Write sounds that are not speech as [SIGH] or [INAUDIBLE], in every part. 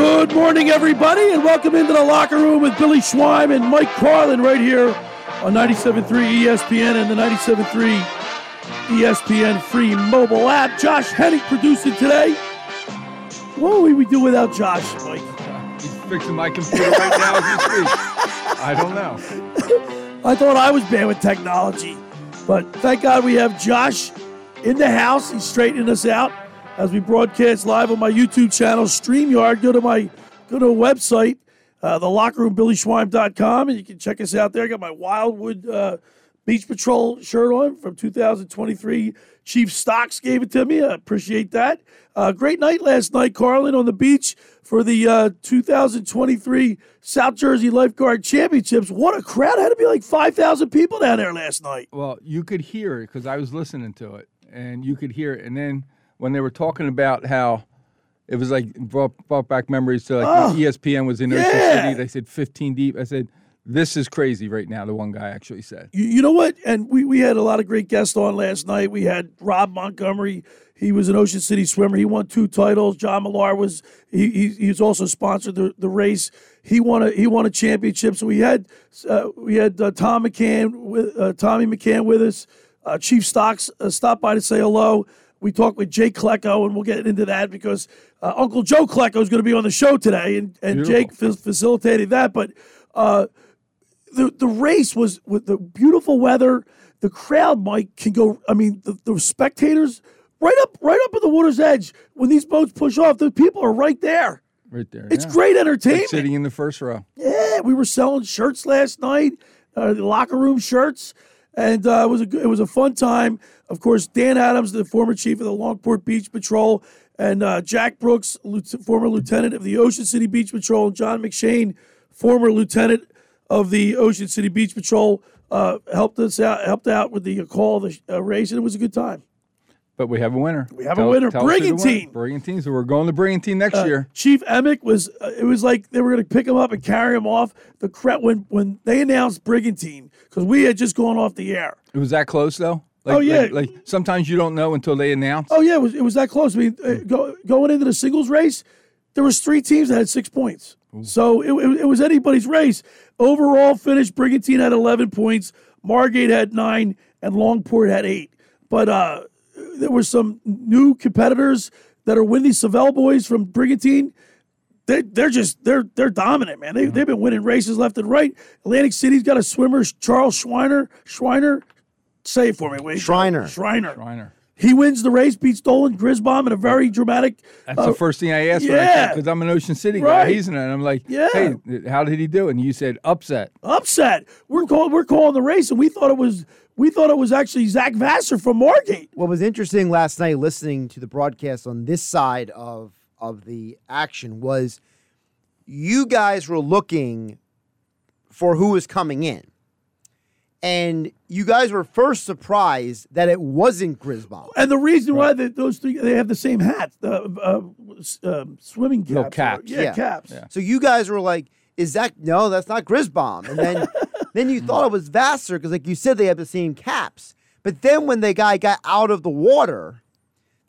Good morning, everybody, and welcome into the locker room with Billy Schwein and Mike Carlin right here on 97.3 ESPN and the 97.3 ESPN free mobile app. Josh Hennick producing today. What would we do without Josh, Mike? He's fixing my computer right now as we speak. I don't know. I thought I was bad with technology, but thank God we have Josh in the house. He's straightening us out as we broadcast live on my YouTube channel, StreamYard. Go to my go to a website, uh, the locker room, BillySchwein.com, and you can check us out there. I got my Wildwood uh, Beach Patrol shirt on from 2023. Chief Stocks gave it to me. I appreciate that. Uh, great night last night, Carlin, on the beach for the uh, 2023 South Jersey Lifeguard Championships. What a crowd! Had to be like 5,000 people down there last night. Well, you could hear it because I was listening to it, and you could hear it. And then when they were talking about how it was like brought, brought back memories to like Oh, ESPN was in Ocean yeah. City, they said 15 deep. I said, "This is crazy right now." The one guy actually said. You, you know what? And we, we had a lot of great guests on last night. We had Rob Montgomery. He was an Ocean City swimmer. He won two titles. John Millar was he, he he's also sponsored the, the race. He won a he won a championship. So we had uh, we had uh, Tom McCann with uh, Tommy McCann with us. Uh, Chief Stocks uh, stopped by to say hello. We talked with Jake Klecko, and we'll get into that because uh, Uncle Joe Klecko is going to be on the show today, and, and Jake fa- facilitated that. But uh, the the race was with the beautiful weather. The crowd, Mike, can go. I mean, the, the spectators right up, right up at the water's edge. When these boats push off, the people are right there. Right there. It's yeah. great Like entertainment. sitting in the first row. Yeah, we were selling shirts last night, uh, the locker room shirts, and uh, it was a good, it was a fun time. Of course, Dan Adams, the former chief of the Longport Beach Patrol, and uh, Jack Brooks, former lieutenant of the Ocean City Beach Patrol, and John McShane, former lieutenant of the Ocean City Beach Patrol, uh, helped us out helped out with the call of the uh, race, and it was a good time. But we have a winner. We have a winner. the winner- Brigantine. Brigantine. So we're going to Brigantine next Uh, year. Chief Emick was. Uh, it was like they were going to pick him up and carry him off. The crowd when when they announced Brigantine because we had just gone off the air. It was that close though. Like, Oh, yeah. Like, like sometimes you don't know until they announce. Oh yeah, it was it was that close. I mean, uh, go, going into the singles race, there was three teams that had six points. So it, it, it was anybody's race. Overall finish: Brigantine had eleven points, Margate had nine, and Longport had eight. But uh, there were some new competitors that are winning. Savell boys from Brigantine. They, they're just they're they're dominant, man. They, they've been winning races left and right. Atlantic City's got a swimmer, Charles Schreiner. Schreiner, say it for me, wait. Schreiner. Schreiner. Reiner. He wins the race, beats Dolan Grisbaum in a very dramatic. That's uh, the first thing I asked yeah. because I'm an Ocean City Right. guy. He's in it. And I'm like, Yeah. hey, how did he do? And you said upset. upset. We're calling we're calling the race, and we thought it was we thought it was actually Zach Vassar from Margate. What was interesting last night listening to the broadcast on this side of of the action was you guys were looking for who was coming in. And you guys were first surprised that it wasn't Grisbaum. And the reason why they, those three they have the same hats, the uh, uh, swimming caps. Little caps. Yeah, Yeah. caps. Yeah. So you guys were like, is that no, that's not Grisbaum. And then [LAUGHS] then you thought it was Vassar because like you said they have the same caps. But then when the guy got out of the water,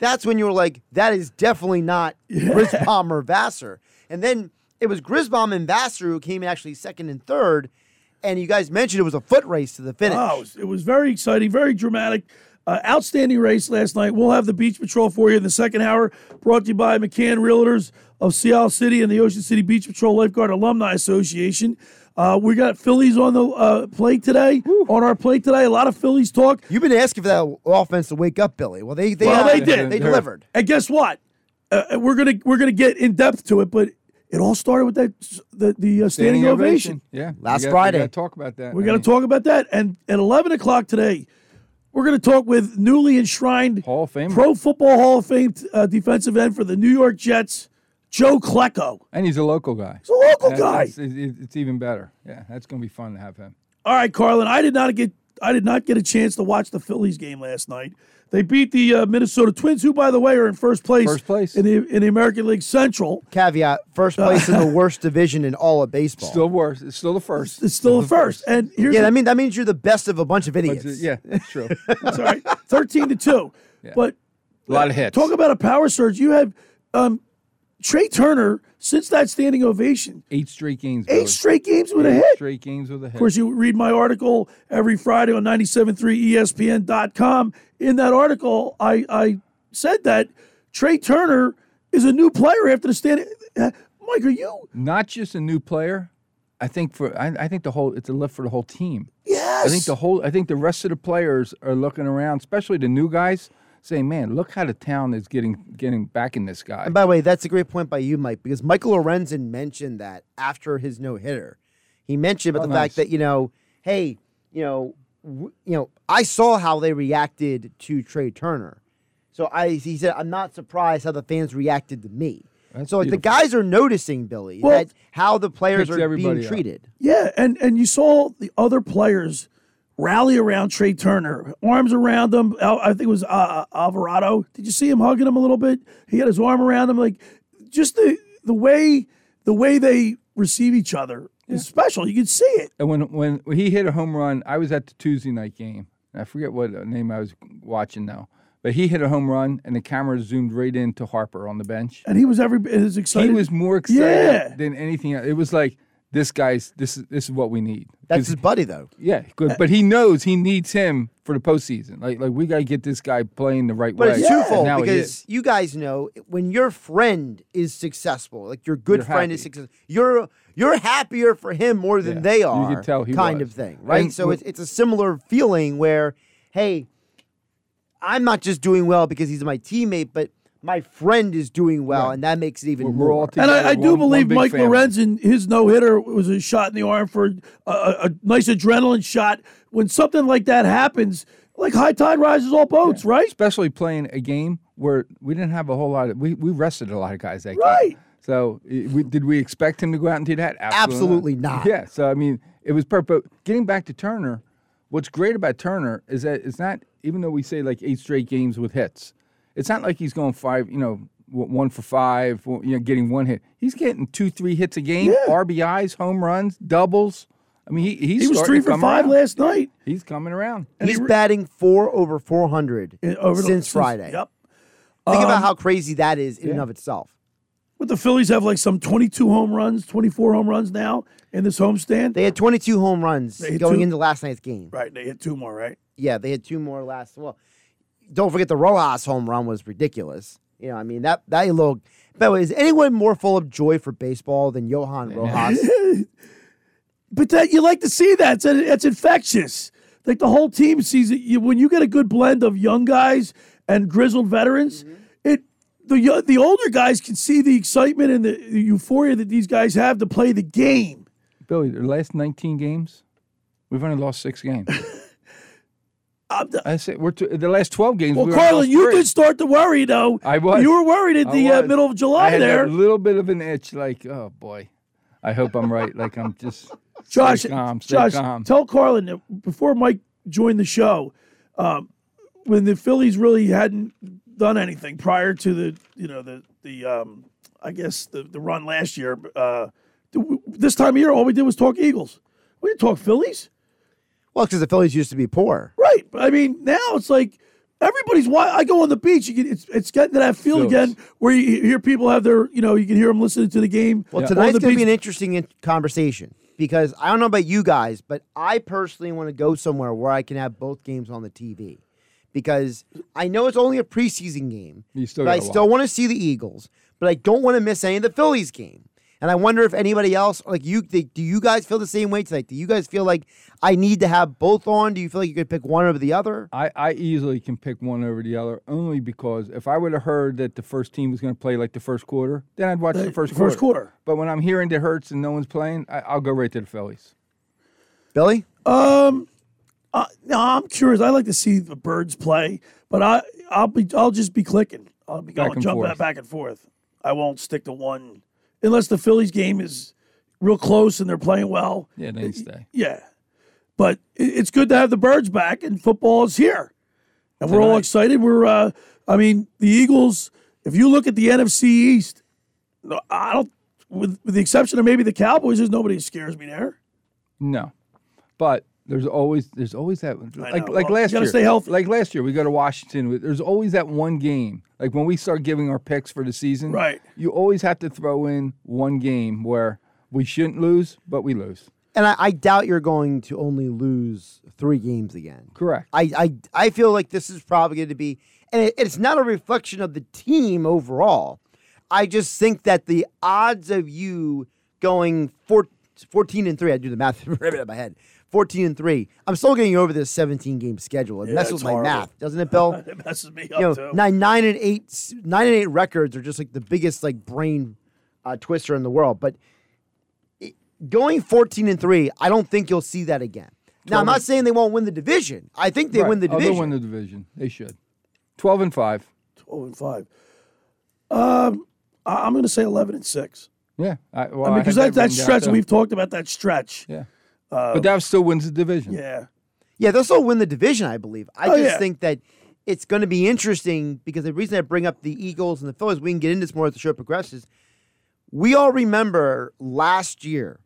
that's when you were like, that is definitely not [LAUGHS] Grisbaum or Vassar. And then it was Grisbaum and Vassar who came in actually second and third. And you guys mentioned it was a foot race to the finish. Oh, it was, it was very exciting, very dramatic. Uh, outstanding race last night. We'll have the Beach Patrol for you in the second hour, brought to you by McCann Realtors of Sea Isle City and the Ocean City Beach Patrol Lifeguard Alumni Association. Uh, we got Phillies on the uh, plate today, on our plate today. A lot of Phillies talk. You've been asking for that offense to wake up, Billy. Well, they they, Well, uh, they did. They delivered. And guess what? Uh, we're gonna we're gonna get in depth to it, but it all started with that the the uh, standing, ovation. Yeah. Last we got, Friday. We got to talk about that. We're I gonna mean, talk about that, and at eleven o'clock today, we're gonna talk with newly enshrined Hall of Fame. Pro Football Hall of Fame uh, defensive end for the New York Jets, Joe Klecko. And he's a local guy. He's a local That- guy. that's- it- it- it's even better. Yeah, that's going to be fun to have him. All right, Carlin. I did not get I did not get a chance to watch the Phillies game last night. They beat the uh, Minnesota Twins, who, by the way, are in first place, First place. in the in the American League Central. Caveat: first place in the [LAUGHS] worst division in all of baseball. Still worse. It's still the first. It's still the first. And here's yeah, the- that mean that means you're the best of a bunch of But, idiots. uh, yeah, that's true. [LAUGHS] That's all right. 13 to 2. But A lot of hits. talk about a power surge. You have um, Trea Turner, since that standing ovation, Eight straight games. eight straight games with a Eight hit. Straight games with a hit. Of course, you read my article every Friday on 97.3 ESPN.com. In that article, I, I said that Trea Turner is a new player after the standing. Mike, are you? Not just a new player. I think for I, I think the whole it's a lift for the whole team. Yes. I think the whole I think the rest of the players are looking around, especially the new guys, saying, "Man, look how the town is getting getting back in this guy." And by the way, that's a great point by you, Mike, because Michael Lorenzen mentioned that after his no hitter, he mentioned about Oh, the nice. fact that you know, hey, you know, w- you know, I saw how they reacted to Trea Turner, so I he said I'm not surprised how the fans reacted to me. That's so like, the guys are noticing Billy Well- that how the players are everybody being up. treated. Yeah, and and you saw the other players rally around Trea Turner, arms around him. I think it was uh, Alvarado. Did you see him hugging him a little bit? He had his arm around him, like just the the way the way they receive each other is special. You can see it. And when when he hit a home run, I was at the Tuesday night game. I forget what name I was watching now, but he hit a home run, and the camera zoomed right into Harper on the bench. And he was every as excited. He was more excited Yeah. than anything. else. It was like this guy's this is this is what we need. That's his buddy though. yeah, good. Uh, but he knows he needs him for the postseason. Like like we got to get this guy playing the right But way. it's twofold he because you guys know when your friend is successful, like your good You're friend is successful, you're you're happier for him more than Yeah, they you are. could tell he kind was. of thing, right? And so it's it's a similar feeling where, hey, I'm not just doing well because he's my teammate, but my friend is doing well, Right. and that makes it even We're- more. we're And. I, I do one- one believe big Mike family. Lorenzen, his no hitter was a shot in the arm for a, a, a nice adrenaline shot. When something like that happens, like high tide rises all boats, right? especially playing a game where we didn't have a whole lot of we, we rested a lot of guys that Right. game. So we, did we expect him to go out and do that? Absolutely not. Yeah. So I mean, it was perfect. But getting back to Turner, what's great about Turner is that it's not even though we say like eight straight games with hits, it's not like he's going five. You know. One for five, you know, getting one hit. He's getting two, three hits a game, Yeah. RBIs, home runs, doubles. I mean, he, he's He was three for five around. last night. He's coming around. He's he re- batting four over 400 in- over the- since Friday. Yep. Think Um, about how crazy that is in and of itself. But the Phillies have like some 22 home runs, 24 home runs now in this homestand. They had 22 home runs going two- into last night's game. right, they hit two more, right? Yeah, they had two more last. Well, don't forget the Rojas home run was ridiculous. You know, I mean that that little. By the way, is anyone more full of joy for baseball than Johan Rojas? [LAUGHS] But that you like to see that. It's, it's infectious. Like the whole team sees it. You, when you get a good blend of young guys and grizzled veterans, Mm-hmm. it the the older guys can see the excitement and the, the euphoria that these guys have to play the game. Billy, the last 19 games, we've only lost six games. [LAUGHS] I'm the- I say we're t- the last 12 games. well, we Carlin, you did start to worry though. I was. You were worried at I the uh, middle of I July had there. a little bit of an itch, like, oh boy, I hope I'm right. Like I'm just [LAUGHS] Josh, stay calm, stay Josh, calm. tell Carlin that before Mike joined the show, um, when the Phillies really hadn't done anything prior to the, you know, the the um, I guess the the run last year. Uh, this time of year, all we did was talk Eagles. We didn't talk Phillies, well, because the Phillies used to be poor. right? But I mean, now it's like. Everybody's why I go on the beach. You get, it's it's getting to that feel Phillies. again where you hear people have their you know you can hear them listening to the game. Well, on tonight's going to be an interesting in- conversation because I don't know about you guys, but I personally want to go somewhere where I can have both games on the TV because I know it's only a preseason game, You still but I still want to see the Eagles, but I don't want to miss any of the Phillies game. And I wonder if anybody else, like you, they, do you guys feel the same way tonight? Do you guys feel like I need to have both on? Do you feel like you could pick one over the other? I, I easily can pick one over the other only because if I would have heard that the first team was going to play like the first quarter, then I'd watch the first, first quarter. But when I'm hearing that hurts and no one's playing, I, I'll go right to the Phillies. Billy? Um, uh, no, I'm curious. I like to see the birds play, but I, I'll be, I'll just be clicking. I'll be Back going and jump forth. back and forth. I won't stick to one unless the Phillies game is real close and they're playing well. Yeah, then you stay. Yeah. But it's good to have the birds back and football is here. And we're all excited. We're uh I mean, the Eagles, if you look at the NFC East, I don't with, with the exception of maybe the Cowboys, there's nobody scares me there. No, but there's always there's always that like know. like Well, you last gotta year. stay healthy. Like last year, we go to Washington. There's always that one game. Like when we start giving our picks for the season, Right. You always have to throw in one game where we shouldn't lose, but we lose. And I, I doubt you're going to only lose three games again. Correct. I, I, I feel like this is probably going to be, and it, it's not a reflection of the team overall. I just think that the odds of you going four, 14 and 3, I do the math [LAUGHS] right in my head, 14 and 3. I'm still getting over this 17 game schedule. It Yeah, messes with my horrible. math, doesn't it, Bill? [LAUGHS] It messes me up you know, too. nine, nine and eight, nine and eight records are just like the biggest like brain uh, twister in the world. But it, going 14 and three, I don't think you'll see that again. Now, I'm not saying they won't win the division. I think they Right. win the Oh, division. they'll win the division. They should. Twelve and five. 12 and 5. Um I- I'm going to say 11 and 6. Yeah. I, well, I mean, because had that, that stretch, we've talked about that stretch. Yeah. Uh, but that still wins the division. Yeah. Yeah, they'll still win the division, I believe. I Oh, just yeah. think that it's going to be interesting because the reason I bring up the Eagles and the Phillies, we can get into this more as the show progresses. We all remember last year,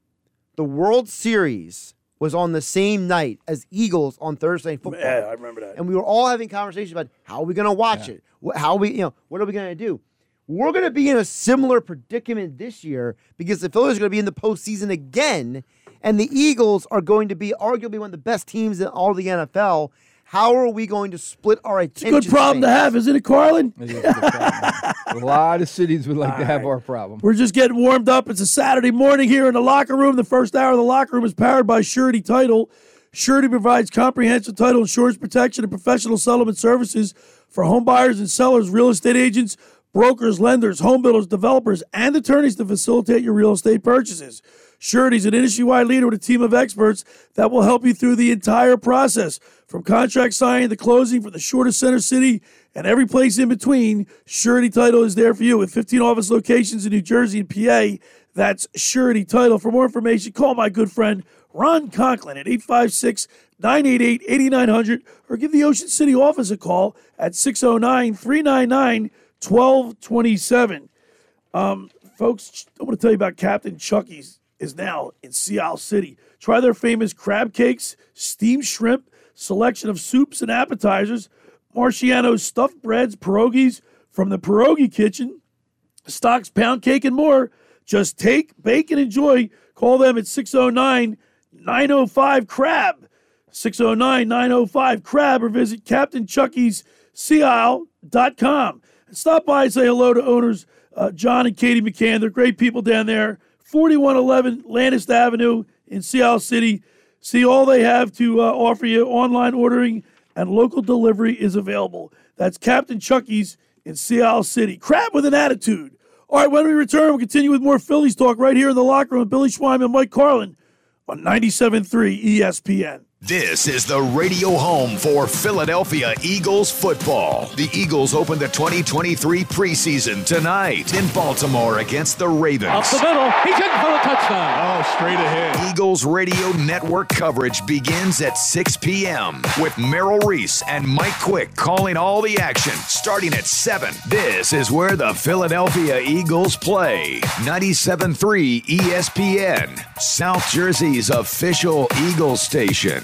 the World Series was on the same night as Eagles on Thursday Night Football. Yeah, I remember that. and we were all having conversations about how are we going to watch it? Wh- How we, you know, what are we going to do? We're going to be in a similar predicament this year because the Phillies are going to be in the postseason again, and the Eagles are going to be arguably one of the best teams in all the NFL. How are we going to split our attention? Good problem to have, isn't it, Carlin? It is a a lot of cities would like to have our problem. We're just getting warmed up. It's a Saturday morning here in the locker room. The first hour of the locker room is powered by Surety Title. Surety provides comprehensive title insurance protection and professional settlement services for home buyers and sellers, real estate agents, brokers, lenders, home builders, developers, and attorneys to facilitate your real estate purchases. Surety is an industry-wide leader with a team of experts that will help you through the entire process, from contract signing to closing, from the shortest center city and every place in between. Surety Title is there for you with 15 office locations in New Jersey and PA. That's Surety Title. For more information, call my good friend Ron Conklin at 856 988 8900 or give the Ocean City office a call at 609 399 1227. Um, folks, I want to tell you about Captain Chucky's is now in Sea Isle City. Try their famous crab cakes, steamed shrimp, selection of soups and appetizers, Marciano's stuffed breads, pierogies from the pierogi kitchen, stocks, pound cake, and more. Just take, bake, and enjoy. Call them at 609 905 Crab. 609 905 Crab or visit Captain Chucky's Seaisle.com. And stop by and say hello to owners uh, John and Katie McCann. They're great people down there. 4111 Landis Avenue in Sea Isle City. See all they have to uh, offer you. Online ordering and local delivery is available. That's Captain Chucky's in Sea Isle City. Crab with an attitude. All right, when we return, we'll continue with more Phillies talk right here in the locker room with Billy Schwein and Mike Carlin on 97.3 ESPN. This is the radio home for Philadelphia Eagles football. The Eagles open the 2023 preseason tonight in Baltimore against the Ravens. Up the middle. He's in for the touchdown. Oh, straight ahead. Eagles radio network coverage begins at 6 p.m. with Merrill Reese and Mike Quick calling all the action starting at 7. This is where the Philadelphia Eagles play. 97.3 ESPN, South Jersey's official Eagles station.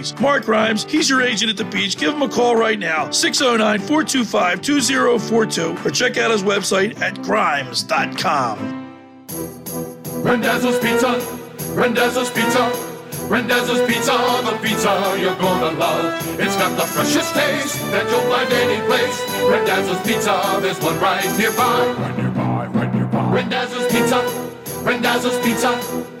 Mark Rhymes, he's your agent at the beach. Give him a call right now, 609 425 2042, or check out his website at grimes.com. Randazzo's Pizza. Randazzo's Pizza. Randazzo's Pizza, the pizza you're gonna love. It's got the freshest taste that you'll find any place. Randazzo's Pizza, there's one right nearby. Right nearby, right nearby. Randazzo's Pizza, Randazzo's Pizza.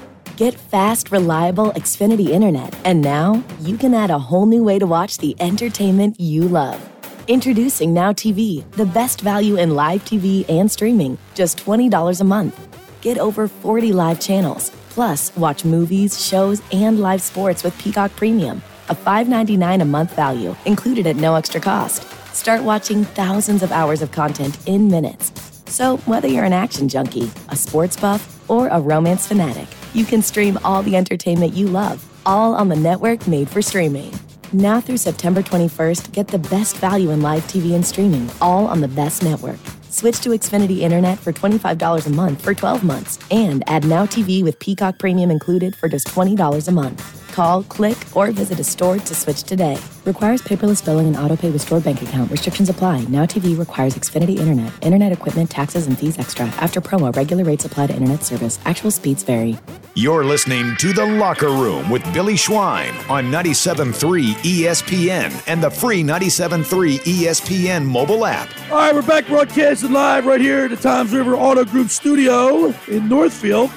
Get fast, reliable Xfinity Internet. And now you can add a whole new way to watch the entertainment you love. Introducing Now TV, the best value in live TV and streaming, just $20 a month. Get over 40 live channels. Plus, watch movies, shows, and live sports with Peacock Premium, a $5.99 a month value, included at no extra cost. Start watching thousands of hours of content in minutes. So, whether you're an action junkie, a sports buff, or a romance fanatic, you can stream all the entertainment you love, all on the network made for streaming. Now through September 21st, get the best value in live TV and streaming, all on the best network. Switch to Xfinity Internet for $25 a month for 12 months and add Now TV with Peacock Premium included for just $20 a month. Call, click, or visit a store to switch today. Requires paperless billing and auto pay with stored bank account. Restrictions apply. Now TV requires Xfinity Internet. Internet equipment, taxes, and fees extra. After promo, regular rates apply to internet service. Actual speeds vary. You're listening to The Locker Room with Billy Schwein on 97.3 ESPN and the free 97.3 ESPN mobile app. All right, we're back broadcasting live right here at the Times River Auto Group studio in Northfield.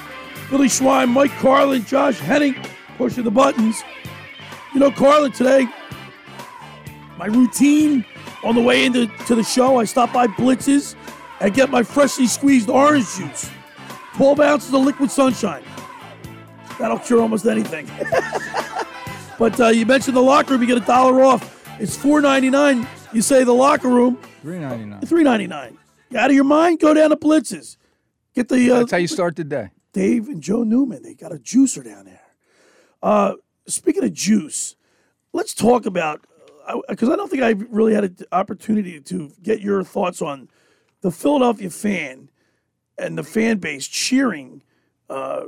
Billy Schwein, Mike Carlin, Josh Henning pushing the buttons. You know, Carla, today, my routine on the way into to the show, I stop by Blitz's and get my freshly squeezed orange juice. 12 ounces of liquid sunshine. That'll cure almost anything. [LAUGHS] but uh, you mentioned the locker room, you get a dollar off. It's $4.99. You say the locker room, Three ninety nine. Three ninety nine. You out of your mind? Go down to Blitz's. Get the uh, That's how you start the day. Dave and Joe Newman. They got a juicer down there. Uh, speaking of juice, let's talk about because I don't think I really had an opportunity to get your thoughts on the Philadelphia fan and the fan base cheering uh,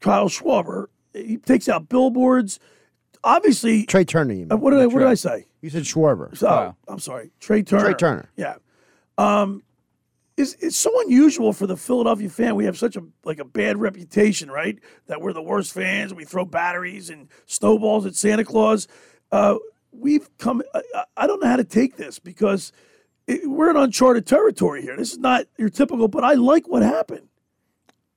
Kyle Schwarber. He takes out billboards. Obviously, Trea Turner, you mean? uh, what did I what did I say? You said Schwarber. So, Wow. I'm sorry, Trea Turner. Trea Turner. Yeah. Um, it's, it's so unusual for the Philadelphia fan. We have such a like a bad reputation, right? That we're the worst fans. We throw batteries and snowballs at Santa Claus. Uh, we've come. I, I- don't know how to take this because it, we're in uncharted territory here. This is not your typical. But I like what happened.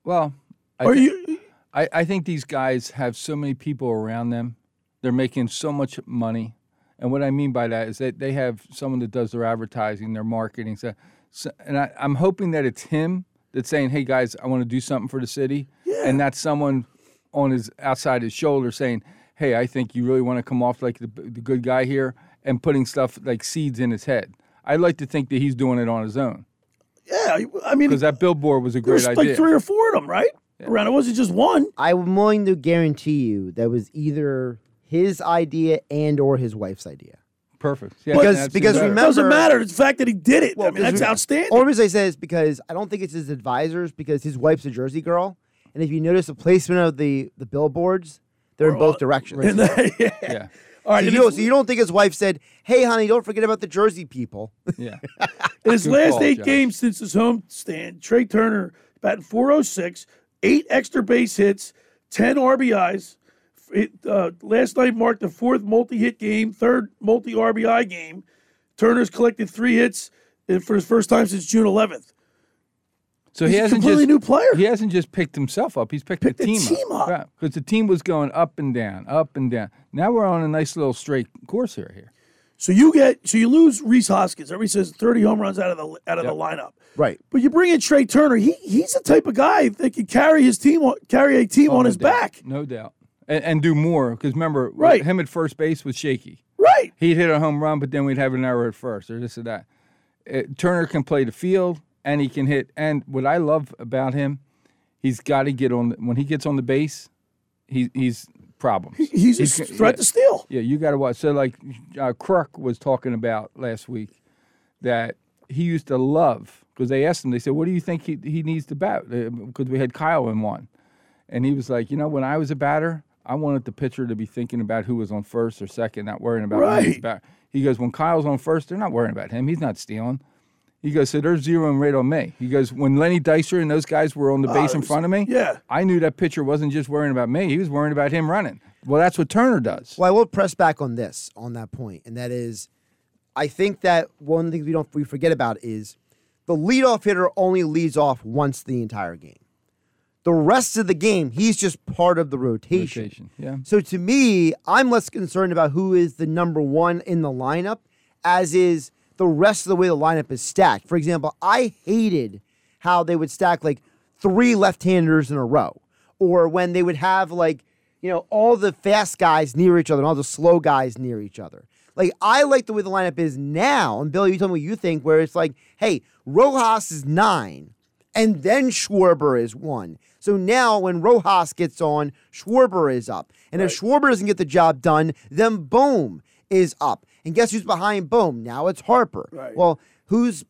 Well, I, Are thi- you? I, I think these guys have so many people around them. They're making so much money. And what I mean by that is that they have someone that does their advertising, their marketing. So, so and I, I'm hoping that it's him that's saying, "Hey guys, I want to do something for the city," and that's someone on his outside his shoulder saying, "Hey, I think you really want to come off like the, the good guy here," and putting stuff like seeds in his head. I like to think that he's doing it on his own Yeah. I mean, because that billboard was a great idea. there's great like three or four of them, right? Around it wasn't just one. I'm willing to guarantee you that was either his idea and or his wife's idea. Perfect. Yeah, Because- that's because better. It doesn't matter. It's the fact that he did it. I mean, that's because we- outstanding. Only reason I say is because I don't think it's his advisors because his wife's a Jersey girl, and if you notice the placement of the the billboards, they're in both directions. And then- [LAUGHS] yeah. yeah. All right. so, you don't, so you don't think his wife said, "Hey, honey, don't forget about the Jersey people." Yeah. [LAUGHS] In his Good last call, eight Josh. games since his home stand, Trea Turner batting 406, eight extra base hits, 10 RBIs, it, uh, last night marked the fourth multi-hit game, third multi-RBI game. Turner's collected three hits uh, for his first time since June 11th. So He's he a hasn't completely just new player. He hasn't just picked himself up. He's picked, Picked the the team, team up. because the team was going up and down, up and down. Now we're on a nice little straight course here. Here, So you get so you lose Rhys Hoskins. Everybody says 30 home runs out of the out of the lineup. Right. But you bring in Trea Turner. He he's the type of guy that can carry his team on, carry a team Oh, on no his doubt. back. no doubt, and, and do more. Because remember, Right. him at first base was shaky. Right. He'd hit a home run, but then we'd have an error at first, or this or that. Uh, Turner can play the field, and he can hit. And what I love about him, he's got to get on. The, when he gets on the base, he, he's problems. He's a threat yeah. to steal. Yeah, you got to watch. So, like uh, Kruk was talking about last week, that he used to love because they asked him. They said, "What do you think he he needs to bat?" Because we had Kyle in one, and he was like, "You know, when I was a batter, I wanted the pitcher to be thinking about who was on first or second, not worrying about Right. back." He goes, "When Kyle's on first, they're not worrying about him. He's not stealing." He goes, "So they're zeroing right on me." He goes, "When Lenny Dykstra and those guys were on the base it in uh, front of me, yeah. I knew that pitcher wasn't just worrying about me; he was worrying about him running." Well, that's what Turner does. Well, I will press back on this, on that point, and that is, I think that one of the things we don't we forget about is the leadoff hitter only leads off once the entire game. The rest of the game, he's just part of the rotation. Rotation, yeah. So to me, I'm less concerned about who is the number one in the lineup, as is the rest of the way the lineup is stacked. For example, I hated how they would stack like three left-handers in a row, or when they would have like you know all the fast guys near each other and all the slow guys near each other. Like I like the way the lineup is now. And Billy, you tell me what you think. Where it's like, hey, Rojas is nine, and then Schwarber is one. So now when Rojas gets on, Schwarber is up. And if Schwarber doesn't get the job done, then Bohm is up. And guess who's behind Bohm? Now it's Harper. Well, who's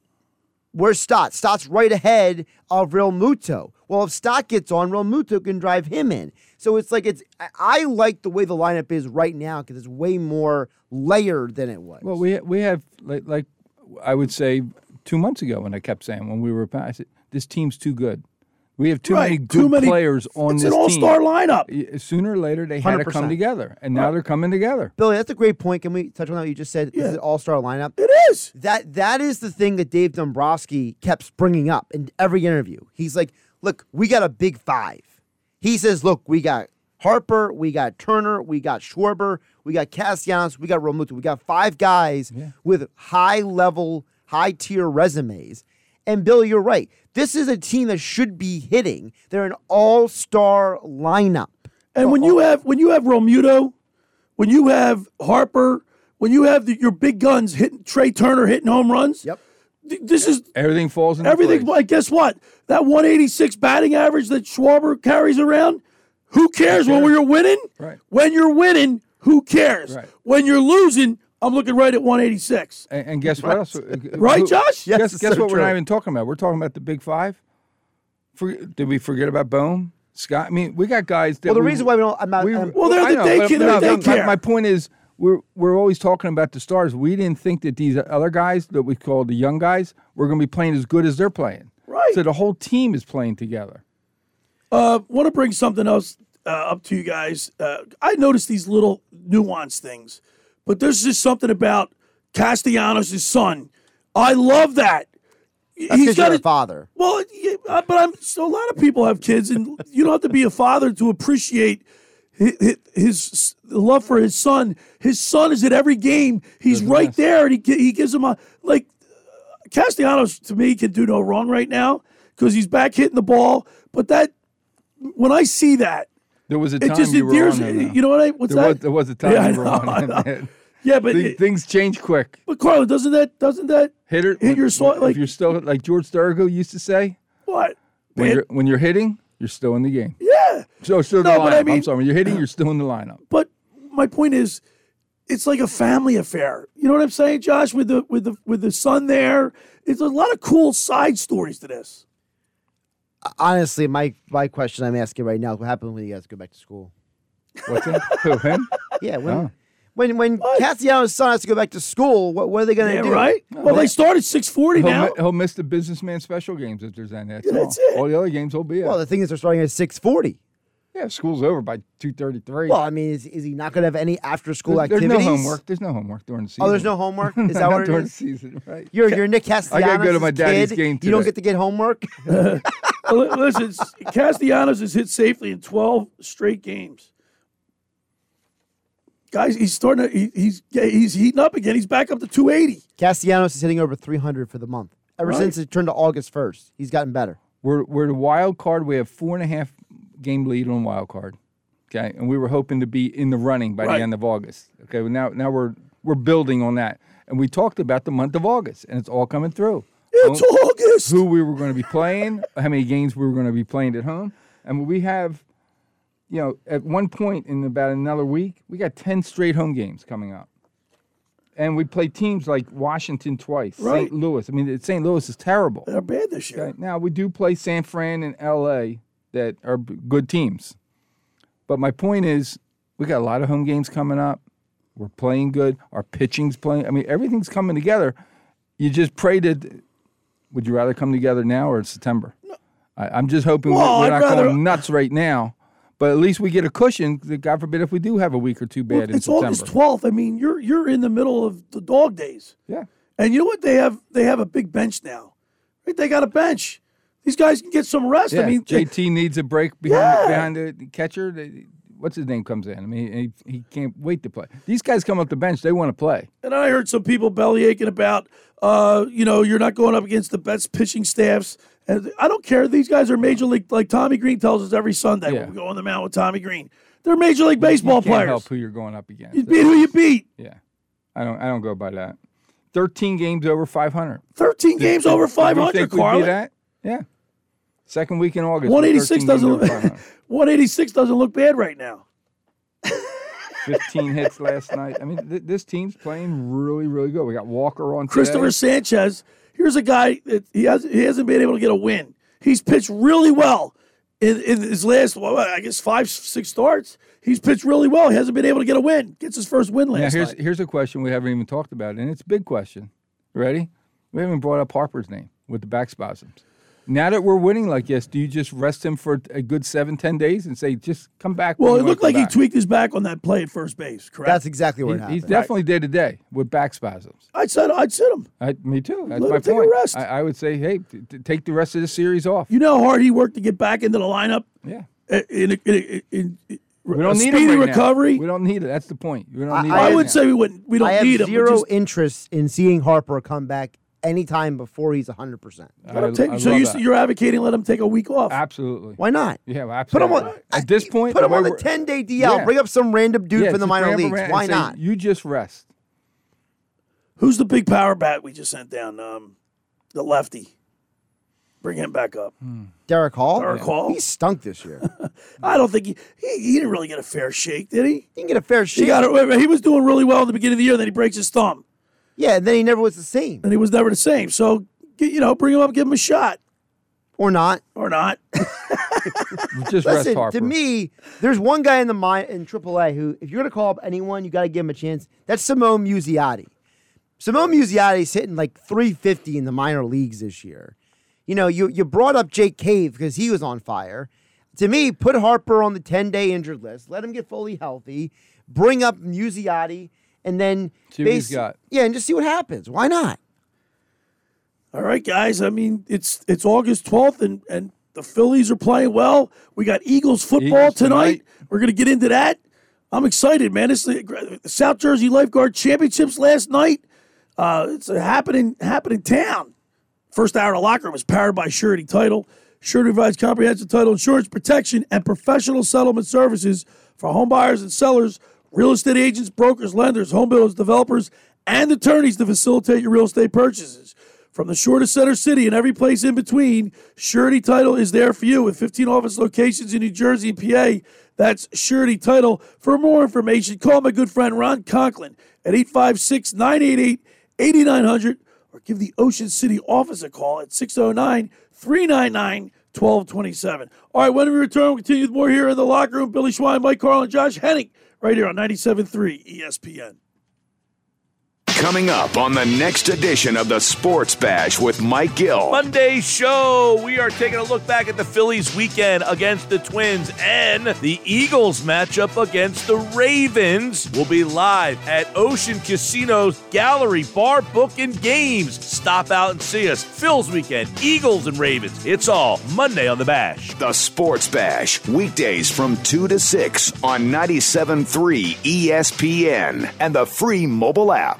where's Stott? Stott's right ahead of Realmuto. Well, if Stott gets on, Realmuto can drive him in. So it's like it's I- I like the way the lineup is right now because it's way more layered than it was. Well, we we have like like I would say two months ago when I kept saying when we were I said this team's too good. We have too Right, many good too many- players on this. it's this an all-star team. lineup. Sooner or later, they had to come together, and now they're coming together. Billy, that's a great point. Can we touch on what you just said? This is an all-star lineup. It is. That that is the thing that Dave Dombrowski kept bringing up in every interview. He's like, "Look, we got a big five. He says, "Look, we got Harper, we got Turner, we got Schwarber, we got Castellanos, we got Realmuto. We got five guys with high-level, high-tier resumes." And Billy, you're right. This is a team that should be hitting. They're an all-star lineup. And when you have when you have Realmuto, when you have Harper, when you have the, your big guns hitting Trea Turner hitting home runs, yep. this is Everything falls into everything. place. Like, guess what? That 186 batting average that Schwarber carries around. Who cares when you're winning? Right. When you're winning, who cares? Right. When you're losing, I'm looking right at 186. And, and guess what else? Right, Who- Josh? Yes, guess guess so what we're not even talking about? We're talking about the big five. For, did we forget about Bohm? Stott? I mean, we got guys that. Well, the we- reason why we don't, I'm not, we- I'm- Well, they're I the know, day no, they're but daycare. my, my point is, we're we're always talking about the stars. We didn't think that these other guys that we call the young guys were going to be playing as good as they're playing. Right. So the whole team is playing together. Uh, want to bring something else uh, up to you guys. Uh, I noticed these little nuance things, but this is something about Castellanos' son. I love that. that's because you're a father. Well, yeah, uh, but I'm so a lot of people have kids, and [LAUGHS] you don't have to be a father to appreciate his, his love for his son. His son is at every game. He's right there, and he he gives him a like. Castellanos to me can do no wrong right now because he's back hitting the ball. But that when I see that, There was a it time just you were on there, though. You know what I? What's there that? Was, there was a time Yeah, you were know, on I it, know. man. [LAUGHS] Yeah, but Thi- it- things change quick. but Carlo, doesn't that doesn't that Hitter hit your soul? if Like you're still like George Thorogood used to say, what? when you're when you're hitting, you're still in the game. yeah. So still in No, the but lineup. I mean- am sorry, when you're hitting, you're still in the lineup. But my point is, it's like a family affair. You know what I'm saying, Josh? With the with the with the son there, it's a lot of cool side stories to this. Honestly, my my question I'm asking right now: What happened when you guys go back to school? What's that? [LAUGHS] Who him? Yeah, when Oh. when when Castellanos' son has to go back to school, what, what are they going to Yeah, do? right. Well, they started 640 He'll, now. mi- he'll miss the businessman special games if there's any. That's, Yeah, that's all. it. All the other games will be. Well, Well, the thing is, they're starting at 640. Yeah, school's over by two thirty three. Well, I mean, is, is he not going to have any after school there's, there's activities? no homework. There's no homework during the season. Oh, there's no homework. [LAUGHS] Is that Not what it during is? the season, right? You're you're Nick Castellanos. I gotta go to my daddy's kid. game You don't get to get homework. [LAUGHS] Well, Listen, Castellanos has hit safely in 12 straight games. Guys, he's starting to, he, he's he's heating up again. He's back up to 280. Castellanos is hitting over 300 for the month. Ever Right. since it turned to August 1st, he's gotten better. We're we're the wild card. We have four and a half game lead on wild card. Okay, and we were hoping to be in the running by Right. the end of August. Okay, well, now now we're we're building on that, and we talked about the month of August, and it's all coming through. It's Who- August. Who we were going to be playing, how many games we were going to be playing at home, and we have, you know, at one point in about another week, we got ten straight home games coming up. And we play teams like Washington twice, Right. St. Louis. I mean, St. Louis is terrible. They're bad this year. Okay, Now we do play San Fran and L.A. that are good teams, but my point is we got a lot of home games coming up. We're playing good. Our pitching's playing. I mean, everything's coming together. You just pray that. Would you rather come together now or in September? I, I'm just hoping we- Well, we're I'd not rather- going nuts right now, but at least we get a cushion. God forbid if we do have a week or two bad Well, in it's September. August 12th. I mean, you're you're in the middle of the dog days. Yeah. And you know what? They have they have a big bench now. Right? They got a bench. These guys can get some rest. Yeah, I mean, JT [LAUGHS] needs a break behind Yeah. behind the catcher. They- What's his name comes in? I mean, he, he can't wait to play. These guys come up the bench; they want to play. And I heard some people belly aching about, uh, you know, you're not going up against the best pitching staffs. And I don't care. These guys are major league. Like Tommy Green tells us every Sunday Yeah. when we go on the mound with Tommy Green. They're major league baseball players. help who you're going up against. You beat who you beat. Yeah, I don't. I don't go by that. Thirteen games over 500. 13 games Did- over 500, think we'd that? Yeah. Second week in August. 186 doesn't look, over 500. [LAUGHS] 186 doesn't look bad right now. [LAUGHS] 15 hits last night. I mean, th- this team's playing really, really good. We got Walker on Cristopher today. Sanchez. Here's a guy that he has he hasn't been able to get a win. He's pitched really well in, in his last, well, I guess five six starts. He's pitched really well. He hasn't been able to get a win. Gets his first win Now last here's night. here's a question we haven't even talked about, and it's a big question. Ready? We haven't brought up Harper's name with the back spasms. Now that we're winning like this, do you just rest him for a good seven, ten days and say, just come back? Well, you it wanna looked come like he tweaked his back on that play at first base. Correct. That's exactly what He- happened. he's definitely day to day with back spasms. I'd sit. I'd sit him. I, me too. That's Let my him take a rest. I, I would say, hey, t- t- take the rest of the series off. You know how hard he worked to get back into the lineup. Yeah. In, in, in, in, in We don't a need speedy right recovery. Now. We don't need it. That's the point. We don't I- need. I I it would now. say we wouldn't. We don't I have need him. We zero just- interest in seeing Harper come back anytime before he's 100%. let him take- I so you, you're advocating let him take a week off. absolutely. Why not? Yeah, well, Put him absolutely. on At this point, Put him on the 10 day DL. Yeah. Bring up some random dude Yeah, from the minor leagues. around and Why say, not? You just rest. Who's the big power bat we just sent down? Um, the lefty. Bring him back up. Darick Hall? Darick Hall? He stunk this year. [LAUGHS] I don't think he, he he didn't really get a fair shake, did he? he didn't get a fair shake. He got it. He was doing really well at the beginning of the year. Then he breaks his thumb, Yeah, and then he never was the same. and he was never the same. So you know, bring him up, give him a shot, Or not. or not. [LAUGHS] Just rest Listen, Harper. to me, there's one guy in the mi- in AAA who, if you're going to call up anyone, you got to give him a chance. That's Simone Muzziotti. Simone Muzziotti's hitting like 350 in the minor leagues this year. You know, you you brought up Jake Cave because he was on fire. To me, put Harper on the 10 day injured list. Let him get fully healthy. Bring up Muzziotti, and then See what he's basi- got. Yeah, and just see what happens. Why not? All right, guys. I mean, it's it's August twelfth, and and the Phillies are playing well. We got Eagles football Eagles tonight. tonight. We're gonna get into that. I'm excited, man. It's the South Jersey Lifeguard Championships last night. Uh, it's a happening happening town. First hour of the locker room was powered by Surety Title. Surety provides comprehensive title insurance protection and professional settlement services for home buyers and sellers, real estate agents, brokers, lenders, home builders, developers, and attorneys to facilitate your real estate purchases. From the shore to center city and every place in between, Surety Title is there for you with 15 office locations in New Jersey and PA. That's Surety Title. For more information, call my good friend Ron Conklin at 856 988 8900 or give the Ocean City office a call at 609 399 1227. All right, when we return, we'll continue with more here in the locker room. Billy Schwein, Mike Carl, and Josh Henning right here on 97.3 ESPN. Coming up on the next edition of the Sports Bash with Mike Gill. Monday show, we are taking a look back at the Phillies weekend against the Twins and the Eagles matchup against the Ravens. We'll be live at Ocean Casino's Gallery Bar Book and Games. Stop out and see us. Phil's weekend, Eagles and Ravens. It's all Monday on the Bash. The Sports Bash, weekdays from 2 to 6 on 97.3 ESPN and the free mobile app.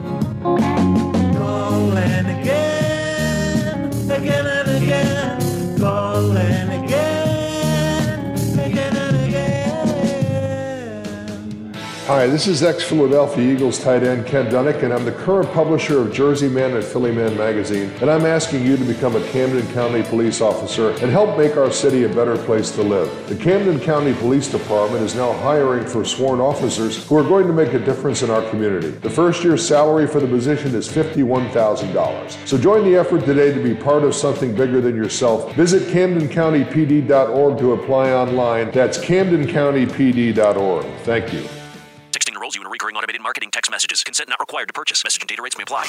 Hi, this is ex Philadelphia Eagles tight end Ken Dunek, and I'm the current publisher of Jersey Man and Philly Man magazine. And I'm asking you to become a Camden County police officer and help make our city a better place to live. The Camden County Police Department is now hiring for sworn officers who are going to make a difference in our community. The first year's salary for the position is $51,000. So join the effort today to be part of something bigger than yourself. Visit CamdenCountyPD.org to apply online. That's CamdenCountyPD.org. Thank you. Texting enrolls you in recurring automated marketing text messages. Consent not required to purchase. Message and data rates may apply.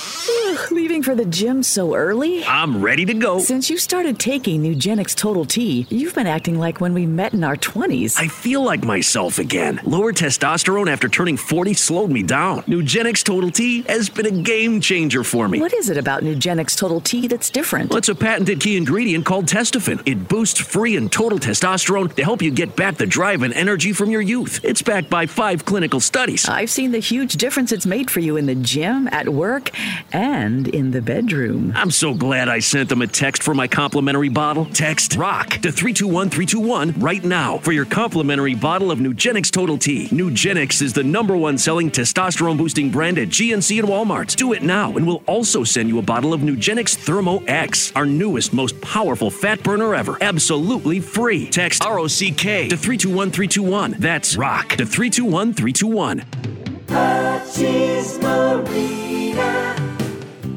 Leaving for the gym so early? I'm ready to go. Since you started taking Nugenix Total T, you've been acting like when we met in our 20s. I feel like myself again. Lower testosterone after turning 40 slowed me down. Nugenix Total T has been a game changer for me. What is it about Nugenix Total T that's different? Well, it's a patented key ingredient called Testofen. It boosts free and total testosterone to help you get back the drive and energy from your youth. It's backed by five clinical studies. I've seen the huge difference it's made for you in the gym, at work, and in the bedroom. I'm so glad I sent them a text for my complimentary bottle. Text ROCK to 321 321 right now for your complimentary bottle of Nugenix Total T. Nugenix is the number one selling testosterone boosting brand at GNC and Walmart. Do it now, and we'll also send you a bottle of Nugenix Thermo X, our newest, most powerful fat burner ever. Absolutely free. Text ROCK to 321 321. That's ROCK to 321 321. Utsch's Marina.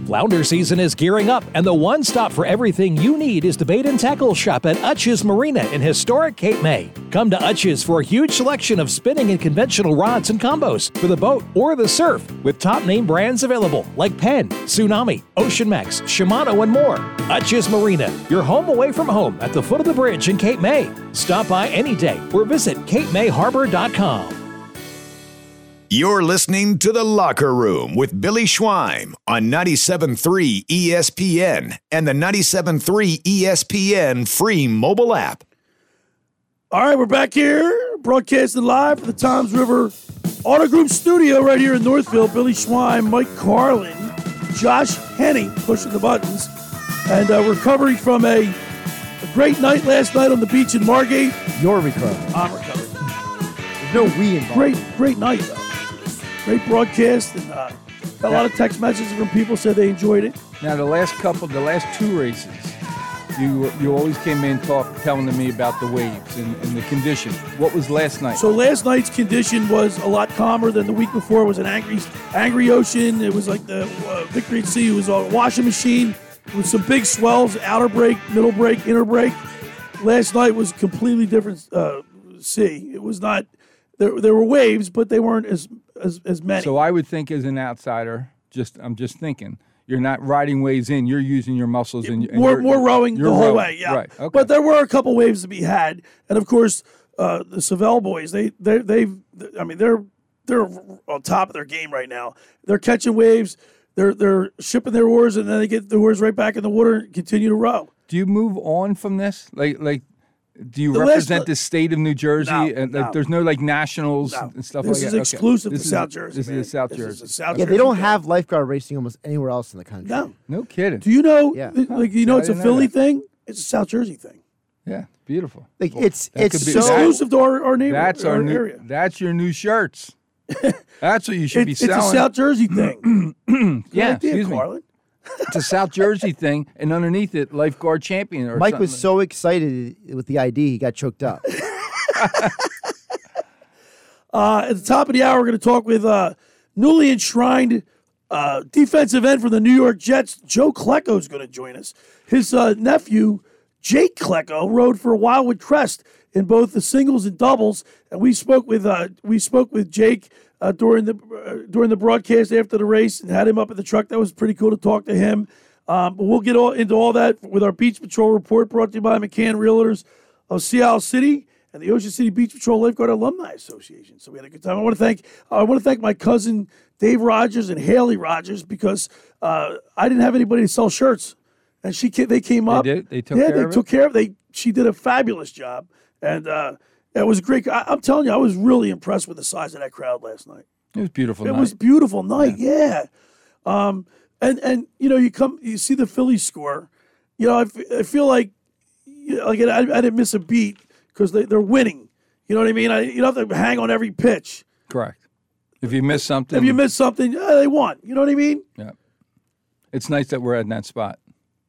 Flounder season is gearing up, and the one stop for everything you need is the bait and tackle shop at Utsch's Marina in historic Cape May. Come to Utsch's for a huge selection of spinning and conventional rods and combos for the boat or the surf, with top name brands available like Penn, Tsunami, Ocean Max, Shimano, and more. Utsch's Marina, your home away from home at the foot of the bridge in Cape May. Stop by any day or visit CapeMayHarbor.com. You're listening to The Locker Room with Billy Schwein on 97.3 ESPN and the 97.3 ESPN free mobile app. All right, we're back here, broadcasting live from the Toms River Auto Group studio right here in Northfield. Billy Schwein, Mike Carlin, Josh Henning pushing the buttons, and uh, recovering from a, a great night last night on the beach in Margate. You're recovering. I'm recovering. There's no we involved. Great, great night though. Great broadcast, and uh, got a lot of text messages from people said they enjoyed it. Now the last couple, the last two races, you you always came in talk telling to me about the waves and, and the condition. What was last night? So last night's condition was a lot calmer than the week before. It was an angry, angry ocean. It was like the uh, Victory at Sea. It was a washing machine with some big swells, outer break, middle break, inner break. Last night was completely different uh, sea. It was not. There, there were waves, but they weren't as as, as many. So I would think as an outsider, just I'm just thinking, you're not riding waves in. You're using your muscles and, and you're- more rowing the whole rowing. way. Yeah, Right. Okay. But there were a couple waves to be had, and of course, uh, the Savell boys. They they they've. I mean, they're they're on top of their game right now. They're catching waves. They're they're shipping their oars, and then they get the oars right back in the water and continue to row. Do you move on from this? Like like Do you The represent pla- the state of New Jersey? No, and like, no. there's no like nationals No. and stuff This like that. This is that. exclusive this to is, South Jersey, This man. is South This Jersey. a South yeah, they don't thing. have lifeguard racing almost anywhere else in the country. No. No kidding. Do you know? Yeah. Like you know, I it's a Philly that. thing. It's a South Jersey thing. Yeah, beautiful. Like it's That it's be- so Exclusive to our, our neighborhood. That's our our new. area. That's your new shirts. [LAUGHS] That's what you should It- be selling. it's a. South Jersey thing. [CLEARS THROAT] Yeah, idea, excuse me. Carlin. It's a South Jersey thing, and underneath it, lifeguard champion. Or Mike was so excited with the ID he got choked up. [LAUGHS] Uh, at the top of the hour, we're going to talk with uh, newly enshrined uh, defensive end for the New York Jets. Joe Klecko is going to join us. His uh, nephew, Jake Klecko, rode for a while with Crest in both the singles and doubles, and we spoke with uh, we spoke with Jake uh, during the uh, during the broadcast after the race and had him up at the truck. That was pretty cool to talk to him. Um, but we'll get all into all that with our Beach Patrol report brought to you by McCann Realtors of Sea Isle City and the Ocean City Beach Patrol Lifeguard Alumni Association. So we had a good time. I want to thank I want to thank my cousin Dave Rogers and Haley Rogers because uh, I didn't have anybody to sell shirts, and she they came up. They did? They took yeah, care they of it? took care of. They she did a fabulous job, and uh, it was great. I, I'm telling you, I was really impressed with the size of that crowd last night. It was beautiful. It night. was beautiful night, yeah. Um, and and you know, you come, you see the Phillies score. You know, I, f- I feel like, you know, like I, I didn't miss a beat because they, they're winning. You know what I mean? I, you don't have to hang on every pitch. correct. If you miss something, If you miss something, yeah, they won. You know what I mean? yeah, it's nice that we're at that spot,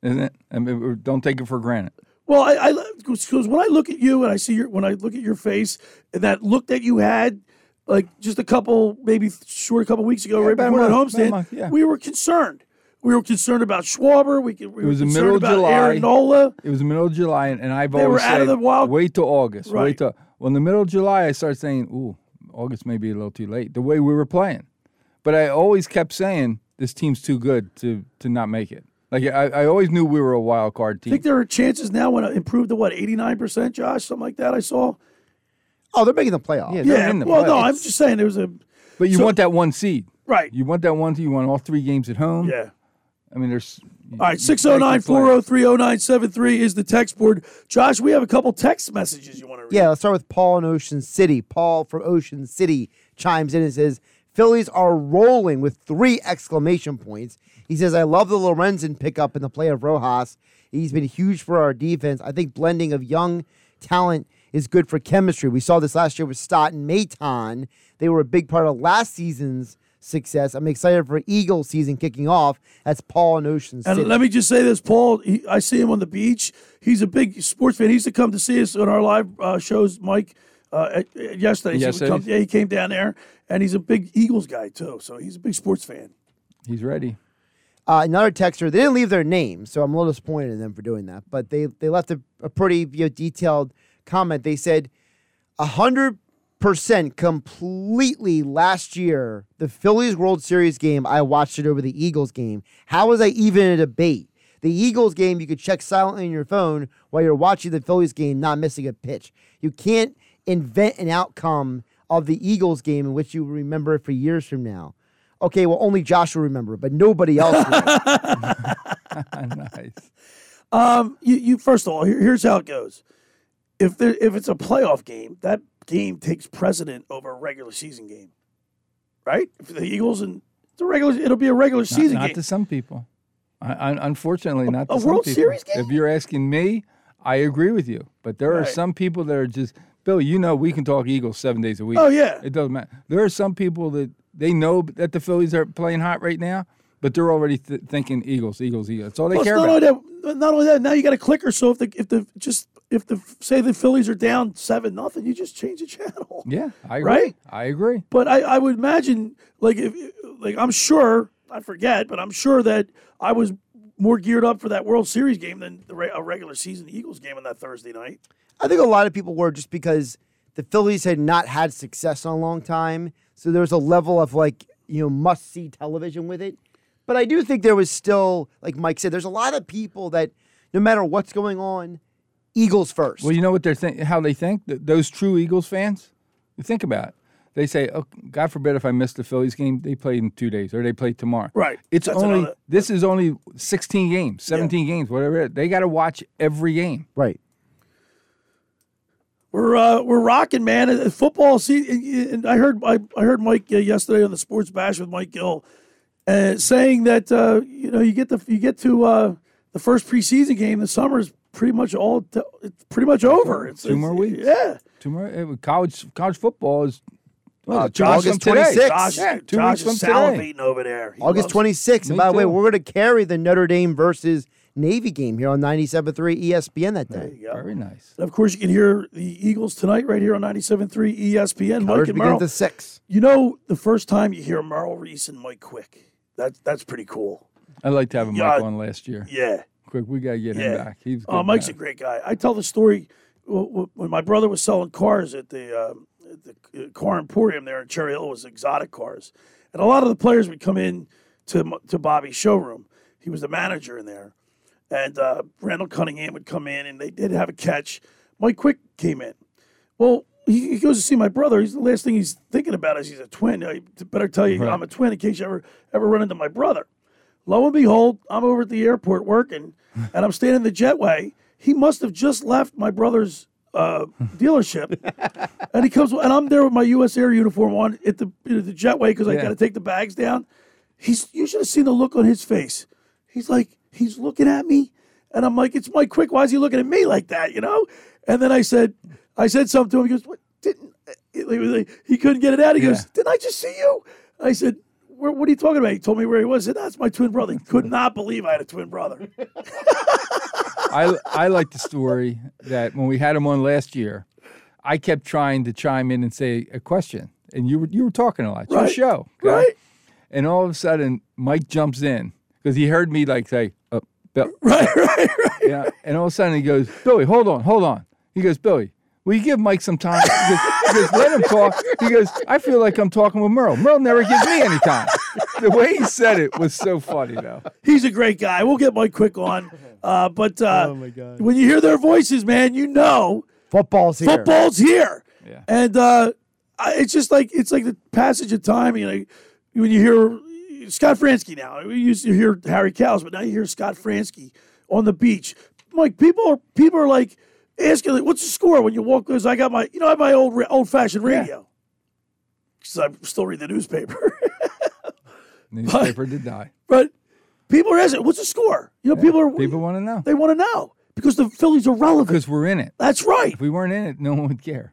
isn't it? I mean, don't take it for granted. Well, I because when I look at you and I see your when I look at your face and that look that you had, like just a couple maybe short a couple weeks ago, right about a before that month, a month, yeah. we were concerned. We were concerned about Schwarber. We, we It was the middle of July. Aaron Nola. It was the middle of July, and, and I've They always were out of said, the wild- wait till August. Right. Wait till well, in the middle of July, I started saying, ooh, August may be a little too late. The way we were playing, but I always kept saying this team's too good to to not make it. Like I, I always knew we were a wild card team. I think there are chances now when it improved to what eighty nine percent, Josh, something like that. I saw. Oh, they're making the playoffs. Yeah, they're Yeah. in the well, no. I'm just saying there was a. But you so- want that one seed, right? You want that one seed. You want all three games at home. Yeah. I mean, there's. All right, 609 403 0973 is the text board. Josh, we have a couple text messages you want to read. Yeah, let's start with Paul in Ocean City. Paul from Ocean City chimes in and says, Phillies are rolling with three exclamation points. He says, I love the Lorenzen pickup and the play of Rojas. He's been huge for our defense. I think blending of young talent is good for chemistry. We saw this last year with Stott and Maton. They were a big part of last season's success. I'm excited for Eagles season kicking off. That's Paul in Ocean City. And let me just say this, Paul. He, I see him on the beach. He's a big sports fan. He used to come to see us on our live uh, shows, Mike. Uh, at, at yesterday, So Yesterday? come- yeah, he came down there, and he's a big Eagles guy too. So he's a big sports fan. He's ready. Uh, another texter, they didn't leave their name, so I'm a little disappointed in them for doing that. But they, they left a, a pretty you know, detailed comment. They said, 100% completely last year, the Phillies World Series game, I watched it over the Eagles game. How was I even in a debate? The Eagles game, you could check silently on your phone while you're watching the Phillies game, not missing a pitch. You can't invent an outcome of the Eagles game in which you remember it for years from now. Okay, well, only Josh will remember it, but nobody else will. [LAUGHS] nice. Um, you, you first of all, here, here's how it goes. If there, if it's a playoff game, that game takes precedent over a regular season game, right? If the Eagles and it's a regular, it'll be a regular Not, season not game. to some people. I, I, unfortunately, not to a some World people. Series game? If you're asking me, I agree with you. But there are some people that are just Bill. You know, we can talk Eagles seven days a week. Oh, yeah. it doesn't matter. There are some people that they know that the Phillies are playing hot right now, but they're already th- thinking Eagles, Eagles, Eagles. That's all they Plus, care not about. only that, not only that, now you got a clicker. So if the if the just if the say the Phillies are down seven nothing, you just change the channel. Yeah, I agree. Right? I agree. But I, I would imagine, like, if, like I'm sure, I forget, but I'm sure that I was more geared up for that World Series game than the re- a regular season Eagles game on that Thursday night. I think a lot of people were just because the Phillies had not had success in a long time. So there was a level of like, you know, must see television with it. But I do think there was still, like Mike said, there's a lot of people that no matter what's going on, Eagles first. Well, you know what they're think, how they think. Th- those true Eagles fans. Think about it. They say, "Oh, God forbid if I miss the Phillies game, they play in two days or they play tomorrow." Right. It's That's only another- this is only 16 games, 17 games, whatever. It is. They got to watch every game. Right. We're uh, we're rocking, man. Uh, Football. See, and I heard I, I heard Mike uh, yesterday on the Sports Bash with Mike Gill, uh, saying that uh, you know you get the you get to uh, the first preseason game. The summer is pretty much all t- it's pretty much over. It's, Two it's- more weeks. Yeah. Two more. eh, college college football is what is Uh, it, two weeks August from today. 26th. Josh, Yeah, two Josh weeks from is today. over there. He August loves- 26th. And by the way, we're going to carry the Notre Dame versus Navy game here on 97.3 ESPN that day. Very nice. And of course, you can hear the Eagles tonight right here on 97.3 ESPN. Mike and begins Merrill. at 6. You know, the first time you hear Merrill Reese and Mike Quick, that's that's pretty cool. i like liked having Yeah. Mike on last year. Yeah. Quick, we gotta get him Yeah. back. He's Oh, good Mike's guy. a great guy. I tell the story w- w- when my brother was selling cars at the, um, at the uh, car emporium there in Cherry Hill. It was exotic cars, and a lot of the players would come in to M- to Bobby's showroom. He was the manager in there, and uh, Randall Cunningham would come in, and they did have a catch. Mike Quick came in. Well, he, he goes to see my brother. He's the last thing he's thinking about is he's a twin. I better tell you, Right. I'm a twin in case you ever ever run into my brother. Lo and behold, I'm over at the airport working, [LAUGHS] and I'm standing in the jetway. He must have just left my brother's uh, [LAUGHS] dealership, and he comes, and I'm there with my U.S. Air uniform on at the know, the jetway because I got to take the bags down. He's you should have seen the look on his face. He's like he's looking at me, and I'm like, it's Mike Quick. Why is he looking at me like that? You know? And then I said, I said something to him. He goes, what didn't? He, he- couldn't get it out. He Yeah. goes, didn't I just see you? I said. What are you talking about? He told me where he was. I said, That's my twin brother. He could not believe I had a twin brother. I I like the story that when we had him on last year, I kept trying to chime in and say a question, and you were you were talking a lot. It's your show, okay? Right. And all of a sudden, Mike jumps in because he heard me like say, uh, Bill. [LAUGHS] Right, right, right. Yeah. And all of a sudden he goes, Billy, hold on, hold on. He goes, Billy, will you give Mike some time? He goes, he goes, let him talk. He goes, I feel like I'm talking with Merrill. Merrill never gives me any time. The way he said it was so funny, though. He's a great guy. We'll get Mike Quick on. Uh, but uh, Oh, my God. when you hear their voices, man, you know Football's here. football's here. Yeah. And uh, it's just like it's like the passage of time. You know, when you hear Scott Franzke now, we used to hear Harry Kalas, but now you hear Scott Franzke on the beach. Like people are people are like asking, like, "What's the score?" When you walk, because I got my you know I have my old old fashioned radio. Because I still read the newspaper. [LAUGHS] Newspaper did die. But people are asking, "What's the score?" You know, people are People want to know they want to know because the Phillies are relevant. because we're in it. That's right. If we weren't in it, no one would care.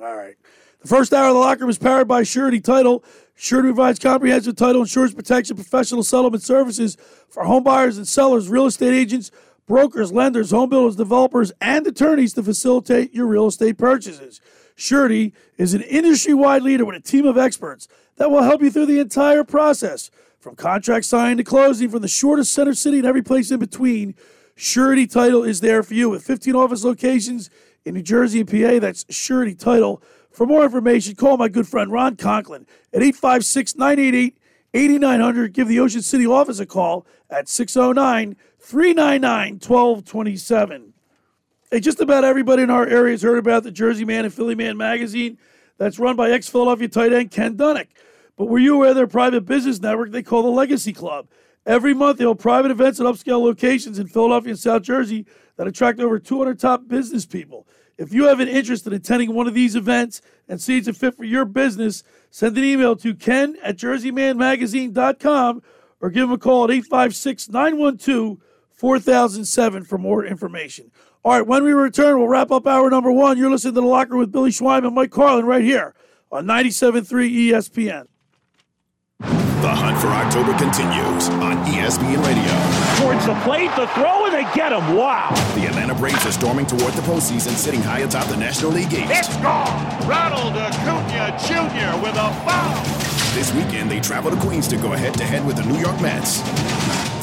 All right. The first hour of the locker was powered by Surety Title. Surety provides comprehensive title insurance protection, professional settlement services for home buyers and sellers, real estate agents, brokers, lenders, home builders, developers, and attorneys to facilitate your real estate purchases. Surety is an industry wide leader with a team of experts that will help you through the entire process from contract signing to closing, from the shortest center city and every place in between. Surety Title is there for you with 15 office locations in New Jersey and PA. That's Surety Title. For more information, call my good friend Ron Conklin at 856 988 8900. Give the Ocean City office a call at 609 399 1227. Hey, just about everybody in our area has heard about the Jersey Man and Philly Man magazine that's run by ex Philadelphia tight end Ken Dunek. But were you aware of their private business network they call the Legacy Club? Every month, they hold private events at upscale locations in Philadelphia and South Jersey that attract over 200 top business people. If you have an interest in attending one of these events and see it's a fit for your business, send an email to ken at jerseymanmagazine.com or give him a call at 856 912 4007 for more information. All right, when we return, we'll wrap up hour number one. You're listening to The Locker with Billy Schwein and Mike Carlin right here on 97.3 ESPN. The hunt for October continues on ESPN Radio. Towards the plate, the throw, and they get him. Wow. The Atlanta Braves are storming toward the postseason, sitting high atop the National League East. It's gone. Ronald Acuna Jr. with a foul. This weekend, they travel to Queens to go head to head with the New York Mets.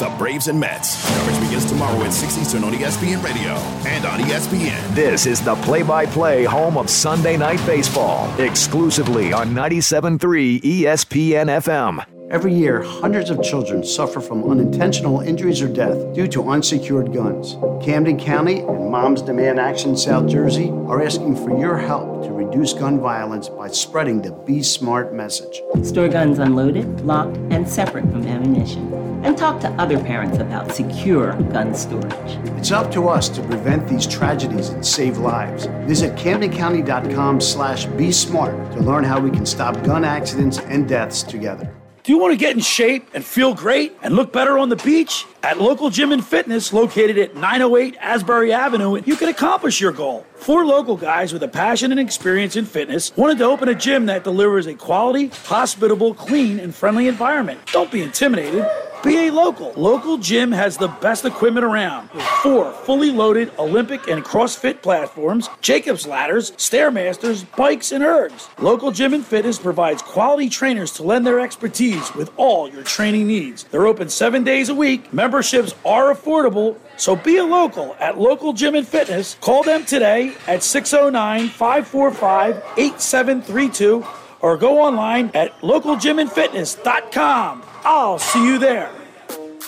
The Braves and Mets. Coverage begins tomorrow at 6 Eastern on ESPN Radio and on ESPN. This is the play by play home of Sunday Night Baseball, exclusively on 97.3 ESPN FM. Every year, hundreds of children suffer from unintentional injuries or death due to unsecured guns. Camden County and Moms Demand Action South Jersey are asking for your help to reduce gun violence by spreading the Be Smart message. Store guns unloaded, locked, and separate from ammunition. and talk to other parents about secure gun storage. It's up to us to prevent these tragedies and save lives. Visit CamdenCounty.com slash be smart to learn how we can stop gun accidents and deaths together. You want to get in shape and feel great and look better on the beach? At Local Gym and Fitness, located at 908 Asbury Avenue, you can accomplish your goal. Four local guys with a passion and experience in fitness wanted to open a gym that delivers a quality, hospitable, clean, and friendly environment. Don't be intimidated. Be a local. Local Gym has the best equipment around with four fully loaded Olympic and CrossFit platforms, Jacob's ladders, Stairmasters, bikes, and ergs. Local Gym and Fitness provides quality trainers to lend their expertise with all your training needs. They're open seven days a week. Memberships are affordable. So be a local at Local Gym and Fitness. Call them today at 609 545 8732 or go online at localgymandfitness.com. I'll see you there.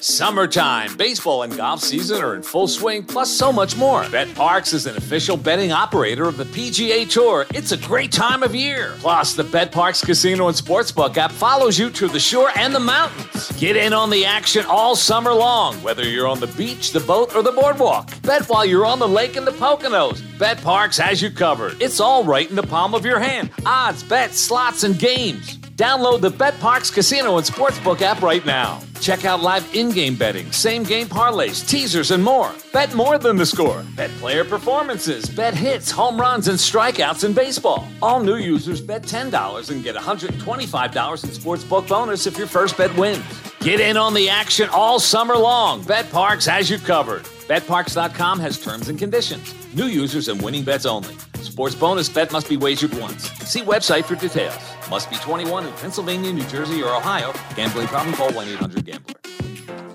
Summertime, baseball and golf season are in full swing, plus so much more. Bet Parx is an official betting operator of the PGA Tour. It's a great time of year. Plus, the Bet Parx Casino and Sportsbook app follows you to the shore and the mountains. Get in on the action all summer long, whether you're on the beach, the boat, or the boardwalk. Bet while you're on the lake in the Poconos. Bet Parx has you covered. It's all right in the palm of your hand. Odds, bets, slots, and games. Download the Bet Parx Casino and Sportsbook app right now. Check out live in-game betting, same-game parlays, teasers, and more. Bet more than the score. Bet player performances. Bet hits, home runs, and strikeouts in baseball. All new users bet $10 and get $125 in sportsbook bonus if your first bet wins. Get in on the action all summer long. Bet Parx has you covered. BetParx.com has terms and conditions. New users and winning bets only. Sports bonus bet must be wagered once. See website for details. Must be 21 in Pennsylvania, New Jersey, or Ohio. Gambling problem? Call 1 800 Gambler.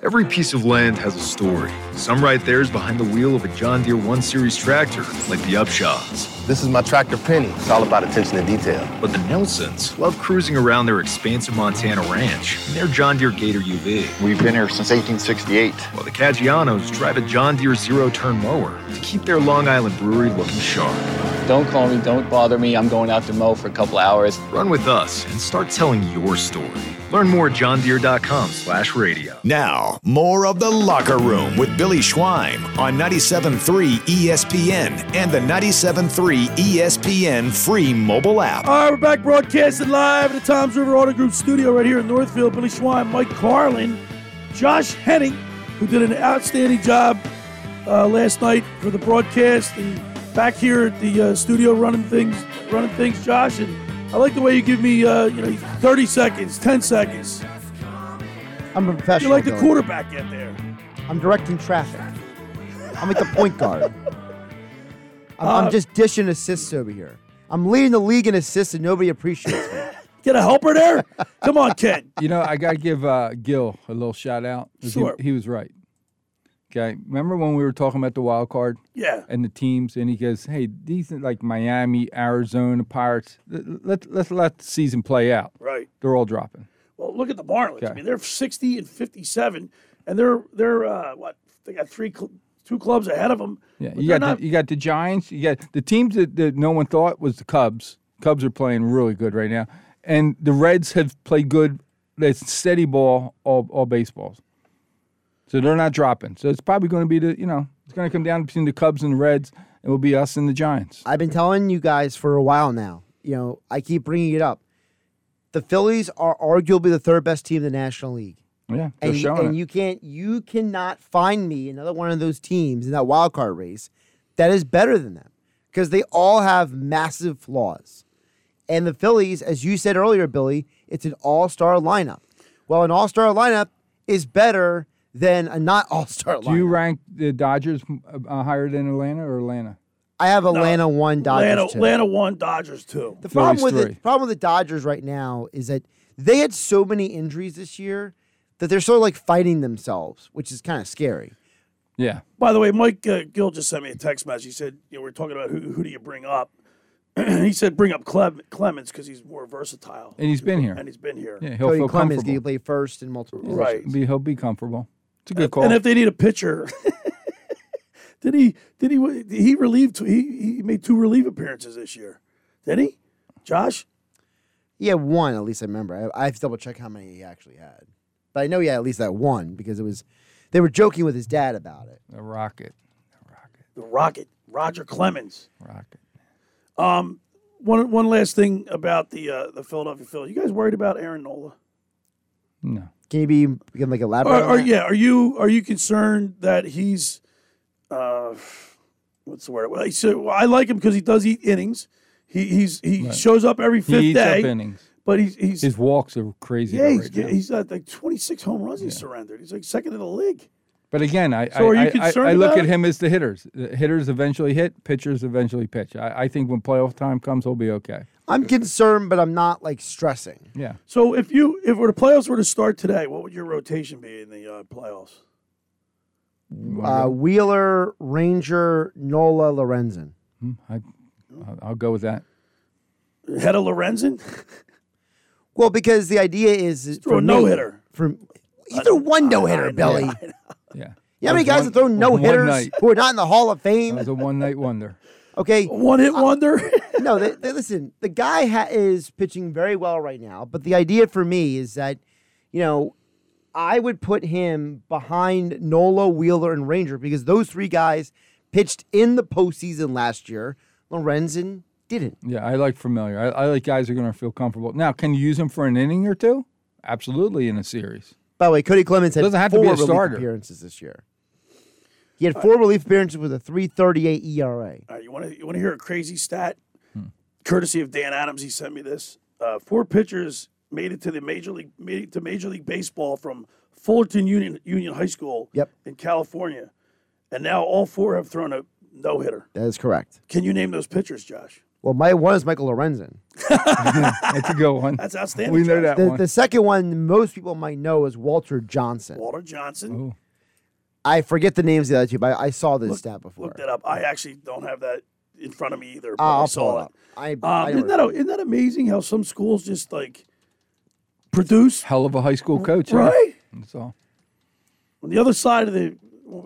Every piece of land has a story. Some right there is behind the wheel of a John Deere 1 Series tractor, like the Upshaws. This is my tractor Penny. It's all about attention to detail. But the Nelsons love cruising around their expansive Montana ranch in their John Deere Gator UV. We've been here since 1868. While the Caggianos drive a John Deere zero turn mower to keep their Long Island brewery looking sharp. Don't call me, don't bother me. I'm going out to mow for a couple hours. Run with us and start telling your story. Learn more at johndeere.com slash radio. Now, more of The Locker Room with Billy Schwein on 97.3 ESPN and the 97.3 ESPN free mobile app. All right, we're back broadcasting live at the Toms River Auto Group studio right here in Northfield. Billy Schwein, Mike Carlin, Josh Henning, who did an outstanding job uh, last night for the broadcast, and back here at the uh, studio running things, running things, Josh. And I like the way you give me, uh, you know, 30 seconds, 10 seconds. I'm a professional. You're like the quarterback out there. I'm directing traffic. I'm like the point guard. I'm, Uh, I'm just dishing assists over here. I'm leading the league in assists and nobody appreciates me. [LAUGHS] Get a helper there? Come on, Ken. [LAUGHS] You know, I got to give uh, Gill a little shout out. he- Sure. He, was right. Okay. Remember when we were talking about the wild card? Yeah. And the teams, and he goes, hey, these are like Miami, Arizona, Pirates. Let, let, let's let the season play out. Right. They're all dropping. Well, look at the Marlins. I mean, they're 60 and 57, and they're they're uh, what? They got three, cl- two clubs ahead of them. Yeah, you got not- the, you got the Giants. You got the teams that, that no one thought was the Cubs. Cubs are playing really good right now, and the Reds have played good. It's steady ball, all all baseballs. So they're not dropping. So it's probably going to be the you know it's going to come down between the Cubs and the Reds. It will be us and the Giants. I've been telling you guys for a while now. You know, I keep bringing it up. The Phillies are arguably the third best team in the National League. Yeah, and, showing and it. you can't you cannot find me another one of those teams in that wild card race that is better than them because they all have massive flaws. And the Phillies, as you said earlier, Billy, it's an all-star lineup. Well, an all-star lineup is better than a not [LAUGHS] all-star lineup. Do you rank the Dodgers uh, higher than Atlanta or Atlanta? I have Atlanta one, Dodgers Atlanta, two. Atlanta one, Dodgers two. The problem Phillies with three. the problem with the Dodgers right now is that they had so many injuries this year that they're sort of like fighting themselves, which is kind of scary. Yeah. By the way, Mike uh, Gill just sent me a text message. He said, you know, we're talking about who, who do you bring up. [CLEARS THROAT] he said, bring up Clem- Clemens because he's more versatile. And he's been here. And he's been here. Yeah, he'll Cody feel Clemens, comfortable. can you play first in multiple Right. Be, he'll be comfortable. It's a good call. And if they need a pitcher, [LAUGHS] did he? Did he? He relieved. He he made two relief appearances this year. Did he? Josh? Yeah, one at least I remember. I, I have to double check how many he actually had. But I know he had at least that one because it was they were joking with his dad about it. The Rocket. The Rocket, The rocket. Roger Clemens. Rocket. Um, one one last thing about the uh, the Philadelphia Phillies. You guys worried about Aaron Nola? No. Can you be can like elaborate? Are, on are- that? yeah, are you are you concerned that he's uh, what's the word? Well, he said, well, I like him because he does eat innings. He he's he Right. shows up every He fifth eats up day. innings. But he's he's His walks are crazy. yeah he's, right now. he's got like 26 home runs he surrendered. He's like second in the league. But again, I So are you I, I- concerned I, look at him as the hitters. The hitters eventually hit, pitchers eventually pitch. I, I think when playoff time comes, he'll be okay. I'm concerned, but I'm not like stressing. Yeah. So if you if the playoffs were to start today, what would your rotation be in the uh, playoffs? Uh, Wheeler, Ranger, Nola, Lorenzen. Hmm, I, I'll- I'll go with that. Head of Lorenzen? [LAUGHS] Well, because the idea is throw for a no-hitter. For you threw one no hitter, Billy. [LAUGHS] Yeah. You know how many guys was have thrown no hitters who are not in the Hall of That Fame? was a one night wonder. [LAUGHS] Okay, one hit wonder. [LAUGHS] no, they, they- listen. The guy ha- is pitching very well right now, but the idea for me is that, you know, I would put him behind Nola, Wheeler, and Ranger because those three guys pitched in the postseason last year. Lorenzen didn't. Yeah, I like familiar. I, I like guys who are going to feel comfortable. Now, can you use him for an inning or two? Absolutely, in a series. By the way, Cody Clemens had Doesn't have to four be a relief starter. appearances this year. He had four relief appearances with a 338 ERA. All right, you want to you want to hear a crazy stat? Courtesy of Dan Adams, he sent me this. Uh, four pitchers made it to the major league made it to Major League Baseball from Fullerton Union Union High School Yep. in California, and now all four have thrown a no hitter. That is correct. Can you name those pitchers, Josh? Well, my one is Michael Lorenzen. [LAUGHS] That's a good one. That's outstanding. We know that The, one. the second one most people might know is Walter Johnson. Walter Johnson. I forget the names of the other two, but I, I saw this Look- stat before. Look that up. I actually don't have that in front of me either. But Uh, I I'll saw pull it it. up. I- Um, I isn't, that, isn't that amazing how some schools just like produce Hell of a high school coach, huh? right? That's all. On the other side of the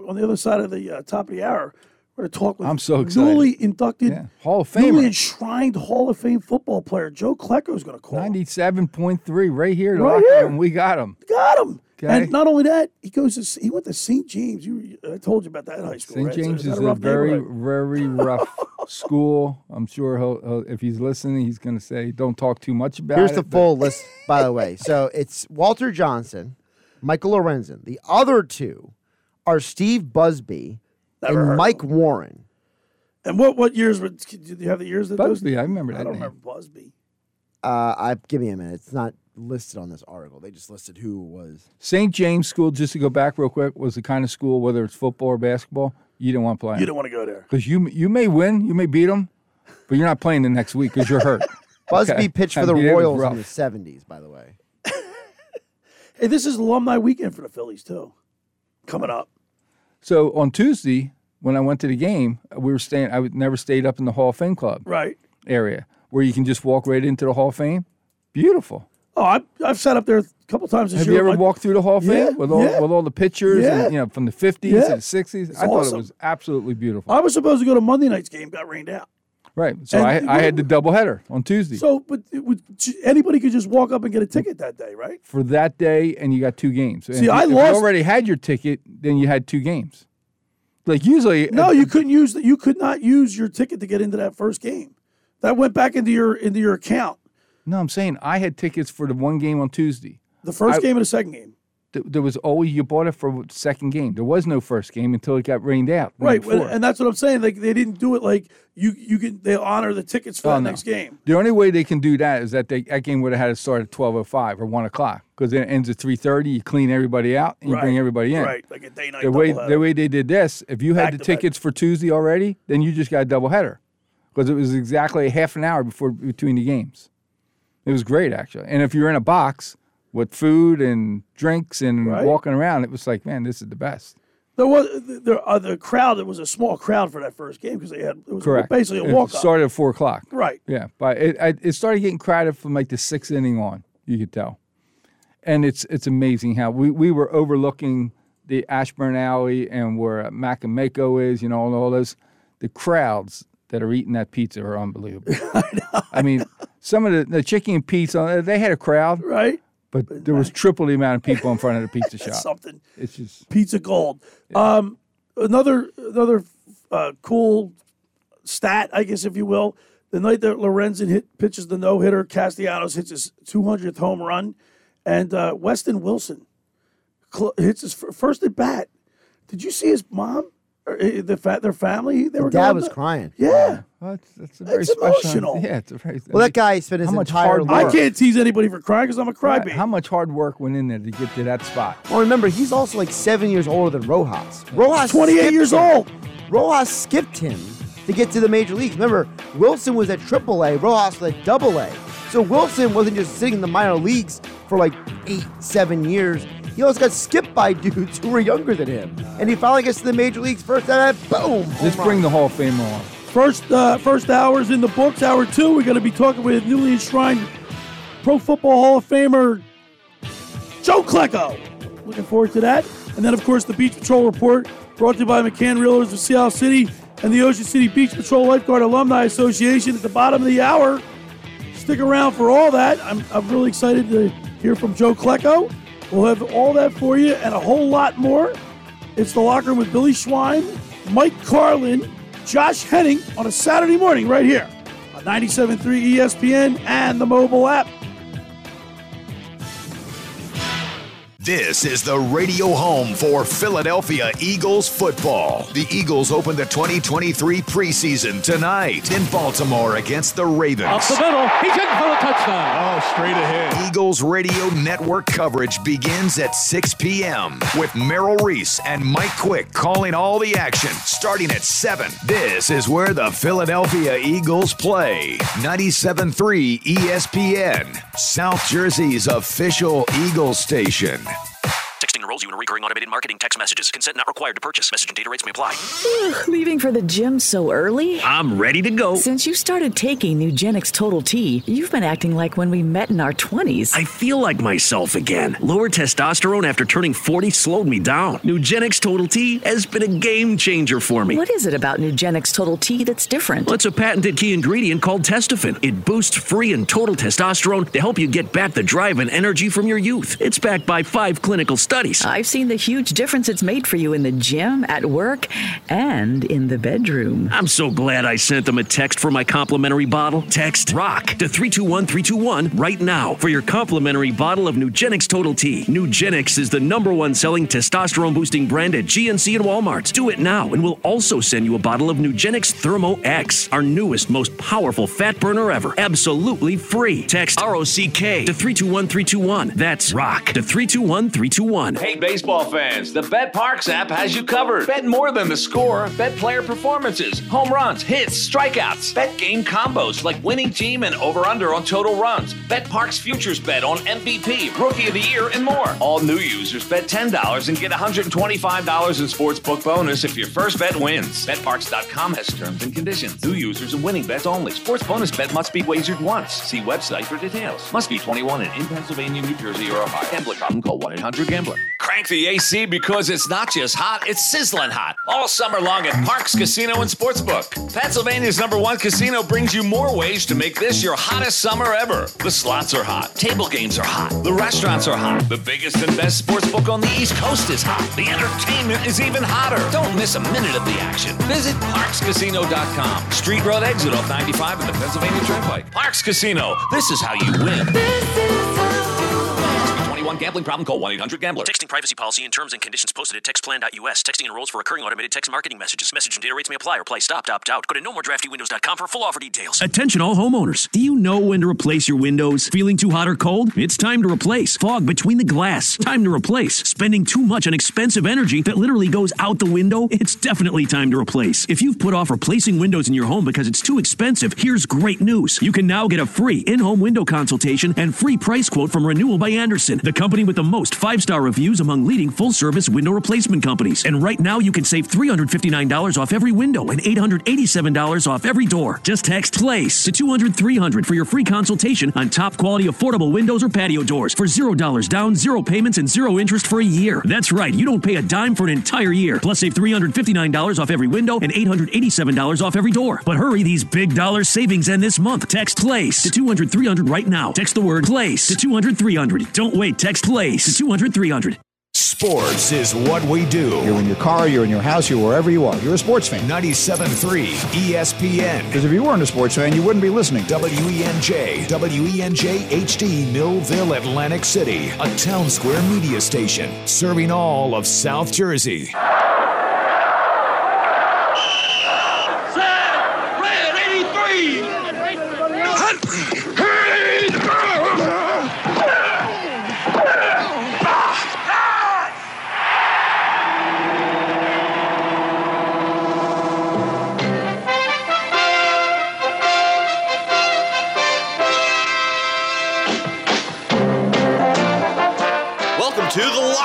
on the other side of the uh, top of the hour, we're going to talk with I'm so excited. newly inducted, Yeah. Hall of newly enshrined Hall of Fame football player Joe Klecko is going to call. 97.3 right here. to Right lock here. him. We got him. Got him. Okay. And not only that, he goes to he went to St. James. You, I told you about that high school. St. right? So James is a a very, very rough [LAUGHS] school. I'm sure he'll, he'll, if he's listening, he's going to say, don't talk too much about Here's it. Here's the but- full list, by the way. So it's Walter Johnson, Michael Lorenzen. The other two are Steve Busby Never and Mike Warren. And what what years? were- Did you have the years that those? Busby, I remember that. I don't name. remember Busby. Uh, I give me a minute. It's not listed on this article. They just listed who was. St. James School, just to go back real quick, was the kind of school, whether it's football or basketball, you didn't want to play. You don't want to go there. Because you, you may win, you may beat them, but you're not playing the next week because you're hurt. [LAUGHS] Busby Okay? pitched for I the mean, Royals in the 70s, by the way. [LAUGHS] Hey, this is alumni weekend for the Phillies too, coming up. So on Tuesday, when I went to the game, we were staying. I would never stayed up in the Hall of Fame club Right. area where you can just walk right into the Hall of Fame. Beautiful. Oh, I've, I've sat up there a couple times this Have year. you ever my- walked through the Hall of Yeah, Fame with all yeah. with all the pictures Yeah. and you know from the fifties Yeah. and sixties? I thought it was absolutely beautiful. I was supposed to go to Monday night's game, got rained out. Right. So And- I, I had the double header on Tuesday So, but would, anybody could just walk up and get a ticket that day, right? for that day, and you got two games. And See, if I if you already had your ticket, then you had two games. Like usually, uh, No, you couldn't use that. You could not use your ticket to get into that first game. That went back into your into your account. No, I'm saying I had tickets for the one game on Tuesday. The first I- game and the second game. Th- There was always you bought it for the second game. There was no first game until it got rained out. Right, before. and that's what I'm saying. Like they didn't do it like you. You can they honor the tickets for Oh, that no. next game. The only way they can do that is that they, that game would have had to start at twelve oh five or one o'clock because then it ends at three thirty. You clean everybody out and you bring everybody in. right, like a day night The way the way they did this, if you had Back the back. tickets for Tuesday already, then you just got a double header because it was exactly half an hour before between the games. It was great actually, and if you're in a box with food and drinks and Right. walking around, it was like, man, this is the best. There was there uh, the crowd. It was a small crowd for that first game because they had it was Correct. basically a walk started at four o'clock. Right. Yeah, but it I, it started getting crowded from like the sixth inning on. You could tell, and it's it's amazing how we, we were overlooking the Ashburn Alley and where Manco & Manco is, you know, and all those the crowds that are eating that pizza are unbelievable. [LAUGHS] I, mean, some of the, the chicken and pizza they had a crowd, right? But there was triple the amount of people in front of the pizza [LAUGHS] shop. something. It's just Pizza Gold. Um, another another uh, cool stat, I guess, if you will. The night that Lorenzen hit pitches the no hitter, Castellanos hits his 200th home run, and uh, Weston Wilson cl- hits his f- first at bat. Did you see his mom? Or, uh, the fa- their family? They The were dad going was nuts. crying. Yeah. Well, that's, that's a very It's special. emotional. Yeah, it's a very. Well, that guy spent his entire hard life. work? I can't tease anybody for crying because I'm a Right, crybaby. How much hard work went in there to get to that spot? Well, remember, he's also like seven years older than Rojas. Rojas, 28 years him. old. Rojas skipped him to get to the major leagues. Remember, Wilson was at AAA, Rojas was at AA. So Wilson wasn't just sitting in the minor leagues for like eight, seven years. He also got skipped by dudes who were younger than him, and he finally gets to the major leagues first. And boom! Let's bring run. the Hall of Fame on. First, uh, first hours in the books. Hour two, we're going to be talking with newly enshrined Pro Football Hall of Famer Joe Klecko. Looking forward to that. And then, of course, the Beach Patrol Report brought to you by McCann Realtors of Sea Isle City and the Ocean City Beach Patrol Lifeguard Alumni Association at the bottom of the hour. Stick around for all that. I'm, I'm really excited to hear from Joe Klecko. We'll have all that for you and a whole lot more. It's the locker room with Billy Schwein, Mike Carlin, Josh Henning on a Saturday morning right here on 97.3 ESPN and the mobile app. This is the radio home for Philadelphia Eagles football. The Eagles open the 2023 preseason tonight in Baltimore against the Ravens. Up the middle. He's in for the touchdown. Oh, straight ahead. Eagles radio network coverage begins at 6 p.m. with Merrill Reese and Mike Quick calling all the action starting at 7. This is where the Philadelphia Eagles play. 97.3 ESPN, South Jersey's official Eagles station. Texting enrolls you in recurring automated marketing text messages. Consent not required to purchase. Message and data rates may apply. Ugh, Leaving for the gym so early? I'm ready to go. Since you started taking Nugenix Total T, you've been acting like when we met in our 20s. I feel like myself again. Lower testosterone after turning 40 slowed me down. Nugenix Total T has been a game changer for me. What is it about Nugenix Total T that's different? Well, it's a patented key ingredient called Testofen. It boosts free and total testosterone to help you get back the drive and energy from your youth. It's backed by five clinical studies. I've seen the huge difference it's made for you in the gym, at work, and in the bedroom. I'm so glad I sent them a text for my complimentary bottle. Text ROCK to 321321 right now for your complimentary bottle of Nugenix Total T. Nugenix is the number one selling testosterone boosting brand at GNC and Walmart. Do it now, and we'll also send you a bottle of Nugenix Thermo X, our newest, most powerful fat burner ever. Absolutely free. Text ROCK to 321321. That's ROCK to 321321. Hey, baseball fans, the Bet Parx app has you covered. Bet more than the score. Bet player performances, home runs, hits, strikeouts. Bet game combos like winning team and over under on total runs. Bet Parx futures bet on MVP, rookie of the year, and more. All new users bet $10 and get $125 in sportsbook bonus if your first bet wins. BetParx.com has terms and conditions. New users and winning bets only. Sports bonus bet must be wagered once. See website for details. Must be 21 and in Pennsylvania, New Jersey, or Ohio. Gambling problem? Call 1 800 Gambler. Crank the AC because it's not just hot, it's sizzling hot. All summer long at Parx Casino and Sportsbook. Pennsylvania's number one casino brings you more ways to make this your hottest summer ever. The slots are hot, table games are hot, the restaurants are hot, the biggest and best sportsbook on the East Coast is hot, the entertainment is even hotter. Don't miss a minute of the action. Visit ParxCasino.com. Street Road exit off 95 in the Pennsylvania Turnpike. Parx Casino, this is how you win. 21 gambling problem, call 1 800 Gambler. Texting privacy policy and terms and conditions posted at textplan.us. Texting enrolls for recurring automated text marketing messages. Message and data rates may apply. Reply stop, opt out. Go to nomoredraftywindows.com for full offer details. Attention all homeowners. Do you know when to replace your windows? Feeling too hot or cold? It's time to replace. Fog between the glass. Time to replace. Spending too much on expensive energy that literally goes out the window? It's definitely time to replace. If you've put off replacing windows in your home because it's too expensive, here's great news. You can now get a free in-home window consultation and free price quote from Renewal by Andersen, the company with the most five star reviews among leading full service window replacement companies. And right now, you can save $359 off every window and $887 off every door. Just text PLACE to 200 300 for your free consultation on top quality affordable windows or patio doors for $0 down, zero payments, and zero interest for a year. That's right, you don't pay a dime for an entire year. Plus, save $359 off every window and $887 off every door. But hurry, these big dollar savings end this month. Text PLACE to 200 300 right now. Text the word PLACE to 200 300. Don't wait, text PLACE to 200 300. Sports is what we do. You're in your car, you're in your house, you're wherever you are. You're a sports fan. 97.3 ESPN. Because if you weren't a sports fan, you wouldn't be listening. WENJ, WENJ HD, Millville, Atlantic City, a town square media station serving all of South Jersey.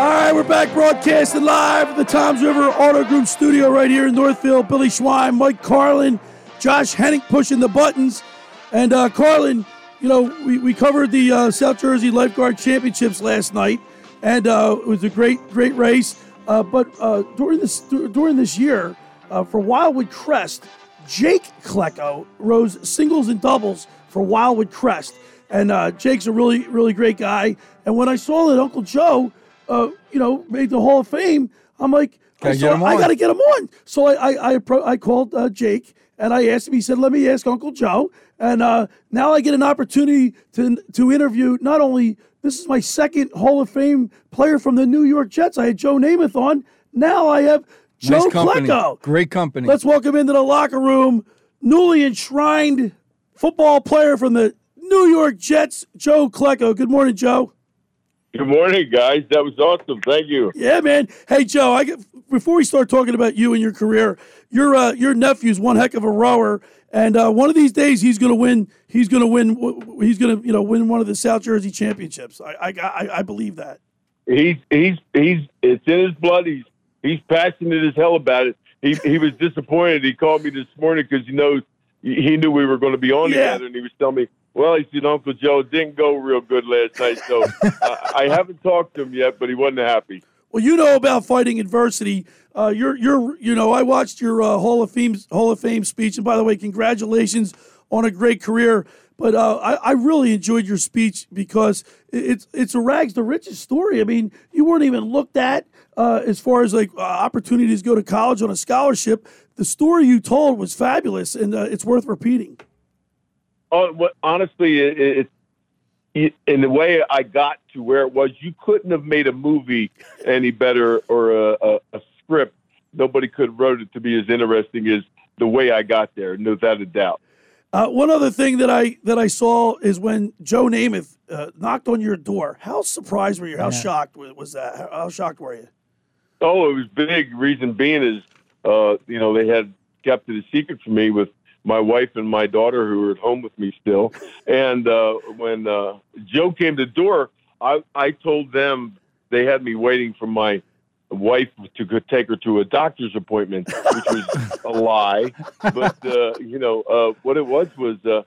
All right, we're back broadcasting live at the Toms River Auto Group studio right here in Northfield. Billy Schwein, Mike Carlin, Josh Hennick pushing the buttons. And uh, Carlin, you know, we, we covered the uh, South Jersey Lifeguard Championships last night, and uh, it was a great, great race. Uh, but uh, during this during this year, uh, for Wildwood Crest, Jake Klecko rose singles and doubles for Wildwood Crest. And Jake's a really, really great guy. And when I saw that Uncle Joe, uh, you know, made the Hall of Fame, I'm like, Gotta I, I got to get him on. So I, I, I, appro- I called uh, Jake and I asked him. He said, "Let me ask Uncle Joe." And uh, now I get an opportunity to to interview not only this is my second Hall of Fame player from the New York Jets. I had Joe Namath on. Now I have Joe nice company. Klecko. Great company. Let's welcome into the locker room newly enshrined football player from the New York Jets, Joe Klecko. Good morning, Joe. Good morning, guys. That was awesome. Thank you. Yeah, man. Hey, Joe. I get, before we start talking about you and your career, your uh, your nephew's one heck of a rower, and uh, one of these days he's going to win. He's going to win. He's going to you know win one of the South Jersey championships. I I, I, I believe that. He's he's he's it's in his blood. He's he's passionate as hell about it. He he was disappointed. He called me this morning because he knows he knew we were going to be on Yeah. together, and he was telling me, "Well, he said Uncle Joe didn't go real good last night, so [LAUGHS] I, I haven't talked to him yet, but he wasn't happy." Well, you know about fighting adversity. Uh, you're, you're, you know, I watched your uh, Hall of Fame Hall of Fame speech, and by the way, congratulations on a great career. But uh, I, I really enjoyed your speech because it's it's a rags to riches story. I mean, you weren't even looked at uh, as far as like uh, opportunities to go to college on a scholarship. The story you told was fabulous, and uh, it's worth repeating. Oh, what, honestly, it, it, it, in the way I got to where it was, you couldn't have made a movie any better or a, a, a script. Nobody could have wrote it to be as interesting as the way I got there, without a doubt. Uh, one other thing that I that I saw is when Joe Namath uh, knocked on your door. How surprised were you? How Yeah. shocked was, was that? How, how shocked were you? Oh, it was big. Reason being is, uh, you know, they had kept it a secret from me with my wife and my daughter who were at home with me still. And uh, when uh, Joe came to the door, I, I told them they had me waiting for my wife to go take her to a doctor's appointment, which was a lie. But uh, you know, uh, what it was was uh,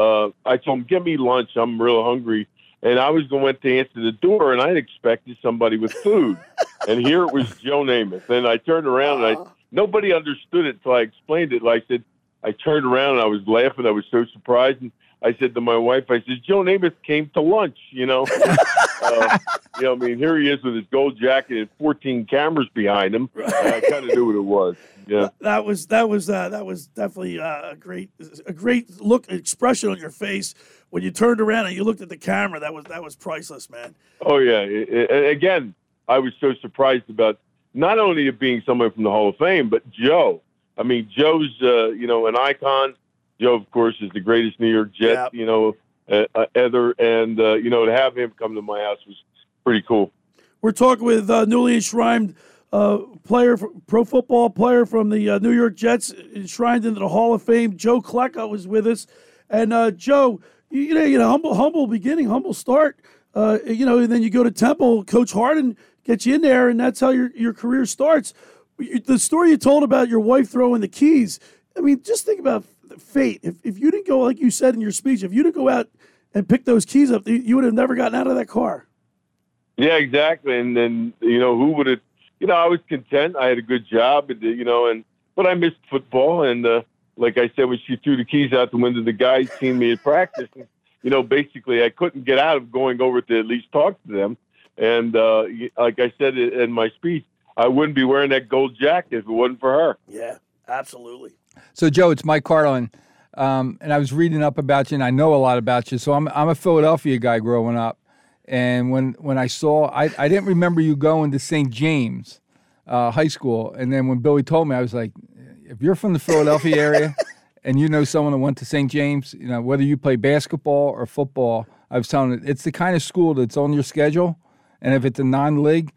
uh, I told him, "Give me lunch. I'm real hungry." And I was going to answer the door, and I expected somebody with food. and here it was Joe Namath. And I turned around, and I nobody understood it until I explained it. Like I said, I turned around, and I was laughing. I was so surprised, and I said to my wife, "I said Joe Namath came to lunch." You know, [LAUGHS] uh, you know. I mean, here he is with his gold jacket and 14 cameras behind him. And I kind of knew what it was. [LAUGHS] Yeah. That was that was uh, that was definitely uh, a great a great look expression on your face when you turned around and you looked at the camera. That was that was priceless, man. Oh yeah. It- it- again, I was so surprised about not only it being someone from the Hall of Fame, but Joe. I mean, Joe's uh, you know an icon. Joe, of course, is the greatest New York Jet. Yep. You know, uh, uh, ever, and uh, you know to have him come to my house was pretty cool. We're talking with uh, newly enshrined uh, player, pro football player from the uh, New York Jets, enshrined into the Hall of Fame. Joe Klecko was with us, and uh, Joe, you, you know, you know, humble, humble beginning, humble start. Uh, you know, and then you go to Temple. Coach Hardin gets you in there, and that's how your your career starts. The story you told about your wife throwing the keys. I mean, just think about fate. If if you didn't go, like you said in your speech, if you didn't go out and pick those keys up, you- you would have never gotten out of that car. Yeah, exactly. And then you know who would have? You know, I was content. I had a good job, and you know, and but I missed football. And uh, like I said, when she threw the keys out the window, the guys seen me at practice. And, you know, basically, I couldn't get out of going over to at least talk to them. And uh, like I said in my speech, I wouldn't be wearing that gold jacket if it wasn't for her. Yeah, absolutely. So, Joe, it's Mike Carlin, um, and I was reading up about you, and I know a lot about you. So, I'm I'm a Philadelphia guy growing up, and when when I saw, I I didn't remember you going to St. James uh, High School, and then when Billy told me, I was like, if you're from the Philadelphia [LAUGHS] area, and you know someone that went to St. James, you know whether you play basketball or football, I was telling you, it's the kind of school that's on your schedule, and if it's a non-league,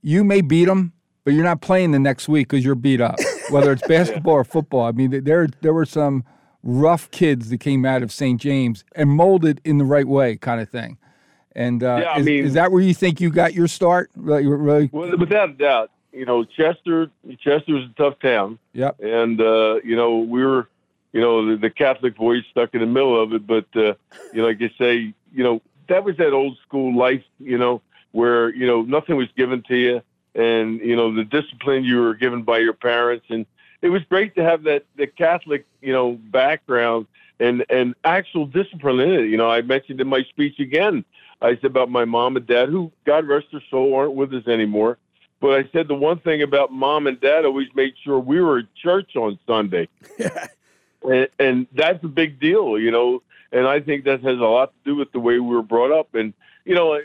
you may beat them, but you're not playing the next week because you're beat up. Whether it's [LAUGHS] basketball or football, I mean, there there were some rough kids that came out of St. James and molded in the right way, kind of thing. And uh, Yeah, is, mean- is that where you think you got your start? Really, really? Well, without a doubt, you know, Chester, Chester was a tough town. Yep. And, uh, you know, we were, you know, the, the Catholic voice stuck in the middle of it. But, uh, you know, like I say, you know, that was that old school life, you know, where, you know, nothing was given to you. And, you know, the discipline you were given by your parents. And it was great to have that, the Catholic, you know, background and, and actual discipline in it. You know, I mentioned in my speech again, I said about my mom and dad, who, God rest their soul, aren't with us anymore. But I said the one thing about mom and dad always made sure we were at church on Sunday. [LAUGHS] and, and that's a big deal, you know. And I think that has a lot to do with the way we were brought up. And, you know,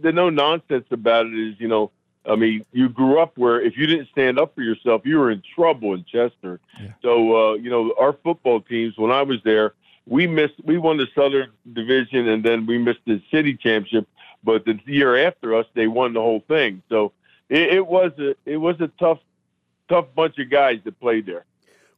the no nonsense about it is, you know, I mean, you grew up where if you didn't stand up for yourself, you were in trouble in Chester. So, uh, you know, our football teams, when I was there, we missed, we won the Southern Division and then we missed the city championship. But the year after us, they won the whole thing. So it, it was a, it was a tough, tough bunch of guys that played there.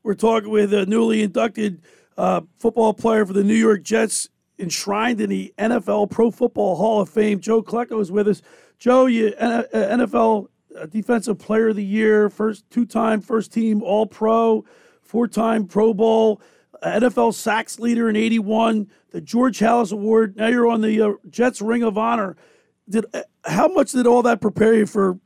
We're talking with a newly inducted uh, football player for the New York Jets, enshrined in the NFL Pro Football Hall of Fame. Joe Klecko is with us. Joe, you uh, NFL uh, Defensive Player of the Year, first two-time first team All Pro, four-time Pro Bowl, uh, NFL sacks leader in '81, the George Halas Award. Now you're on the uh, Jets Ring of Honor. Did uh, how much did all that prepare you for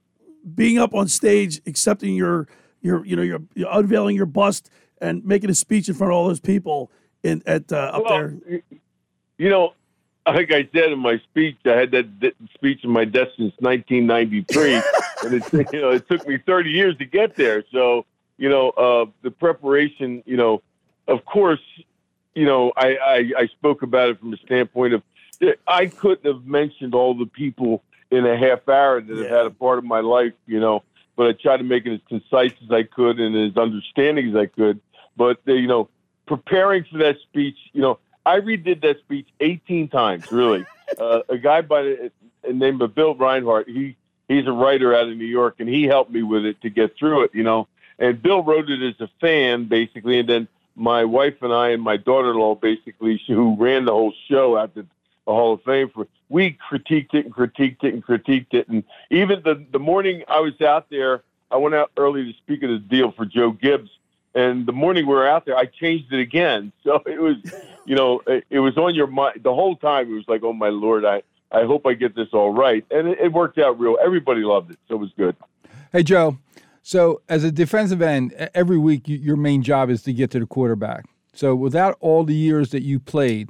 being up on stage, accepting your your you know your, your unveiling your bust and making a speech in front of all those people in at uh, up Well, there? You know, [LAUGHS] like I said in my speech, I had that d- speech in my desk since 1993, [LAUGHS] and it you know it took me 30 years to get there. So you know, uh, the preparation, you know, of course, you know, I, I I spoke about it from the standpoint of I couldn't have mentioned all the people in a half hour that have had a part of my life, you know. But I tried to make it as concise as I could and as understanding as I could. But you know, preparing for that speech, you know, I redid that speech 18 times. Really, [LAUGHS] uh, a guy by the name of Bill Reinhardt, he he's a writer out of New York, and he helped me with it to get through it. You know, and Bill wrote it as a fan, basically, and then my wife and I and my daughter-in-law, basically, who ran the whole show at the, the Hall of Fame, for we critiqued it and critiqued it and critiqued it, and even the the morning I was out there, I went out early to speak at a deal for Joe Gibbs, and the morning we were out there, I changed it again. [LAUGHS] So it was, you know, it, was on your mind the whole time. It was like, oh my lord, I I hope I get this all right, and it, it worked out real. Everybody loved it, so it was good. Hey, Joe. So, as a defensive end, every week you, your main job is to get to the quarterback. So, without all the years that you played,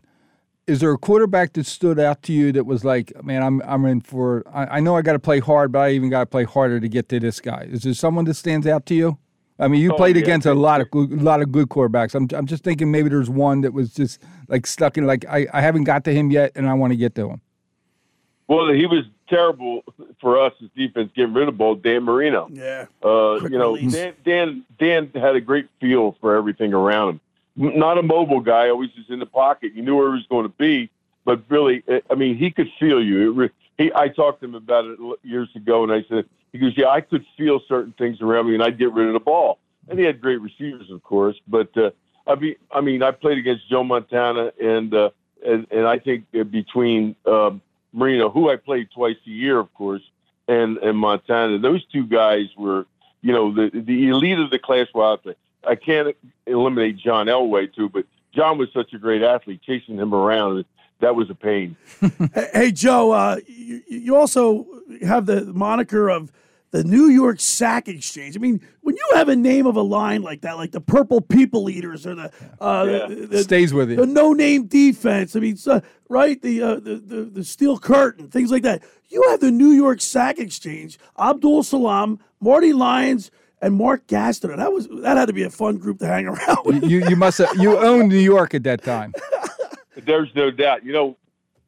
is there a quarterback that stood out to you that was like, man, I'm I'm in for. I, I know I got to play hard, but I even got to play harder to get to this guy. Is there someone that stands out to you? I mean, you Oh, played yeah. against a lot of good, a lot of good quarterbacks. I'm I'm just thinking maybe there's one that was just like stuck in like I, I haven't got to him yet, and I want to get to him. Well, he was terrible for us as defense getting rid of the ball. Dan Marino. Yeah. Uh, you know, release. Dan, Dan Dan had a great feel for everything around him. Not a mobile guy, always was in the pocket. You knew where he was going to be, but really, I- I mean, he could feel you. He, I talked to him about it years ago, and I said, he goes, "Yeah, I could feel certain things around me, and I'd get rid of the ball." And he had great receivers, of course, but uh, I mean, I mean, I played against Joe Montana, and uh, and, and I think uh, between um, Marino, who I played twice a year, of course, and and Montana, those two guys were, you know, the the elite of the class. Well, I can't eliminate John Elway too, but John was such a great athlete, chasing him around. That was a pain. [LAUGHS] Hey, hey, Joe, uh, you, you also have the moniker of the New York Sack Exchange. I mean, when you have a name of a line like that, like the Purple People Eaters or the uh, Yeah. the, the- Stays with you. the no name defense. I mean, so, right? The, uh, the the the Steel Curtain, things like that. You have the New York Sack Exchange, Abdul Salaam, Marty Lyons, and Mark Gastineau. That was that had to be a fun group to hang [LAUGHS] around with. you you must have you owned New York at that time. [LAUGHS] There's no doubt. You know,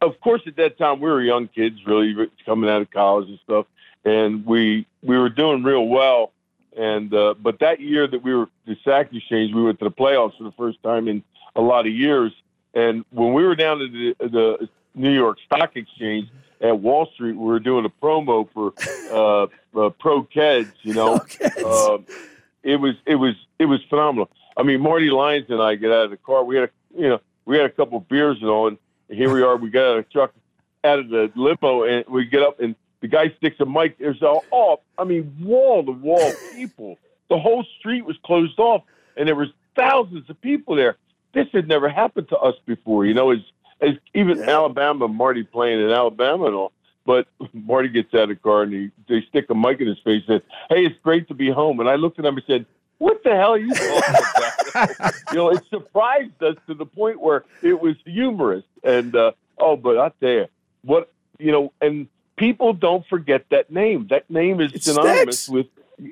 of course, at that time we were young kids, really coming out of college and stuff, and we we were doing real well. And uh, but that year that we were the sack exchange, we went to the playoffs for the first time in a lot of years. And when we were down to the, the New York Stock Exchange at Wall Street, we were doing a promo for uh, uh, Pro Keds. You know, uh, it was it was it was phenomenal. I mean, Marty Lyons and I get out of the car. We had a you know we had a couple beers and all, and here we are. We got out of the truck, out of the limo, and we get up, and the guy sticks a mic. There's all, all oh, I mean, wall to wall people. The whole street was closed off, and there was thousands of people there. This had never happened to us before. You know, as as even Alabama, Marty playing in Alabama and all. But [LAUGHS] Marty gets out of the car and he, they stick a mic in his face and says, Hey, it's great to be home. And I looked at him and said, What the hell are you talking about? you know, it surprised us to the point where it was humorous. And, uh, oh, but I tell you, what, you know, and people don't forget that name. That name is It synonymous sticks. with,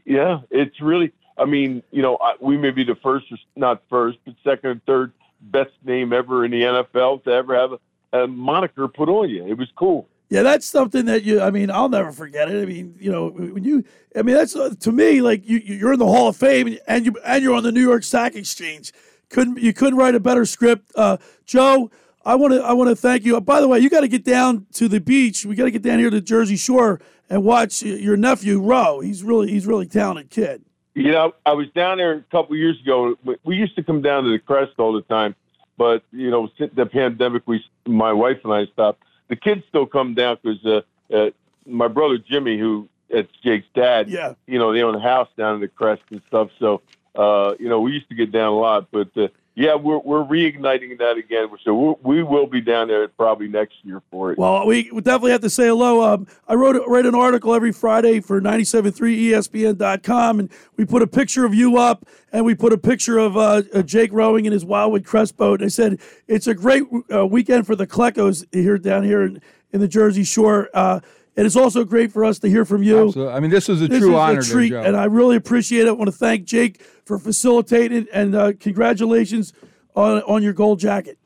yeah, it's really, I mean, you know, I, we may be the first, or not first, but second or third best name ever in the NFL to ever have a, a moniker put on you. It was cool. Yeah, that's something that you. I mean, I'll never forget it. I mean, you know, when you. I mean, that's uh, to me like you. You're in the Hall of Fame, and you and you're on the New York Stock Exchange. Couldn't you couldn't write a better script, uh, Joe? I want to I want to thank you. By the way, you got to get down to the beach. We got to get down here to Jersey Shore and watch your nephew row. He's really he's really talented kid. You know, I was down there a couple years ago. We- We used to come down to the Crest all the time, but you know, since the pandemic, we, my wife and I stopped. The kids still come down because uh, uh, my brother Jimmy, who it's Jake's dad, Yeah. you know, they own a house down in the Crest and stuff. So, uh, you know, we used to get down a lot, but uh, yeah, we're we're reigniting that again. So we'll, be down there probably next year for it. Well, we we definitely have to say hello. Um, I wrote write an article every Friday for E 973ESPN.com, and we put a picture of you up, and we put a picture of uh, uh, Jake rowing in his Wildwood Crest boat. And I said it's a great uh, weekend for the Kleckos here down here in, in the Jersey Shore. Uh, and it's also great for us to hear from you. Absolutely. I mean, this is a This true is honor, a treat, Joe. and I really appreciate it. I want to thank Jake for facilitating and uh, congratulations on on your gold jacket.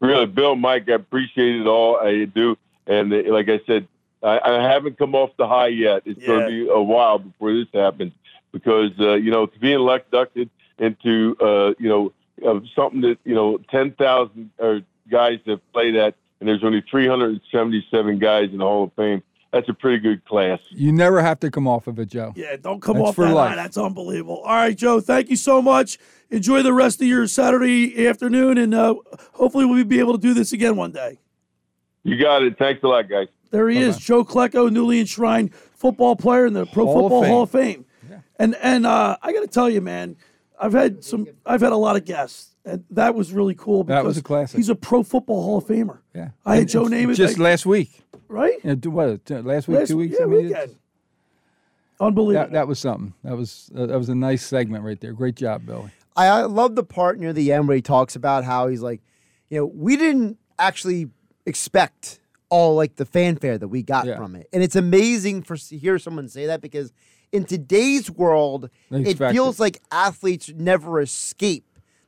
Really, Bill, Mike, I appreciate it all. I do. And uh, like I said, I, I haven't come off the high yet. It's going to be a while before this happens because, uh, you know, to be inducted into, uh, you know, something that, you know, 10,000 uh, guys have played at, and there's only 377 guys in the Hall of Fame. That's a pretty good class. You never have to come off of it, Joe. Yeah, don't come That's off for that life. high. That's unbelievable. All right, Joe, thank you so much. Enjoy the rest of your Saturday afternoon, and uh, hopefully we'll be able to do this again one day. You got it. Thanks a lot, guys. There he is, Joe Klecko, newly enshrined football player in the Pro Hall Football Fame. Hall of Fame. And and uh, I got to tell you, man, I've had some. I've had a lot of guests, and that was really cool. Because That was a classic. He's a Pro Football Hall of Famer. Yeah. I had And Joe it's Namath just I- last week. Right? Yeah, do what? uh, Last week, Last- two weeks. yeah, I mean, weekend. Unbelievable. That, that was something. That was uh, that was a nice segment right there. Great job, Billy. I, I love the part near the end where he talks about how he's like, you know, we didn't actually expect all like the fanfare that we got Yeah. from it, and it's amazing for to hear someone say that because in today's world, it feels it. like athletes never escape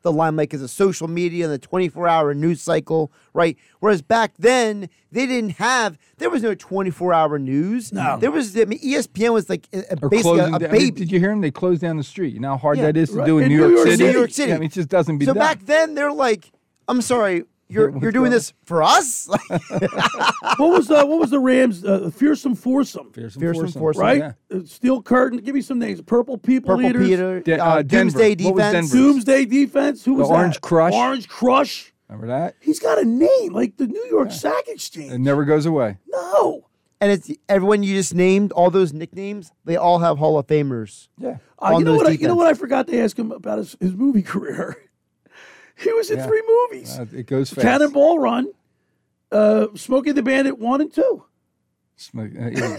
the limelight because of social media and the 24 hour news cycle, right? Whereas back then, they didn't have, there was no 24 hour news. No. There was, I mean, ESPN was like a, a- basically a, a down- I mean, baby. did you hear them? They closed down the street. You know how hard Yeah, that is to right. do in, In New, York, York City? City. New York City. Yeah, I mean, it just doesn't be so done. back then, they're like, I'm sorry, you're, [LAUGHS] you're doing this for us? [LAUGHS] what was the what was the Rams uh, fearsome foursome? Fearsome, Fearsome foursome, foursome, right? yeah. Uh, Steel curtain. Give me some names. Purple people Purple eaters. Peter, De- uh, uh, Doomsday What Defense. Doomsday defense. Who The was Orange that? Crush. Orange Crush. Remember that? He's got a name like the New York Sack Exchange. It never goes away. No. And it's everyone you just named, all those nicknames, they all have Hall of Famers. Yeah. Uh, on you know those what? I, you know what? I forgot to ask him about his, his movie [LAUGHS] career. He was in Yeah. three movies: Uh, it goes fast. Cannonball Run, uh, Smokey the Bandit one and two. Smoke- uh, yeah,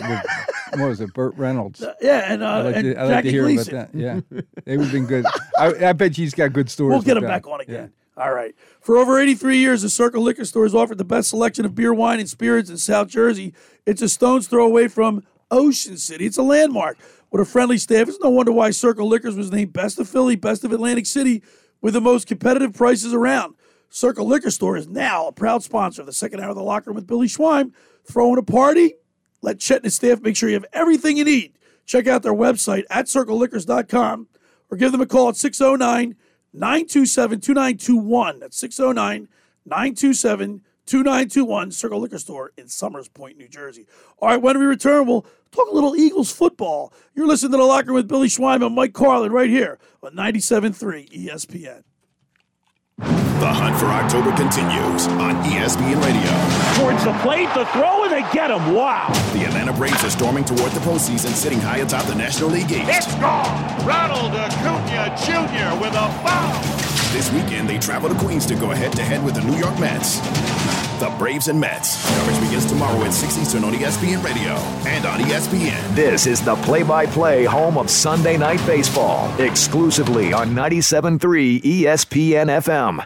with- what was it? Burt Reynolds. Uh, yeah, and, uh, I like, and to, I like to hear Gleason. about that. Yeah, they would have been good. I, I bet he's got good stories. We'll get him back on again. All right. For over 83 years, the Circle Liquor Store has offered the best selection of beer, wine, and spirits in South Jersey. It's a stone's throw away from Ocean City. It's a landmark with a friendly staff. It's no wonder why Circle Liquors was named Best of Philly, Best of Atlantic City, with the most competitive prices around. Circle Liquor Store is now a proud sponsor of the second hour of the locker room with Billy Schwein. Throwing a party? Let Chet and his staff make sure you have everything you need. Check out their website at circleliquors.com or give them a call at 609 927 2921. That's 609 927 2921, Circle Liquor Store in Somers Point, New Jersey. All right, when we return, we'll talk a little Eagles football. You're listening to The Locker with Billy Schwein and Mike Carlin right here on 97.3 ESPN. The hunt for October continues on ESPN Radio. Towards the plate, the throw, and they get him. Wow. The Atlanta Braves are storming toward the postseason, sitting high atop the National League East. It's gone. Ronald Acuna Jr. with a foul. This weekend, they travel to Queens to go head to head with the New York Mets. The Braves and Mets. Coverage begins tomorrow at 6 Eastern on ESPN Radio and on ESPN. This is the play by play home of Sunday Night Baseball, exclusively on 97.3 ESPN FM.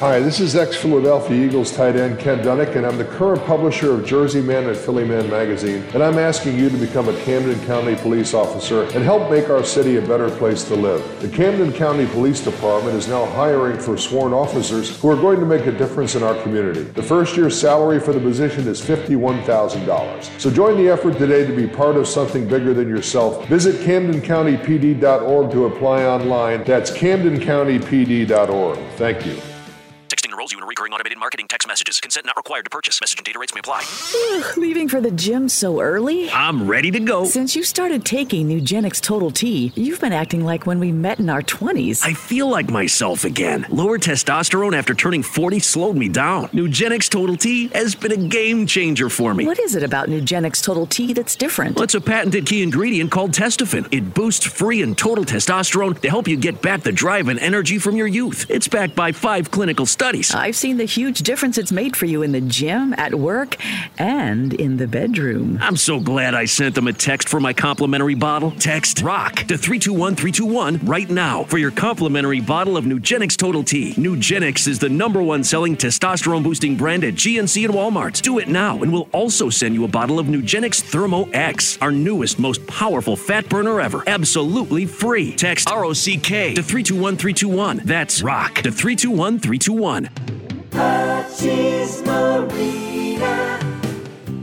Hi, this is ex-Philadelphia Eagles tight end Ken Dunek, and I'm the current publisher of Jersey Man and Philly Man magazine, and I'm asking you to become a Camden County police officer and help make our city a better place to live. The Camden County Police Department is now hiring for sworn officers who are going to make a difference in our community. The first year's salary for the position is $51,000. So join the effort today to be part of something bigger than yourself. Visit CamdenCountyPD.org to apply online. That's CamdenCountyPD.org. Thank you. Texting enrolls you in recurring automated marketing text messages. Consent not required to purchase. Message and data rates may apply. Leaving for the gym so early? I'm ready to go. Since you started taking Nugenix Total T, you've been acting like when we met in our 20s. I feel like myself again. Lower testosterone after turning 40 slowed me down. Nugenix Total T has been a game changer for me. What is it about Nugenix Total T that's different? Well, it's a patented key ingredient called Testofen. It boosts free and total testosterone to help you get back the drive and energy from your youth. It's backed by five clinical studies. I've seen the huge difference it's made for you in the gym, at work, and in the bedroom. I'm so glad I sent them a text for my complimentary bottle. Text ROCK to 321321 right now for your complimentary bottle of Nugenix Total T. Nugenix is the number one selling testosterone boosting brand at GNC and Walmart. Do it now, and we'll also send you a bottle of Nugenix Thermo X, our newest, most powerful fat burner ever. Absolutely free. Text ROCK to 321321. That's ROCK to 321321.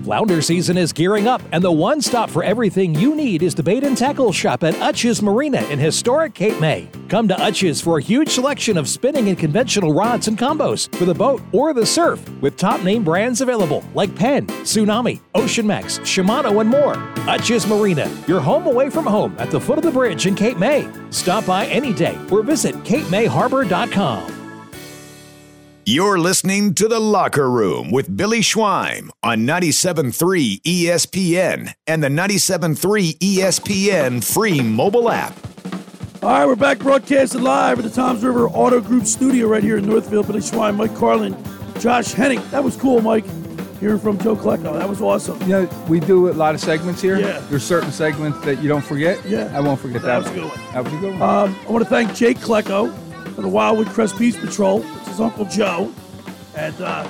Flounder season is gearing up, and the one stop for everything you need is the bait and tackle shop at Utsch's Marina in historic Cape May. Come to Utsch's for a huge selection of spinning and conventional rods and combos for the boat or the surf, with top name brands available like Penn, Tsunami, Ocean Max, Shimano, and more. Utsch's Marina, your home away from home at the foot of the bridge in Cape May. Stop by any day or visit CapeMayHarbor.com. You're listening to The Locker Room with Billy Schwein on 97.3 ESPN and the 97.3 ESPN free mobile app. All right, we're back broadcasting live at the Toms River Auto Group studio right here in Northfield. Billy Schwein, Mike Carlin, Josh Henning. That was cool, Mike. Hearing from Joe Klecko. That was awesome. You know, we do a lot of segments here. Yeah. There's certain segments that you don't forget. Yeah. I won't forget That that. was a good one. That was a good one. Um, I want to thank Jake Klecko for the Wildwood Crest Beach Patrol. It's his Uncle Joe. And uh,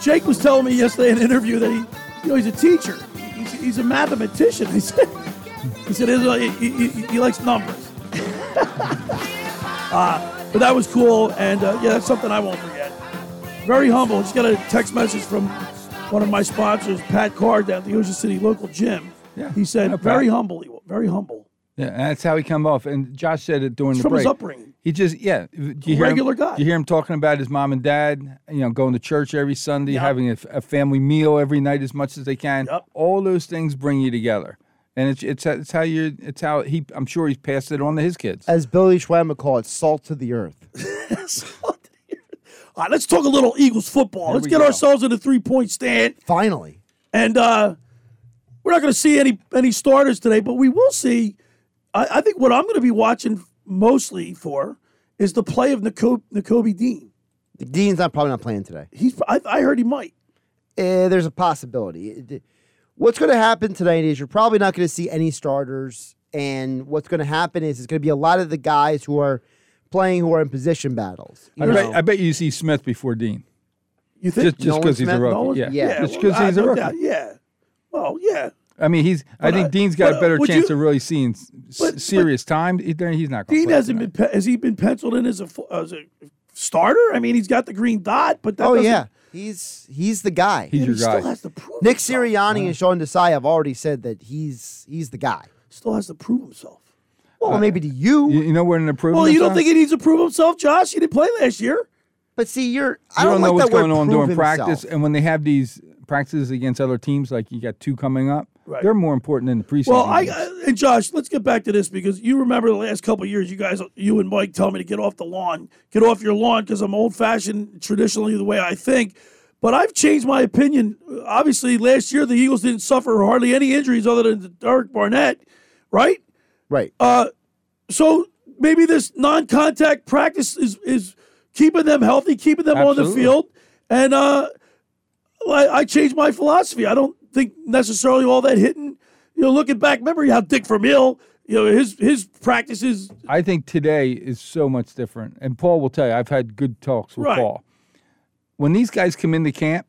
Jake was telling me yesterday in an interview that he, you know, he's a teacher. He's, he's a mathematician. [LAUGHS] He said, he said he, he, he, he likes numbers. [LAUGHS] uh, but that was cool. And uh, yeah, that's something I won't forget. Very humble. Just got a text message from one of my sponsors, Pat Card, down at the Ocean City local gym. Yeah. He said, very humble. he was, Very humble. Yeah, that's how he come off. And Josh said it during It's the from his break. upbringing. He just yeah, do you hear Regular him, guy. do You hear him talking about his mom and dad, you know, going to church every Sunday, Yep. having a, a family meal every night as much as they can. All those things bring you together, and it's it's it's how you it's how he. I'm sure he's passed it on to his kids. As Billy Schwein would call it, [LAUGHS] salt to the earth. All right, let's talk a little Eagles football. Here let's we get go. ourselves in a three point stand. Finally. And uh, we're not going to see any any starters today, but we will see. I, I think what I'm going to be watching mostly for is the play of Nico, Nakobe Dean. Dean's not probably not playing today. He's. I, I heard he might. Eh, there's a possibility. It- What's going to happen tonight is you're probably not going to see any starters, and what's going to happen is it's going to be a lot of the guys who are playing who are in position battles. You I know? bet, I bet you see Smith before Dean. You think just just because he's a rookie? Yeah, Yeah, just because I- he's a no rookie. doubt, yeah. Well, yeah. I mean, he's. I think uh, Dean's got a uh, better would chance you- of really seeing s- s- But- but- serious time. He- He's not. Gonna Dean hasn't tonight. been. pe- Has he been penciled in as a as a starter? I mean, he's got the green dot, but that oh yeah, he's he's the guy. He's Yeah, your he guy. Still has to prove Nick himself. Sirianni and Sean Desai have already said that he's he's the guy. Still has to prove himself. Well, maybe to you. You, you know what an improvement? Well, you don't think he needs to prove himself, Josh? He didn't play last year. But see, you're you I don't, know like what's that going on prove during practice, and when they have these practices against other teams, like you got two coming up, Right. they're more important than the preseason. Well, I and Josh, let's get back to this because you remember the last couple of years, you guys, you and Mike, tell me to get off the lawn, get off your lawn because I'm old fashioned, traditionally the way I think. But I've changed my opinion. Obviously, last year the Eagles didn't suffer hardly any injuries other than Derek Barnett, right? Right. Uh, so maybe this non-contact practice is is keeping them healthy, keeping them on the field, and uh, I, I changed my philosophy. I don't think necessarily all that hitting. You know, looking back, remember how Dick Vermeil, you know, his his practices. I think today is so much different. And Paul will tell you, I've had good talks with Right. Paul. When these guys come into camp,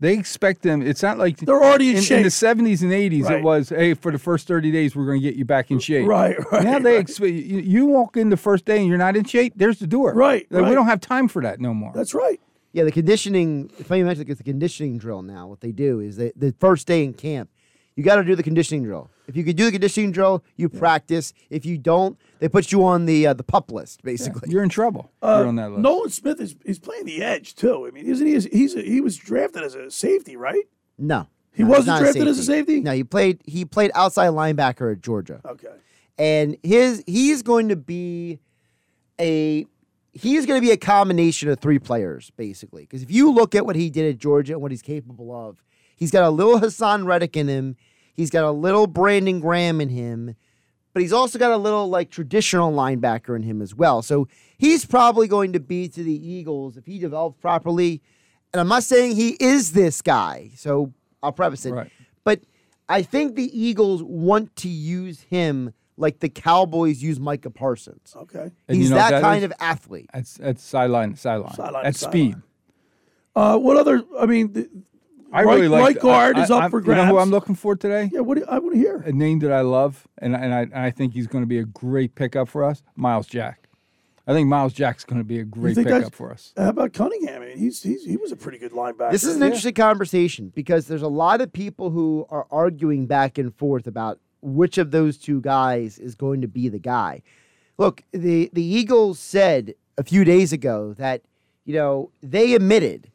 they expect them. It's not like They're already in in, shape. in the seventies and eighties. Right. It was, hey, for the first thirty days, we're going to get you back in shape. Right, right, Now they right. expect you, you walk in the first day and you're not in shape. There's the door. Right, Like, right. We don't have time for that no more. That's right. Yeah, the conditioning. Funny you mentioned it's the conditioning drill now. What they do is they, the first day in camp, you got to do the conditioning drill. If you could do the conditioning drill, you practice. If you don't, they put you on the uh, the pup list, basically. You're in trouble. Uh, you're on that list. Nolan Smith is he's playing the edge too. I mean, isn't he? He's a, he was drafted as a safety, right? No, He no, wasn't not drafted as a safety? No, he played he played outside linebacker at Georgia. Okay. And his he's going to be a he's going to be a combination of three players basically. Because if you look at what he did at Georgia and what he's capable of, he's got a little Haason Reddick in him. He's got a little Brandon Graham in him, but he's also got a little like traditional linebacker in him as well. So he's probably going to be to the Eagles if he develops properly. And I'm not saying he is this guy. So I'll preface it. Right. But I think the Eagles want to use him like the Cowboys use Micah Parsons. Okay. And He's you know what that, kind is? of athlete. That's that's sideline to sideline. Sideline to That's speed. Uh, what other? I mean, the, I right, really like right guard I- is up I'm- for You know who I'm looking for today? yeah, what do, I want to hear? A name that I love, and and I, and I think he's going to be a great pickup for us. Myles Jack. I think Myles Jack's going to be a great pickup for us. How about Cunningham? I mean, he's, he's he was a pretty good linebacker. This is an Yeah. interesting conversation because there's a lot of people who are arguing back and forth about which of those two guys is going to be the guy. Look, the the Eagles said a few days ago that you know they admitted,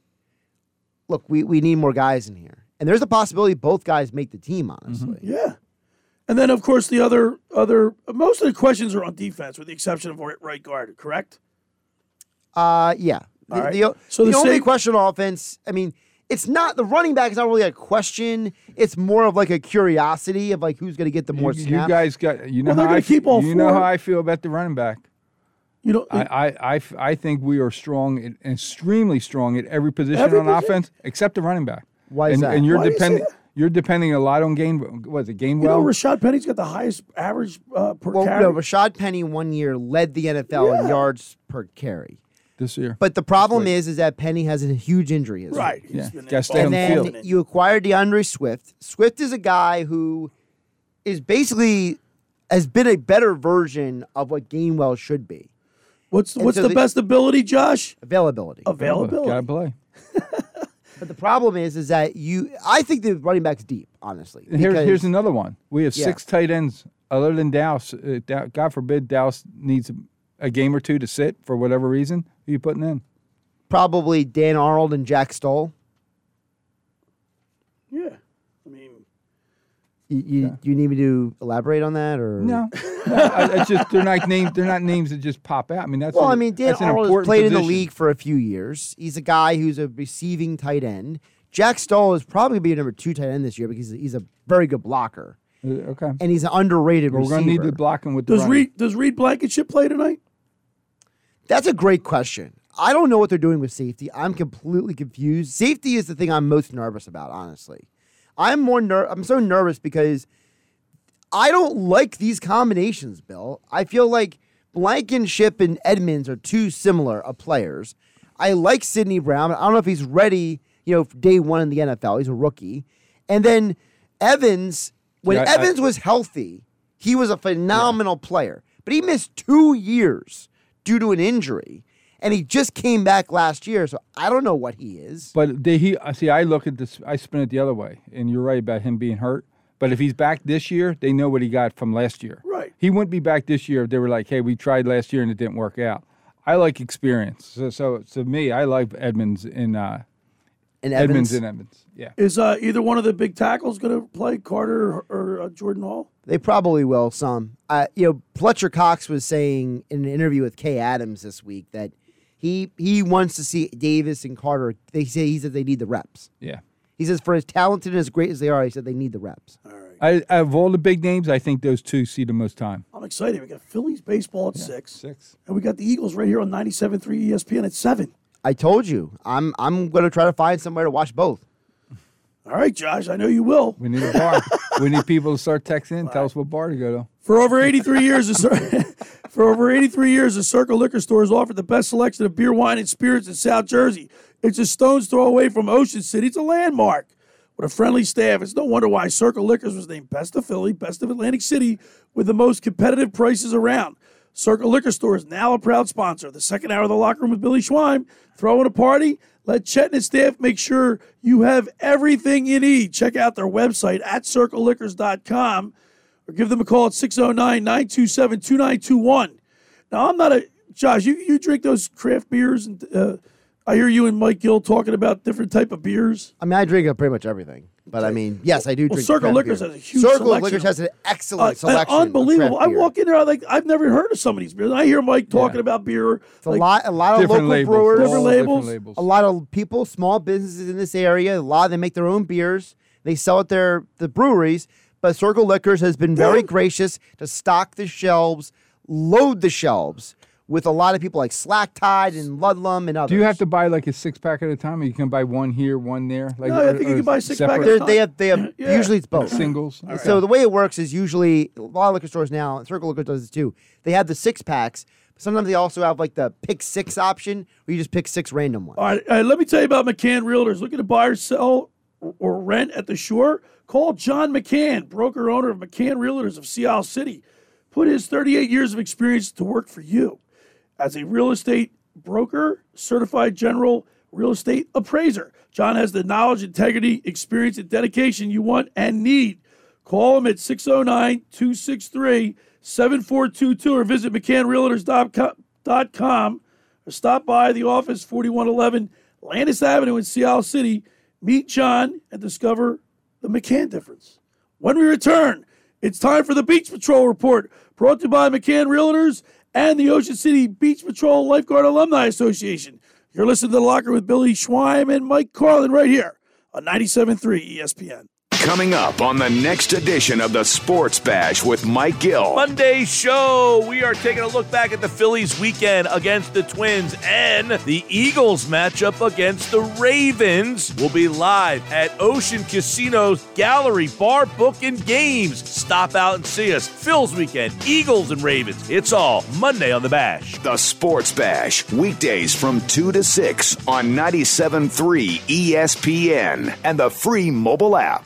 look, we, we need more guys in here, and there's a possibility both guys make the team. Honestly, Yeah. And then, of course, the other other most of the questions are on defense, with the exception of right- right guard. Correct? Uh, yeah. The, All right. the, So the the only same- question on offense, I mean, it's not the running back is not really a question. It's more of like a curiosity of like who's going to get the more you, you guys got you know Well, they're how gonna I keep all you know how I feel about the running back. You know, I I I think we are strong, extremely strong at every position Every on position? offense except the running back. Why is and, that? And you're Why do you depending. You're depending a lot on Gain. Was it Gainwell? You know, Rashaad Penny's got the highest average uh, per well, carry. no, Rashaad Penny one year led the NFL in yards per carry. This year. But the problem is, is that Penny has a huge injury history. right. Yeah, been gotta stay on And the then field. you acquired D'Andre Swift. Swift is a guy who is basically has been a better version of what Gainwell should be. What's And what's so the the- best ability, Josh? Availability. Availability. Gotta play. [LAUGHS] But the problem is, is that you. I think the running back's deep, honestly. And Here, because- here's another one. We have Yeah. six tight ends. Other than Dallas, uh, Dow- God forbid Dallas needs a, a game or two to sit for whatever reason. Who you putting in? probably Dan Arnold and Jack Stoll. Yeah. I mean, You, you, you need me to elaborate on that, or No, no it's just they're not names. They're not names that just pop out. I mean, that's Well, an- I mean, Dan Arnold has important played in the league for a few years. He's a guy who's a receiving tight end. Jack Stoll is probably going to be a number two tight end this year because he's a very good blocker, Uh, Okay, and he's an underrated Well, we're receiver. gonna need the blocking with the does running. Reed does Reed Blankenship play tonight? That's a great question. I don't know what they're doing with safety. I'm completely confused. Safety is the thing I'm most nervous about, honestly. I'm more ner- I'm so nervous because I don't like these combinations, Bill. I feel like Blankenship and Edmunds are too similar of players. I like Sydney Brown. I don't know if he's ready, you know, for day one in the NFL. He's a rookie. And then Evans, when Yeah, I- Evans was healthy, he was a phenomenal player. But he missed two years due to an injury. And he just came back last year, so I don't know what he is. But they, he uh, see, I look at this. I spin it the other way, and you're right about him being hurt. But if he's back this year, they know what he got from last year. Right. He wouldn't be back this year if they were like, "Hey, we tried last year and it didn't work out." I like experience. So, so to me, I like Edmunds in uh, And Edmunds Evans, and Edmunds. Yeah. Is uh, either one of the big tackles going to play Carter or, or uh, Jordan Hall? they probably will. Some, uh, you know, Fletcher Cox was saying in an interview with Kay Adams this week that he he wants to see Davis and Carter. They say he said they need the reps. Yeah. He says for as talented and as great as they are, he said they need the reps. All right. I, of all the big names, I think those two see the most time. I'm excited. We got Phillies baseball at six, Six. and we got the Eagles right here on 97.3 ESPN at seven. I told you, I'm I'm going to try to find somewhere to watch both. All right, Josh, I know you will. We need a bar. we need people to start texting. and Tell us what bar to go to. For over 83 years, the Cir- [LAUGHS] for over 83 years, the Circle Liquor Store has offered the best selection of beer, wine, and spirits in South Jersey. It's a stone's throw away from Ocean City. It's a landmark with a friendly staff. It's no wonder why Circle Liquors was named Best of Philly, Best of Atlantic City, with the most competitive prices around. Circle Liquor Store is now a proud sponsor. The second hour of the locker room with Billy Schwein. Throwing a party. Let Chet and his staff make sure you have everything you need. Check out their website at circleliquors.com or give them a call at 609 927 2921. Now, I'm not a, Josh, you, you drink those craft beers, and uh, I hear you and Mike Gill talking about different type of beers. I mean, I drink pretty much everything, but I mean, yes, I do Well, drink. Circle craft Liquors beer. has a huge Circle selection Liquors has an excellent Uh, selection. of unbelievable. craft I walk in there, I like I've never heard of some of these beers. I hear Mike talking about beer. It's a lot, a lot of local labels, brewers, Different all labels. labels. a lot of people, small businesses in this area. A lot of them make their own beers. They sell at their the breweries. But Circle Liquors has been very gracious to stock the shelves, load the shelves with a lot of people like Slack Tide and Ludlam and others. Do you have to buy like a six pack at a time, or you can buy one here, one there? Like, No, I think you can buy six pack at a They're- they have they have Yeah. usually it's both singles. So the way it works is usually a lot of liquor stores now, and Circle Liquor does it too. They have the six packs. But sometimes they also have like the pick six option, where you just pick six random ones. All right, all right, let me tell you about McCann Realtors. Looking to buy or sell or- or rent at the shore? Call John McCann, broker owner of McCann Realtors of Sea Isle City. Put his 38 years of experience to work for you. As a real estate broker, certified general real estate appraiser. John has the knowledge, integrity, experience, and dedication you want and need. Call him at 609 263 7422 or visit McCannRealtors.com or stop by the office 4111 Landis Avenue in Sea Isle City. Meet John and discover the McCann difference. When we return, it's time for the Beach Patrol Report brought to you by McCann Realtors and the Ocean City Beach Patrol Lifeguard Alumni Association. You're listening to The Locker with Billy Schwein and Mike Carlin right here on 97.3 ESPN. Coming up on the next edition of the Sports Bash with Mike Gill. Monday show, we are taking a look back at the Phillies weekend against the Twins and the Eagles matchup against the Ravens. We'll be live at Ocean Casino's Gallery Bar Book and Games. Stop out and see us. Phil's weekend, Eagles and Ravens. It's all Monday on the Bash. The Sports Bash, weekdays from 2 to 6 on 97.3 ESPN and the free mobile app.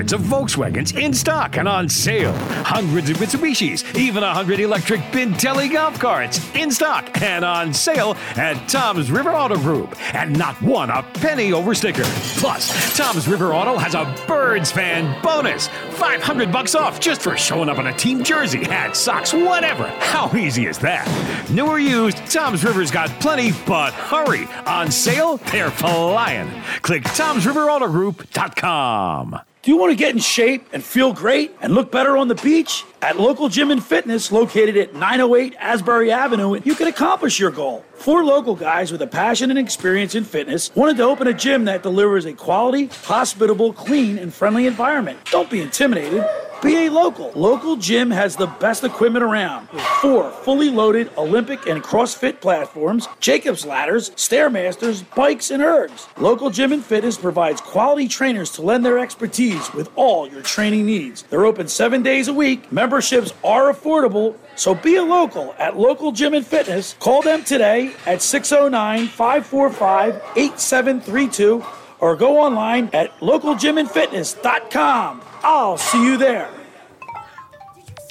Hundreds of Volkswagens in stock and on sale. Hundreds of Mitsubishis, even a hundred electric Bintelli golf carts in stock and on sale at Tom's River Auto Group. And not one a penny over sticker. Plus, Tom's River Auto has a Birds fan bonus. 500 bucks off just for showing up in a team jersey, hat, socks, whatever. How easy is that? New or used, Tom's River's got plenty, but hurry. On sale, they're flying. Click Tom'sRiverAutoGroup.com. Do you want to get in shape and feel great and look better on the beach? At Local Gym and Fitness, located at 908 Asbury Avenue, you can accomplish your goal. Four local guys with a passion and experience in fitness wanted to open a gym that delivers a quality, hospitable, clean, and friendly environment. Don't be intimidated. Be a local. Local Gym has the best equipment around four fully loaded Olympic and CrossFit platforms, Jacob's ladders, Stairmasters, bikes, and ergs. Local Gym and Fitness provides quality trainers to lend their expertise with all your training needs. They're open seven days a week. Memberships are affordable. So be a local at Local Gym and Fitness. Call them today at 609 545 8732 or go online at localgymandfitness.com. I'll see you there.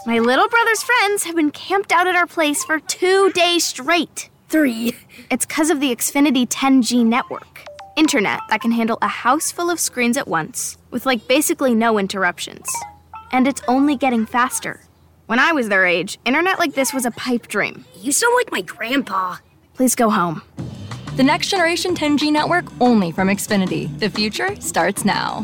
My little brother's friends have been camped out at our place for two days straight. Three. It's because of the Xfinity 10G network. Internet that can handle a house full of screens at once, with like basically no interruptions. And it's only getting faster. When I was their age, internet like this was a pipe dream. You sound like my grandpa. Please go home. The next generation 10G network only from Xfinity. The future starts now.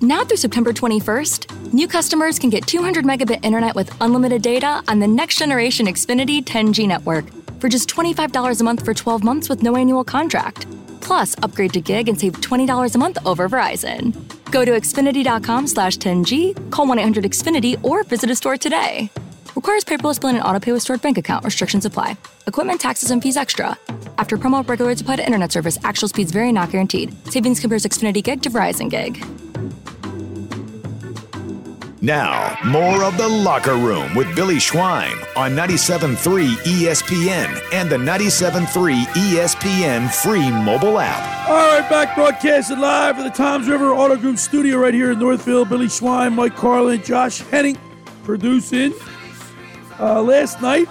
Now through September 21st, new customers can get 200 megabit internet with unlimited data on the next generation Xfinity 10G network for just $25 a month for 12 months with no annual contract. Plus, upgrade to gig and save $20 a month over Verizon. Go to xfinity.com slash 10G, call 1-800-XFINITY, or visit a store today. Requires paperless billing and autopay with stored bank account. Restrictions apply. Equipment taxes and fees extra. After promo, regular rates apply to internet service. Actual speeds vary, not guaranteed. Savings compares Xfinity Gig to Verizon Gig. Now, more of The Locker Room with Billy Schwein on 97.3 ESPN and the 97.3 ESPN free mobile app. All right, back broadcasting live from the Toms River Auto Group studio right here in Northfield. Billy Schwein, Mike Carlin, Josh Henning producing. Uh, last night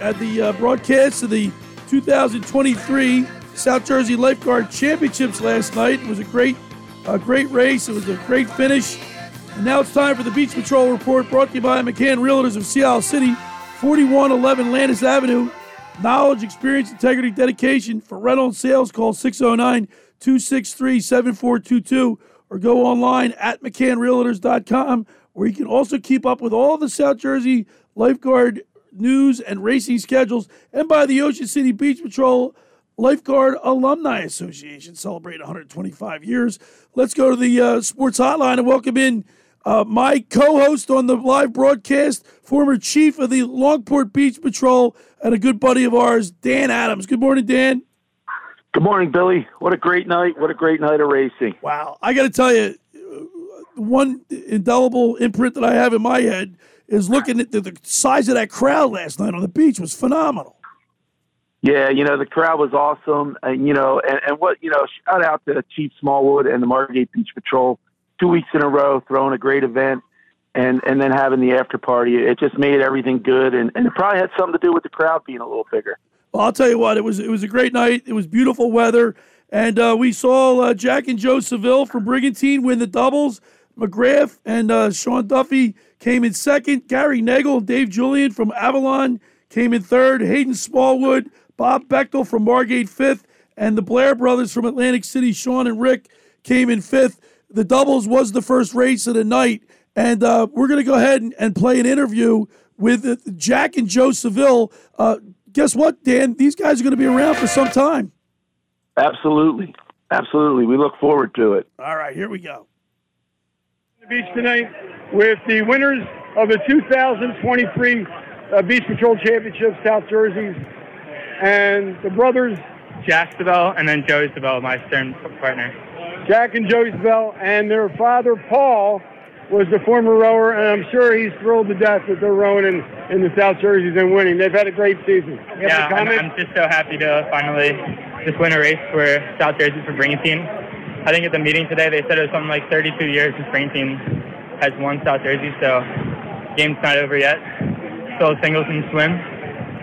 at the uh, broadcast of the 2023 South Jersey Lifeguard Championships last night. It was a great, uh, great race. It was a great finish. And now it's time for the Beach Patrol report brought to you by McCann Realtors of Sea Isle City, 4111 Landis Avenue, knowledge, experience, integrity, dedication. For rental and sales, call 609 263 7422 or go online at McCannRealtors.com where you can also keep up with all the South Jersey lifeguard news and racing schedules and by the Ocean City Beach Patrol Lifeguard Alumni Association celebrating 125 years. Let's go to the uh, sports hotline and welcome in uh, my co-host on the live broadcast, former chief of the Longport Beach Patrol, and a good buddy of ours, Dan Adams. Good morning, Dan. Good morning, Billy. What a great night! What a great night of racing. Wow, I got to tell you, uh, one indelible imprint that I have in my head is looking at the, the size of that crowd last night on the beach was phenomenal. Yeah, you know the crowd was awesome, and you know, and, and what you know, shout out to Chief Smallwood and the Margate Beach Patrol, two weeks in a row throwing a great event, and and then having the after party. It just made everything good, and, and it probably had something to do with the crowd being a little bigger. Well, I'll tell you what, it was it was a great night. It was beautiful weather, and uh, we saw uh, Jack and Joe Seville from Brigantine win the doubles. McGrath and uh, Sean Duffy came in second. Gary Nagel and Dave Julian from Avalon came in third. Hayden Smallwood, Bob Bechtel from Margate fifth, and the Blair brothers from Atlantic City, Sean and Rick, came in fifth. The doubles was the first race of the night, and uh, we're going to go ahead and, and, play an interview with uh, Jack and Joe Seville. Uh, guess what, Dan? These guys are going to be around for some time. Absolutely. Absolutely. We look forward to it. All right, here we go. Beach tonight with the winners of the 2023 uh, Beach Patrol Championship, South Jersey, and the brothers Jack Seville and then Joey Seville, my stern partner. Jack and Joey Seville, and their father Paul was the former rower, and I'm sure he's thrilled to death that they're rowing in, in the South Jerseys and winning. They've had a great season. You yeah, I'm, I'm, just so happy to finally just win a race for South Jersey for Brigantine. I think at the meeting today they said it was something like 32 years the since team has won South Jersey, so game's not over yet. Still singles and swim.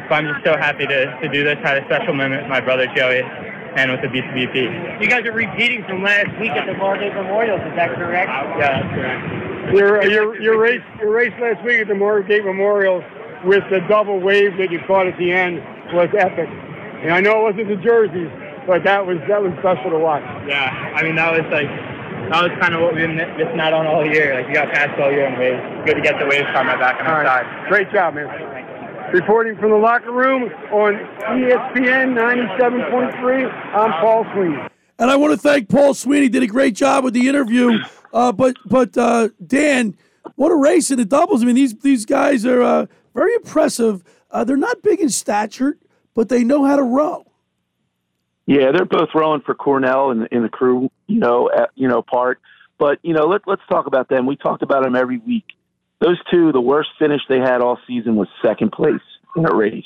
So I'm just so happy to, to do this. Had a special moment with my brother Joey and with the BCBP. You guys are repeating from last week at the Margate Memorials, is that correct? Yeah, that's correct. Your, uh, your, your, race, your race last week at the Margate Memorials with the double wave that you caught at the end was epic. And I know it wasn't the jerseys, but that was that was special to watch. Yeah, I mean that was like that was kind of what we've been missing out on all year. Like we got past all year on waves. Good to get the waves on my back on my right. side. Great job, man. Reporting from the locker room on ESPN 97.3, I'm Paul Sweeney. And I want to thank Paul Sweeney. Did a great job with the interview. Uh, but but uh, Dan, what a race in the doubles! I mean, these these guys are uh, very impressive. Uh, they're not big in stature, but they know how to row. Yeah, they're both rowing for Cornell in, in the crew, you know, at, you know part. But you know, let, let's talk about them. We talked about them every week. Those two, the worst finish they had all season was second place in a race.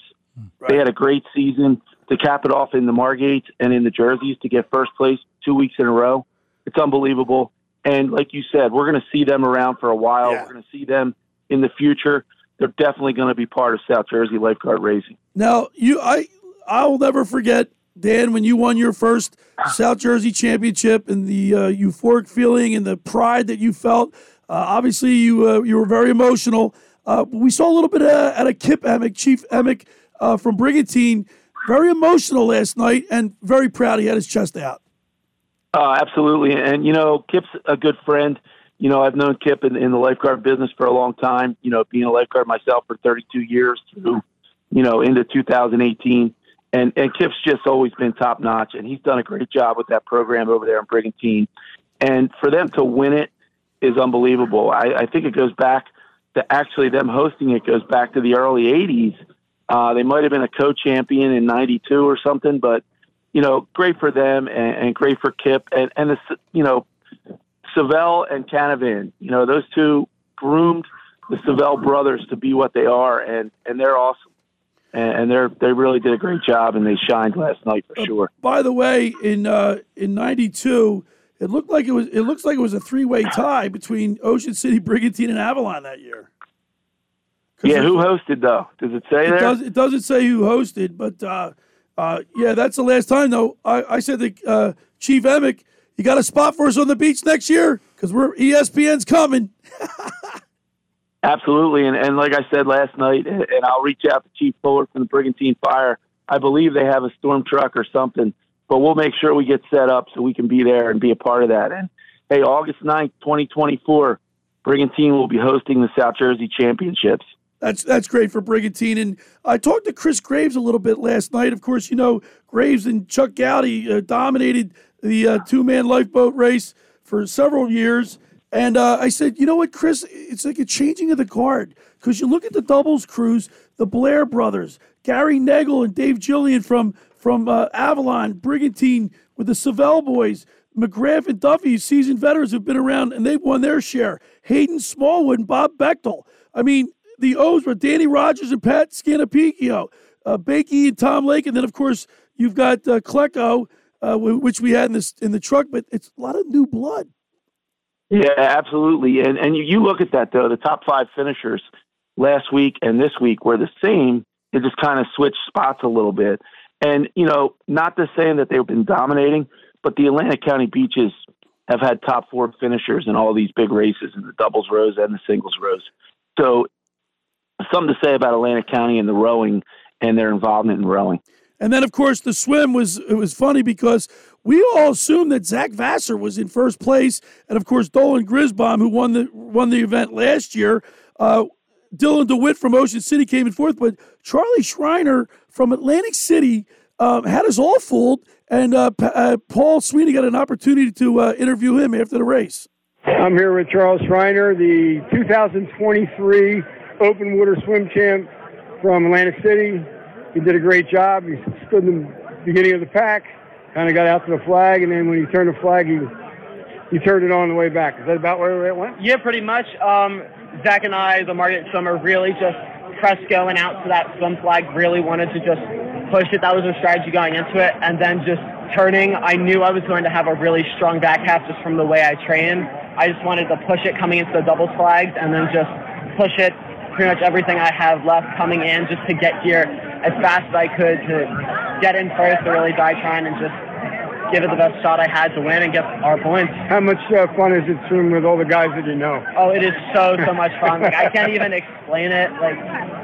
Right. They had a great season to cap it off in the Margate and in the jerseys to get first place two weeks in a row. It's unbelievable. And like you said, we're going to see them around for a while. Yeah. We're going to see them in the future. They're definitely going to be part of South Jersey lifeguard racing. Now, you, I, I'll never forget Dan when you won your first South Jersey championship and the uh, euphoric feeling and the pride that you felt. Uh, obviously, you uh, you were very emotional. Uh, we saw a little bit uh, at a Kip Emick, Chief Emick uh, from Brigantine, very emotional last night and very proud he had his chest out. Absolutely. And, you know, Kip's a good friend. You know, I've known Kip in, in the lifeguard business for a long time, you know, being a lifeguard myself for 32 years through, you know, into 2018. And, and Kip's just always been top notch, and he's done a great job with that program over there in Brigantine. And for them to win it is unbelievable. I, I think it goes back to actually them hosting it goes back to the early 80s. Uh, they might have been a co-champion in 92 or something, but you know, great for them and, and great for Kip and, and the, you know, Savell and Canavan, you know, those two groomed the Savell brothers to be what they are and, and they're awesome. And, and they're, they really did a great job and they shined last night for sure. By the way, in uh, in '92, it looked like it was. It looks like it was a three way tie between Ocean City, Brigantine, and Avalon that year. Yeah. Who hosted though? Does it say It there? does. It doesn't say who hosted, but uh, uh, yeah, that's the last time though. I, I said to uh, Chief Emick, you got a spot for us on the beach next year because we're ESPN's coming. [LAUGHS] Absolutely, and, and like I said last night, and I'll reach out to Chief Fuller from the Brigantine Fire. I believe they have a storm truck or something, but we'll make sure we get set up so we can be there and be a part of that. And hey, August 9th, 2024, Brigantine will be hosting the South Jersey Championships. That's that's great for Brigantine. And I talked to Chris Graves a little bit last night. Of course, you know Graves and Chuck Gowdy uh, dominated the uh, two man lifeboat race for several years. And uh, I said, you know what, Chris? It's like a changing of the guard because you look at the doubles crews, the Blair brothers, Gary Negel and Dave Gillian from from uh, Avalon, Brigantine with the Savell boys. McGrath and Duffy, seasoned veterans who've been around and they've won their share. Hayden Smallwood and Bob Bechtel. I mean, the O's were Danny Rogers and Pat Scanapicchio, uh, Bakey and Tom Lake, and then of course you've got uh, Klecko, uh, which we had in this in the truck. But it's a lot of new blood. Yeah, absolutely. And and you, you look at that though, the top five finishers last week and this week were the same. They just kind of switched spots a little bit. And you know, not to say that they've been dominating, but the Atlantic County beaches have had top four finishers in all these big races in the doubles rows and the singles rows. So something to say about Atlantic County and the rowing and their involvement in rowing. And then, of course, the swim was it was funny because we all assumed that Zach Vassar was in first place, and of course, Dolan Grisbaum, who won the won the event last year. Uh, Dylan DeWitt from Ocean City came in fourth, but Charlie Schreiner from Atlantic City um, had us all fooled, and uh, P- uh, Paul Sweeney got an opportunity to uh, interview him after the race. I'm here with Charles Schreiner, the 2023 open water swim champ from Atlantic City. He did a great job. He stood in the beginning of the pack, kind of got out to the flag, and then when he turned the flag, he he turned it on the way back. Is that about where it went? Yeah, pretty much. Um, Zach and I, the market summer, really just pressed going out to that swim flag. Really wanted to just push it. That was our strategy going into it, and then just turning. I knew I was going to have a really strong back half just from the way I trained. I just wanted to push it coming into the doubles flags, and then just push it pretty much everything I have left coming in just to get here as fast as I could to get in first to really die trying and just give it the best shot I had to win and get our points. How much uh, fun is it swimming with all the guys that you know? Oh, it is so so much fun. Like I can't even explain it. Like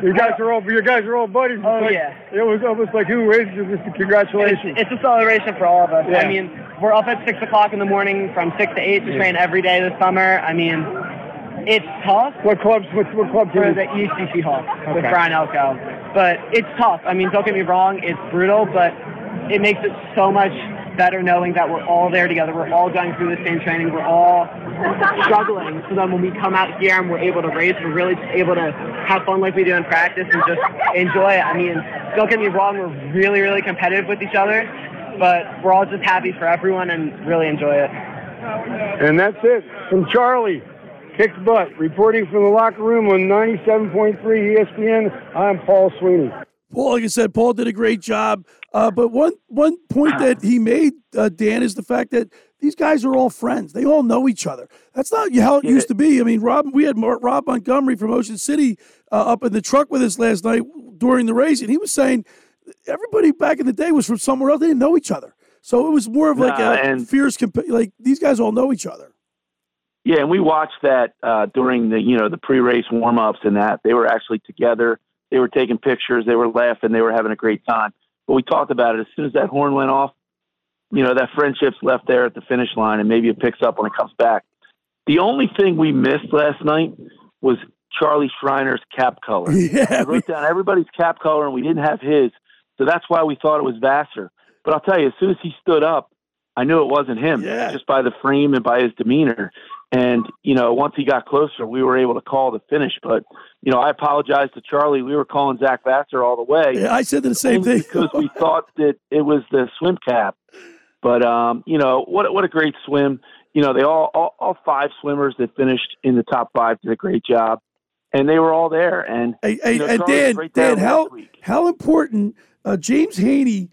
You guys are all your guys are all buddies. Oh, like- yeah. It was almost like who who is this? Congratulations. It's, it's a celebration for all of us. Yeah. I mean, we're up at six o'clock in the morning from six to eight to train every day this summer. I mean, it's tough. What clubs? What, what club do For the ECC Hawks with Brian Elko. But it's tough. I mean, don't get me wrong, it's brutal, but it makes it so much better knowing that we're all there together. We're all going through the same training. We're all struggling. So then when we come out here and we're able to race, we're really just able to have fun like we do in practice and just enjoy it. I mean, don't get me wrong, we're really, really competitive with each other, but we're all just happy for everyone and really enjoy it. And that's it from Charlie. Kicks butt. Reporting from the locker room on 97.3 ESPN. I'm Paul Sweeney. Paul, like I said, Paul did a great job. Uh, but one one point that he made, uh, Dan, is the fact that these guys are all friends. They all know each other. That's not how it used to be. I mean, Rob, we had Mar- Rob Montgomery from Ocean City uh, up in the truck with us last night during the race, and he was saying everybody back in the day was from somewhere else. They didn't know each other, so it was more of like Nah, a and- fierce. Comp- like these guys all know each other. Yeah, and we watched that uh, during the you know the pre-race warm-ups and that they were actually together. They were taking pictures. They were laughing. They were having a great time. But we talked about it as soon as that horn went off. You know that friendship's left there at the finish line, and maybe it picks up when it comes back. The only thing we missed last night was Charlie Schreiner's cap color. [LAUGHS] Yeah, we wrote down everybody's cap color, and we didn't have his, so that's why we thought it was Vassar. But I'll tell you, as soon as he stood up, I knew it wasn't him, yeah. just by the frame and by his demeanor. And you know, once he got closer, we were able to call the finish. But you know, I apologize to Charlie. We were calling Zach Vassar all the way. Yeah, I said the same thing. because we [LAUGHS] thought that it was the swim cap. But um, you know, what a- what a great swim. You know, they all, all all five swimmers that finished in the top five did a great job, and they were all there. And Hey, hey, you know, and Dan, right Dan, how how important uh, James Haney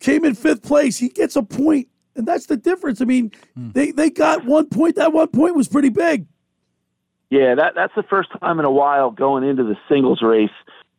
came in fifth place. He gets a point, and that's the difference. I mean, Hmm. they they got one point. That one point was pretty big. Yeah, that that's the first time in a while going into the singles race.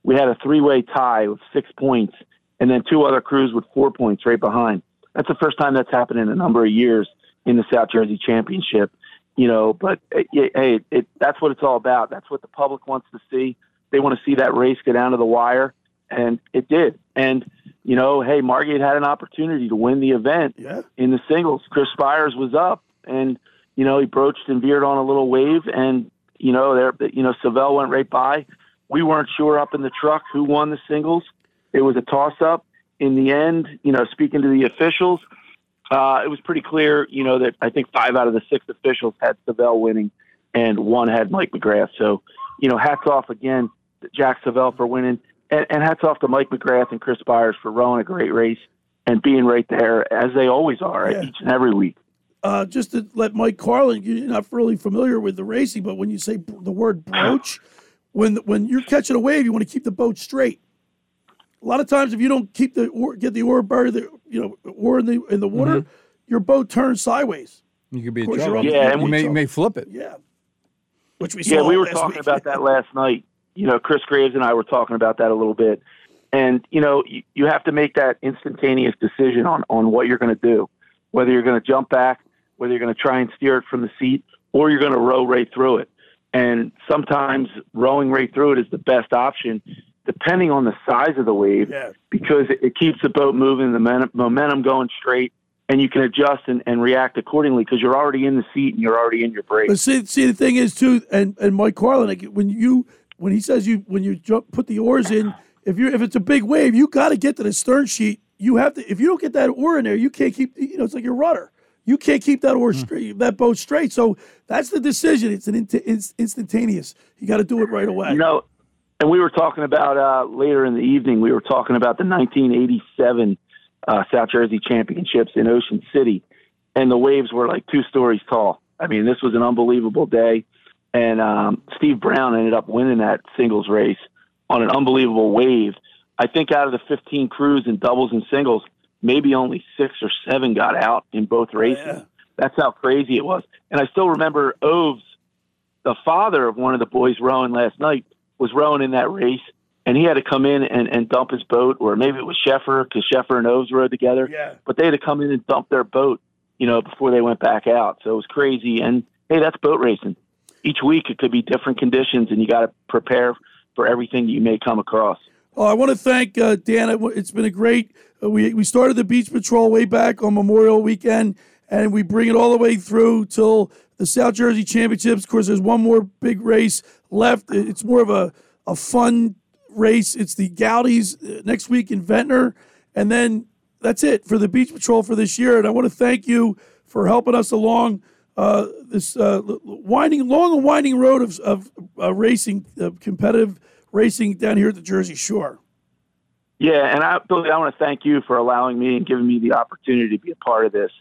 We had a three-way tie with six points, and then two other crews with four points right behind. That's the first time that's happened in a number of years in the South Jersey Championship. You know, but uh, yeah, hey, it, that's what it's all about. That's what the public wants to see. They want to see that race go down to the wire, and it did. And you know, hey, Margate had an opportunity to win the event Yeah. in the singles. Chris Spires was up, and you know he broached and veered on a little wave, and you know there, you know Savell went right by. We weren't sure up in the truck who won the singles. It was a toss up. In the end, you know, speaking to the officials, uh, it was pretty clear, you know, that I think five out of the six officials had Savell winning, and one had Mike McGrath. So, you know, hats off again Jack Savell for winning, and, and hats off to Mike McGrath and Chris Byers for rowing a great race and being right there as they always are each and every week. Uh, just to let Mike Carlin, you're not really familiar with the racing, but when you say the word broach, [LAUGHS] when when you're catching a wave, you want to keep the boat straight. A lot of times, if you don't keep the oar, get the oar bar, the you know oar in the in the water, your boat turns sideways. You could be Of in trouble. you're Yeah, and you we may, you may flip it. Yeah. Which we yeah, we were last talking week. about that last night. You know, Chris Graves and I were talking about that a little bit. And you know, you, you have to make that instantaneous decision on on what you're going to do, whether you're going to jump back, whether you're going to try and steer it from the seat, or you're going to row right through it. And sometimes rowing right through it is the best option, depending on the size of the wave, because it, it keeps the boat moving, the momentum, momentum going straight, and you can adjust and, and react accordingly because you're already in the seat and you're already in your brake. But see, see, the thing is too, and and Mike Carlin, like, when you when he says you when you jump, put the oars in, if you if it's a big wave, you got to get to the stern sheet. You have to. If you don't get that oar in there, you can't keep. You know, it's like your rudder. You can't keep that oar straight, that boat straight. So that's the decision. It's an int- it's instantaneous. You got to do it right away. You know, and we were talking about uh, later in the evening. We were talking about the 1987 uh, South Jersey Championships in Ocean City, and the waves were like two stories tall. I mean, this was an unbelievable day, and um, Steve Brown ended up winning that singles race on an unbelievable wave. I think out of the 15 crews in doubles and singles, maybe only six or seven got out in both races. That's how crazy it was. And I still remember Oves, the father of one of the boys rowing last night, was rowing in that race, and he had to come in and, and dump his boat, or maybe it was Sheffer because Sheffer and Oves rowed together. Yeah. But they had to come in and dump their boat, you know, before they went back out. So it was crazy. And hey, that's boat racing. Each week it could be different conditions, and you got to prepare for everything you may come across. Oh, I want to thank uh, Dan. It- It's been a great. Uh, we we started the Beach Patrol way back on Memorial Weekend, and we bring it all the way through till the South Jersey Championships. Of course, there's one more big race left. It's more of a a fun race. It's the Goudies uh, next week in Ventnor, and then that's it for the Beach Patrol for this year. And I want to thank you for helping us along uh, this uh, winding, long and winding road of, of uh, racing, uh, competitive racing down here at the Jersey Shore. Yeah, and I, Billy, I want to thank you for allowing me and giving me the opportunity to be a part of this.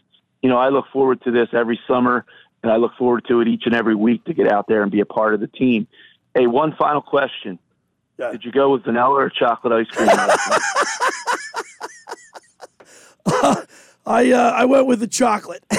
You know, I look forward to this every summer, and I look forward to it each and every week to get out there and be a part of the team. Hey, one final question: Did you go with vanilla or chocolate ice cream? [LAUGHS] [LAUGHS] I uh, I went with the chocolate. [LAUGHS]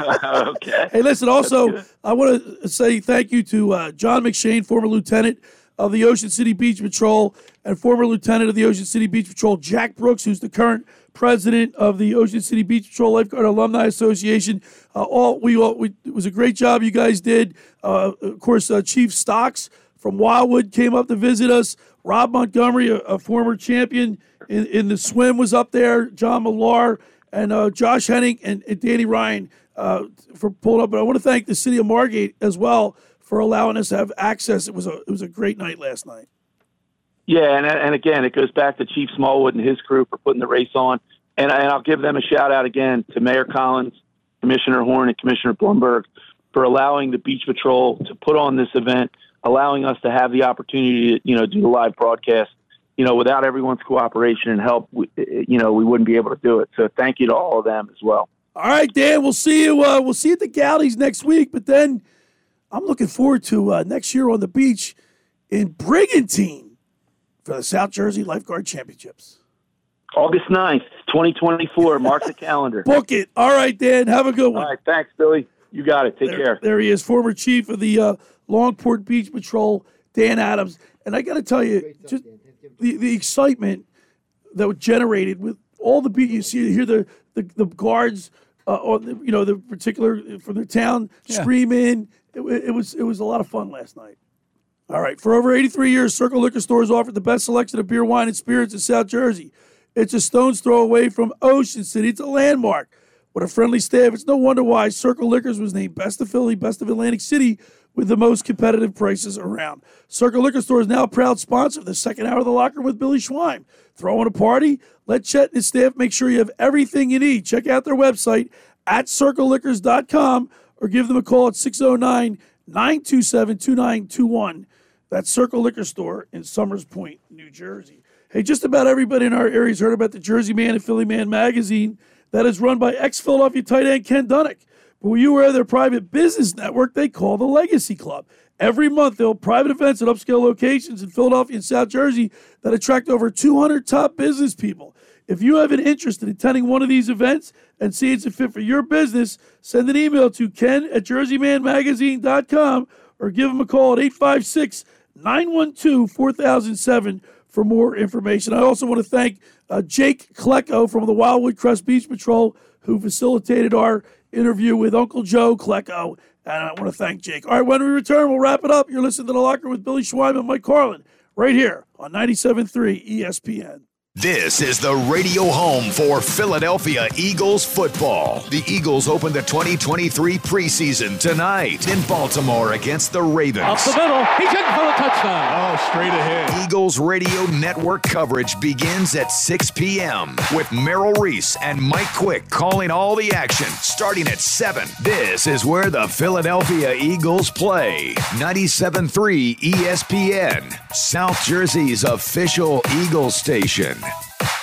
[LAUGHS] okay. Hey, listen. Also, I want to say thank you to uh, John McShane, former lieutenant of the Ocean City Beach Patrol, and former lieutenant of the Ocean City Beach Patrol, Jack Brooks, who's the current president of the Ocean City Beach Patrol Lifeguard Alumni Association. Uh, all we all we, it was a great job you guys did. Uh, of course, uh, Chief Stocks from Wildwood came up to visit us. Rob Montgomery, a, a former champion in, in the swim, was up there. John Millar and uh, Josh Henning and, and Danny Ryan uh, for pulling up. But I want to thank the city of Margate as well for allowing us to have access. It was a it was a great night last night. Yeah, and and again, it goes back to Chief Smallwood and his crew for putting the race on. And, and I'll give them a shout out again to Mayor Collins, Commissioner Horn, and Commissioner Blumberg for allowing the Beach Patrol to put on this event, allowing us to have the opportunity to you know do the live broadcast. You know, without everyone's cooperation and help, we, you know, we wouldn't be able to do it. So thank you to all of them as well. All right, Dan. We'll see you. Uh, we'll see you at the galleys next week. But then I'm looking forward to uh, next year on the beach in Brigantine for the South Jersey Lifeguard Championships. August 9th, 2024. Mark the calendar. [LAUGHS] Book it. All right, Dan. Have a good one. All right. Thanks, Billy. You got it. Take there, care. There he is, former chief of the uh, Longport Beach Patrol, Dan Adams. And I got to tell you, just the, the excitement that was generated with all the beat. You see, you hear the the, the guards, uh, on the, you know, the particular from the town Yeah. screaming. It, it was it was a lot of fun last night. All right. For over 83 years, Circle Liquor Stores offered the best selection of beer, wine, and spirits in South Jersey. It's a stone's throw away from Ocean City. It's a landmark. With a friendly staff, it's no wonder why Circle Liquors was named Best of Philly, Best of Atlantic City, with the most competitive prices around. Circle Liquor Store is now a proud sponsor of the second hour of the locker with Billy Schwein. Throwing a party? Let Chet and his staff make sure you have everything you need. Check out their website at circleliquors.com or give them a call at 609 927 2921. That's Circle Liquor Store in Somers Point, New Jersey. Hey, just about everybody in our area has heard about the Jersey Man and Philly Man magazine that is run by ex Philadelphia tight end Ken Dunek. But were you of their private business network they call the Legacy Club? Every month, they'll private events at upscale locations in Philadelphia and South Jersey that attract over 200 top business people. If you have an interest in attending one of these events and see it's a fit for your business, send an email to ken at jerseymanmagazine.com or give them a call at 856 912 4007 for more information. I also want to thank uh, Jake Klecko from the Wildwood Crest Beach Patrol who facilitated our interview with Uncle Joe Klecko. And I want to thank Jake. All right, when we return, we'll wrap it up. You're listening to The Locker with Billy Schwein and Mike Carlin right here on 97.3 ESPN. This is the radio home for Philadelphia Eagles football. The Eagles open the 2023 preseason tonight in Baltimore against the Ravens. Up the middle, he's in for the touchdown. Oh, straight ahead. Eagles radio network coverage begins at 6 p.m. with Merrill Reese and Mike Quick calling all the action starting at 7. This is where the Philadelphia Eagles play. 97.3 ESPN, South Jersey's official Eagles station.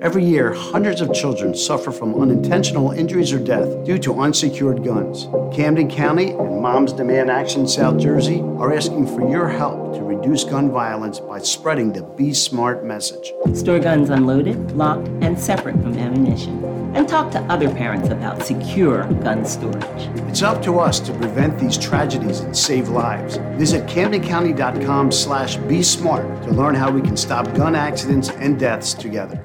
Every year, hundreds of children suffer from unintentional injuries or death due to unsecured guns. Camden County and Moms Demand Action South Jersey are asking for your help to reduce gun violence by spreading the Be Smart message. Store guns unloaded, locked, and separate from ammunition. And talk to other parents about secure gun storage. It's up to us to prevent these tragedies and save lives. Visit CamdenCounty.com slash Be Smart to learn how we can stop gun accidents and deaths together.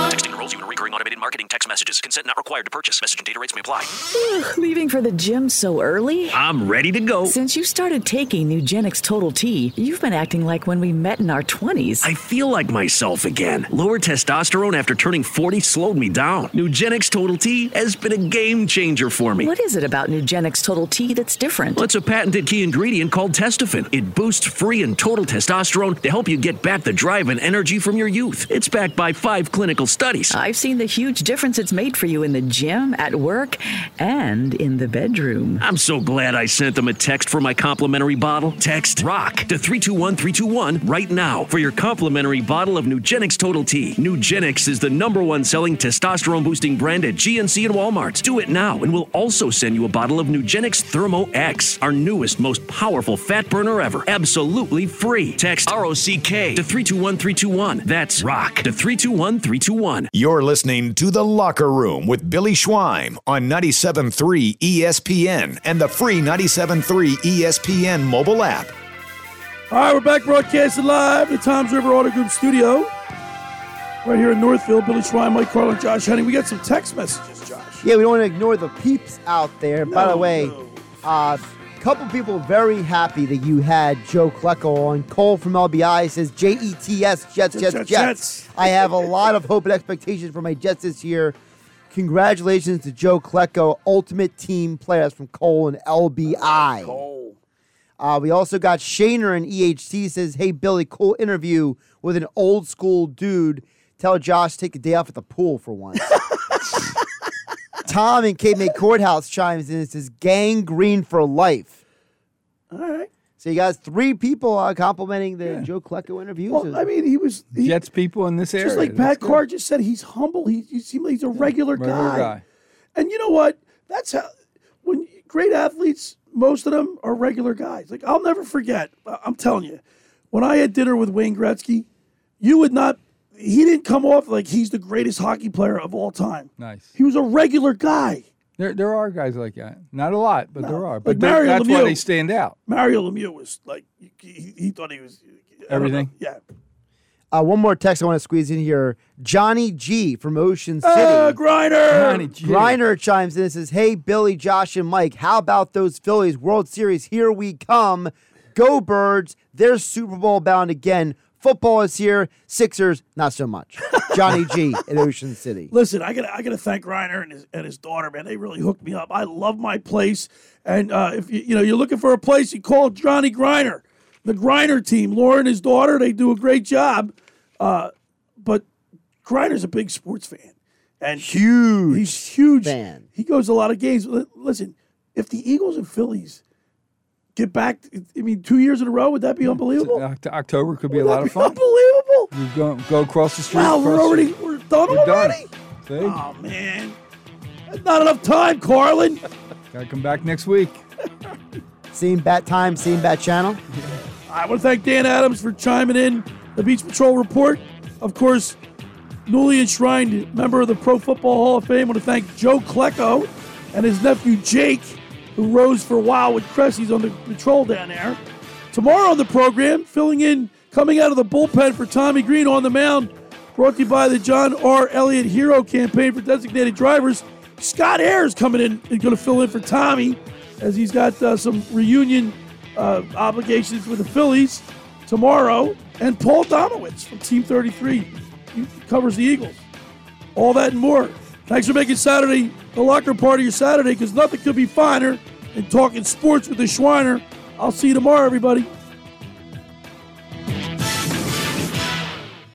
Texting enrolls you in recurring automated marketing text messages. Consent not required to purchase. Message and data rates may apply. Leaving for the gym so early? I'm ready to go. Since you started taking Nugenix Total T, you've been acting like when we met in our 20s. I feel like myself again. Lower testosterone after turning 40 slowed me down. Nugenix Total T has been a game changer for me. What is it about Nugenix Total T that's different? Well, it's a patented key ingredient called Testofen. It boosts free and total testosterone to help you get back the drive and energy from your youth. It's backed by five clinical studies. I've seen the huge difference it's made for you in the gym, at work, and in the bedroom. I'm so glad I sent them a text for my complimentary bottle. Text ROCK to 321321 right now for your complimentary bottle of Nugenix Total T. Nugenix is the number one selling testosterone boosting brand at GNC and Walmart. Do it now, and we'll also send you a bottle of Nugenix Thermo X, our newest, most powerful fat burner ever. Absolutely free. Text ROCK to 321321. That's ROCK to 321321. You're listening to The Locker Room with Billy Schwein on 97.3 ESPN and the free 97.3 ESPN mobile app. All right, we're back broadcasting live at the Tom's River Auto Group studio. Right here in Northfield, Billy Schwein, Mike Carlin, Josh Henning. We got some text messages, Josh. Yeah, we don't want to ignore the peeps out there. By the way, a uh, couple people very happy that you had Joe Klecko on. Cole from LBI says J E T S Jets, Jets, Jets. I have a lot of hope and expectations for my Jets this year. Congratulations to Joe Klecko, ultimate team players from Cole and LBI. Cole. Uh, we also got Shaner in EHT says, Hey, Billy, cool interview with an old school dude. Tell Josh to take a day off at the pool for once. [LAUGHS] Tom in Cape May Courthouse chimes in and says, Gang green for life. All right. So you got three people uh, complimenting the Joe Klecko interview. Well, I mean, he was he, Jets people in this area. just like Pat Carr just said. He's humble. He, he seems like he's a regular, Regular guy. guy. And you know what? That's how when great athletes, most of them are regular guys. Like I'll never forget. I- I'm telling you, when I had dinner with Wayne Gretzky, you would not. He didn't come off like he's the greatest hockey player of all time. Nice. He was a regular guy. There, there are guys like that. Not a lot, but there are. But they're- Mario that's why Lemieux. they stand out. Mario Lemieux was like he, he, he thought he was I don't know. Everything. Yeah. Uh, one more text I want to squeeze in here. Johnny G from Ocean City. Uh, Griner. Johnny G. Griner chimes in and says, Hey, Billy, Josh, and Mike, how about those Phillies World Series? Here we come. Go Birds. They're Super Bowl bound again. Football is here. Sixers, not so much. Johnny G in Ocean City. [LAUGHS] Listen, I gotta I gotta thank Griner and his and his daughter, man. They really hooked me up. I love my place, and uh, if you you know you're looking for a place, you call Johnny Griner, the Griner team. Laura and his daughter, they do a great job. Uh, but Griner's a big sports fan, and huge. He's huge fan. He goes to a lot of games. Listen, if the Eagles and Phillies get back, I mean, two years in a row, would that be mm, unbelievable? Oct- October could be a Would lot that of fun. Unbelievable! You go go across the street. Wow, we're across the- already we're done We're done. already. See? Oh man, That's not enough time, Carlin. [LAUGHS] Gotta come back next week. [LAUGHS] Same bat time, same bat channel. I want to thank Dan Adams for chiming in the Beach Patrol report. Of course, newly enshrined member of the Pro Football Hall of Fame. I want to thank Joe Klecko and his nephew Jake, who rose for a while with Cressy's on the patrol down there. Tomorrow on the program, filling in, coming out of the bullpen for Tommy Green on the mound, brought to you by the John R. Elliott Hero Campaign for Designated Drivers. Scott Ayers coming in and going to fill in for Tommy as he's got uh, some reunion uh, obligations with the Phillies tomorrow. And Paul Domowitz from Team 33 he covers the Eagles. All that and more. Thanks for making Saturday the locker part of your Saturday because nothing could be finer than talking sports with the Schweiner. I'll see you tomorrow, everybody.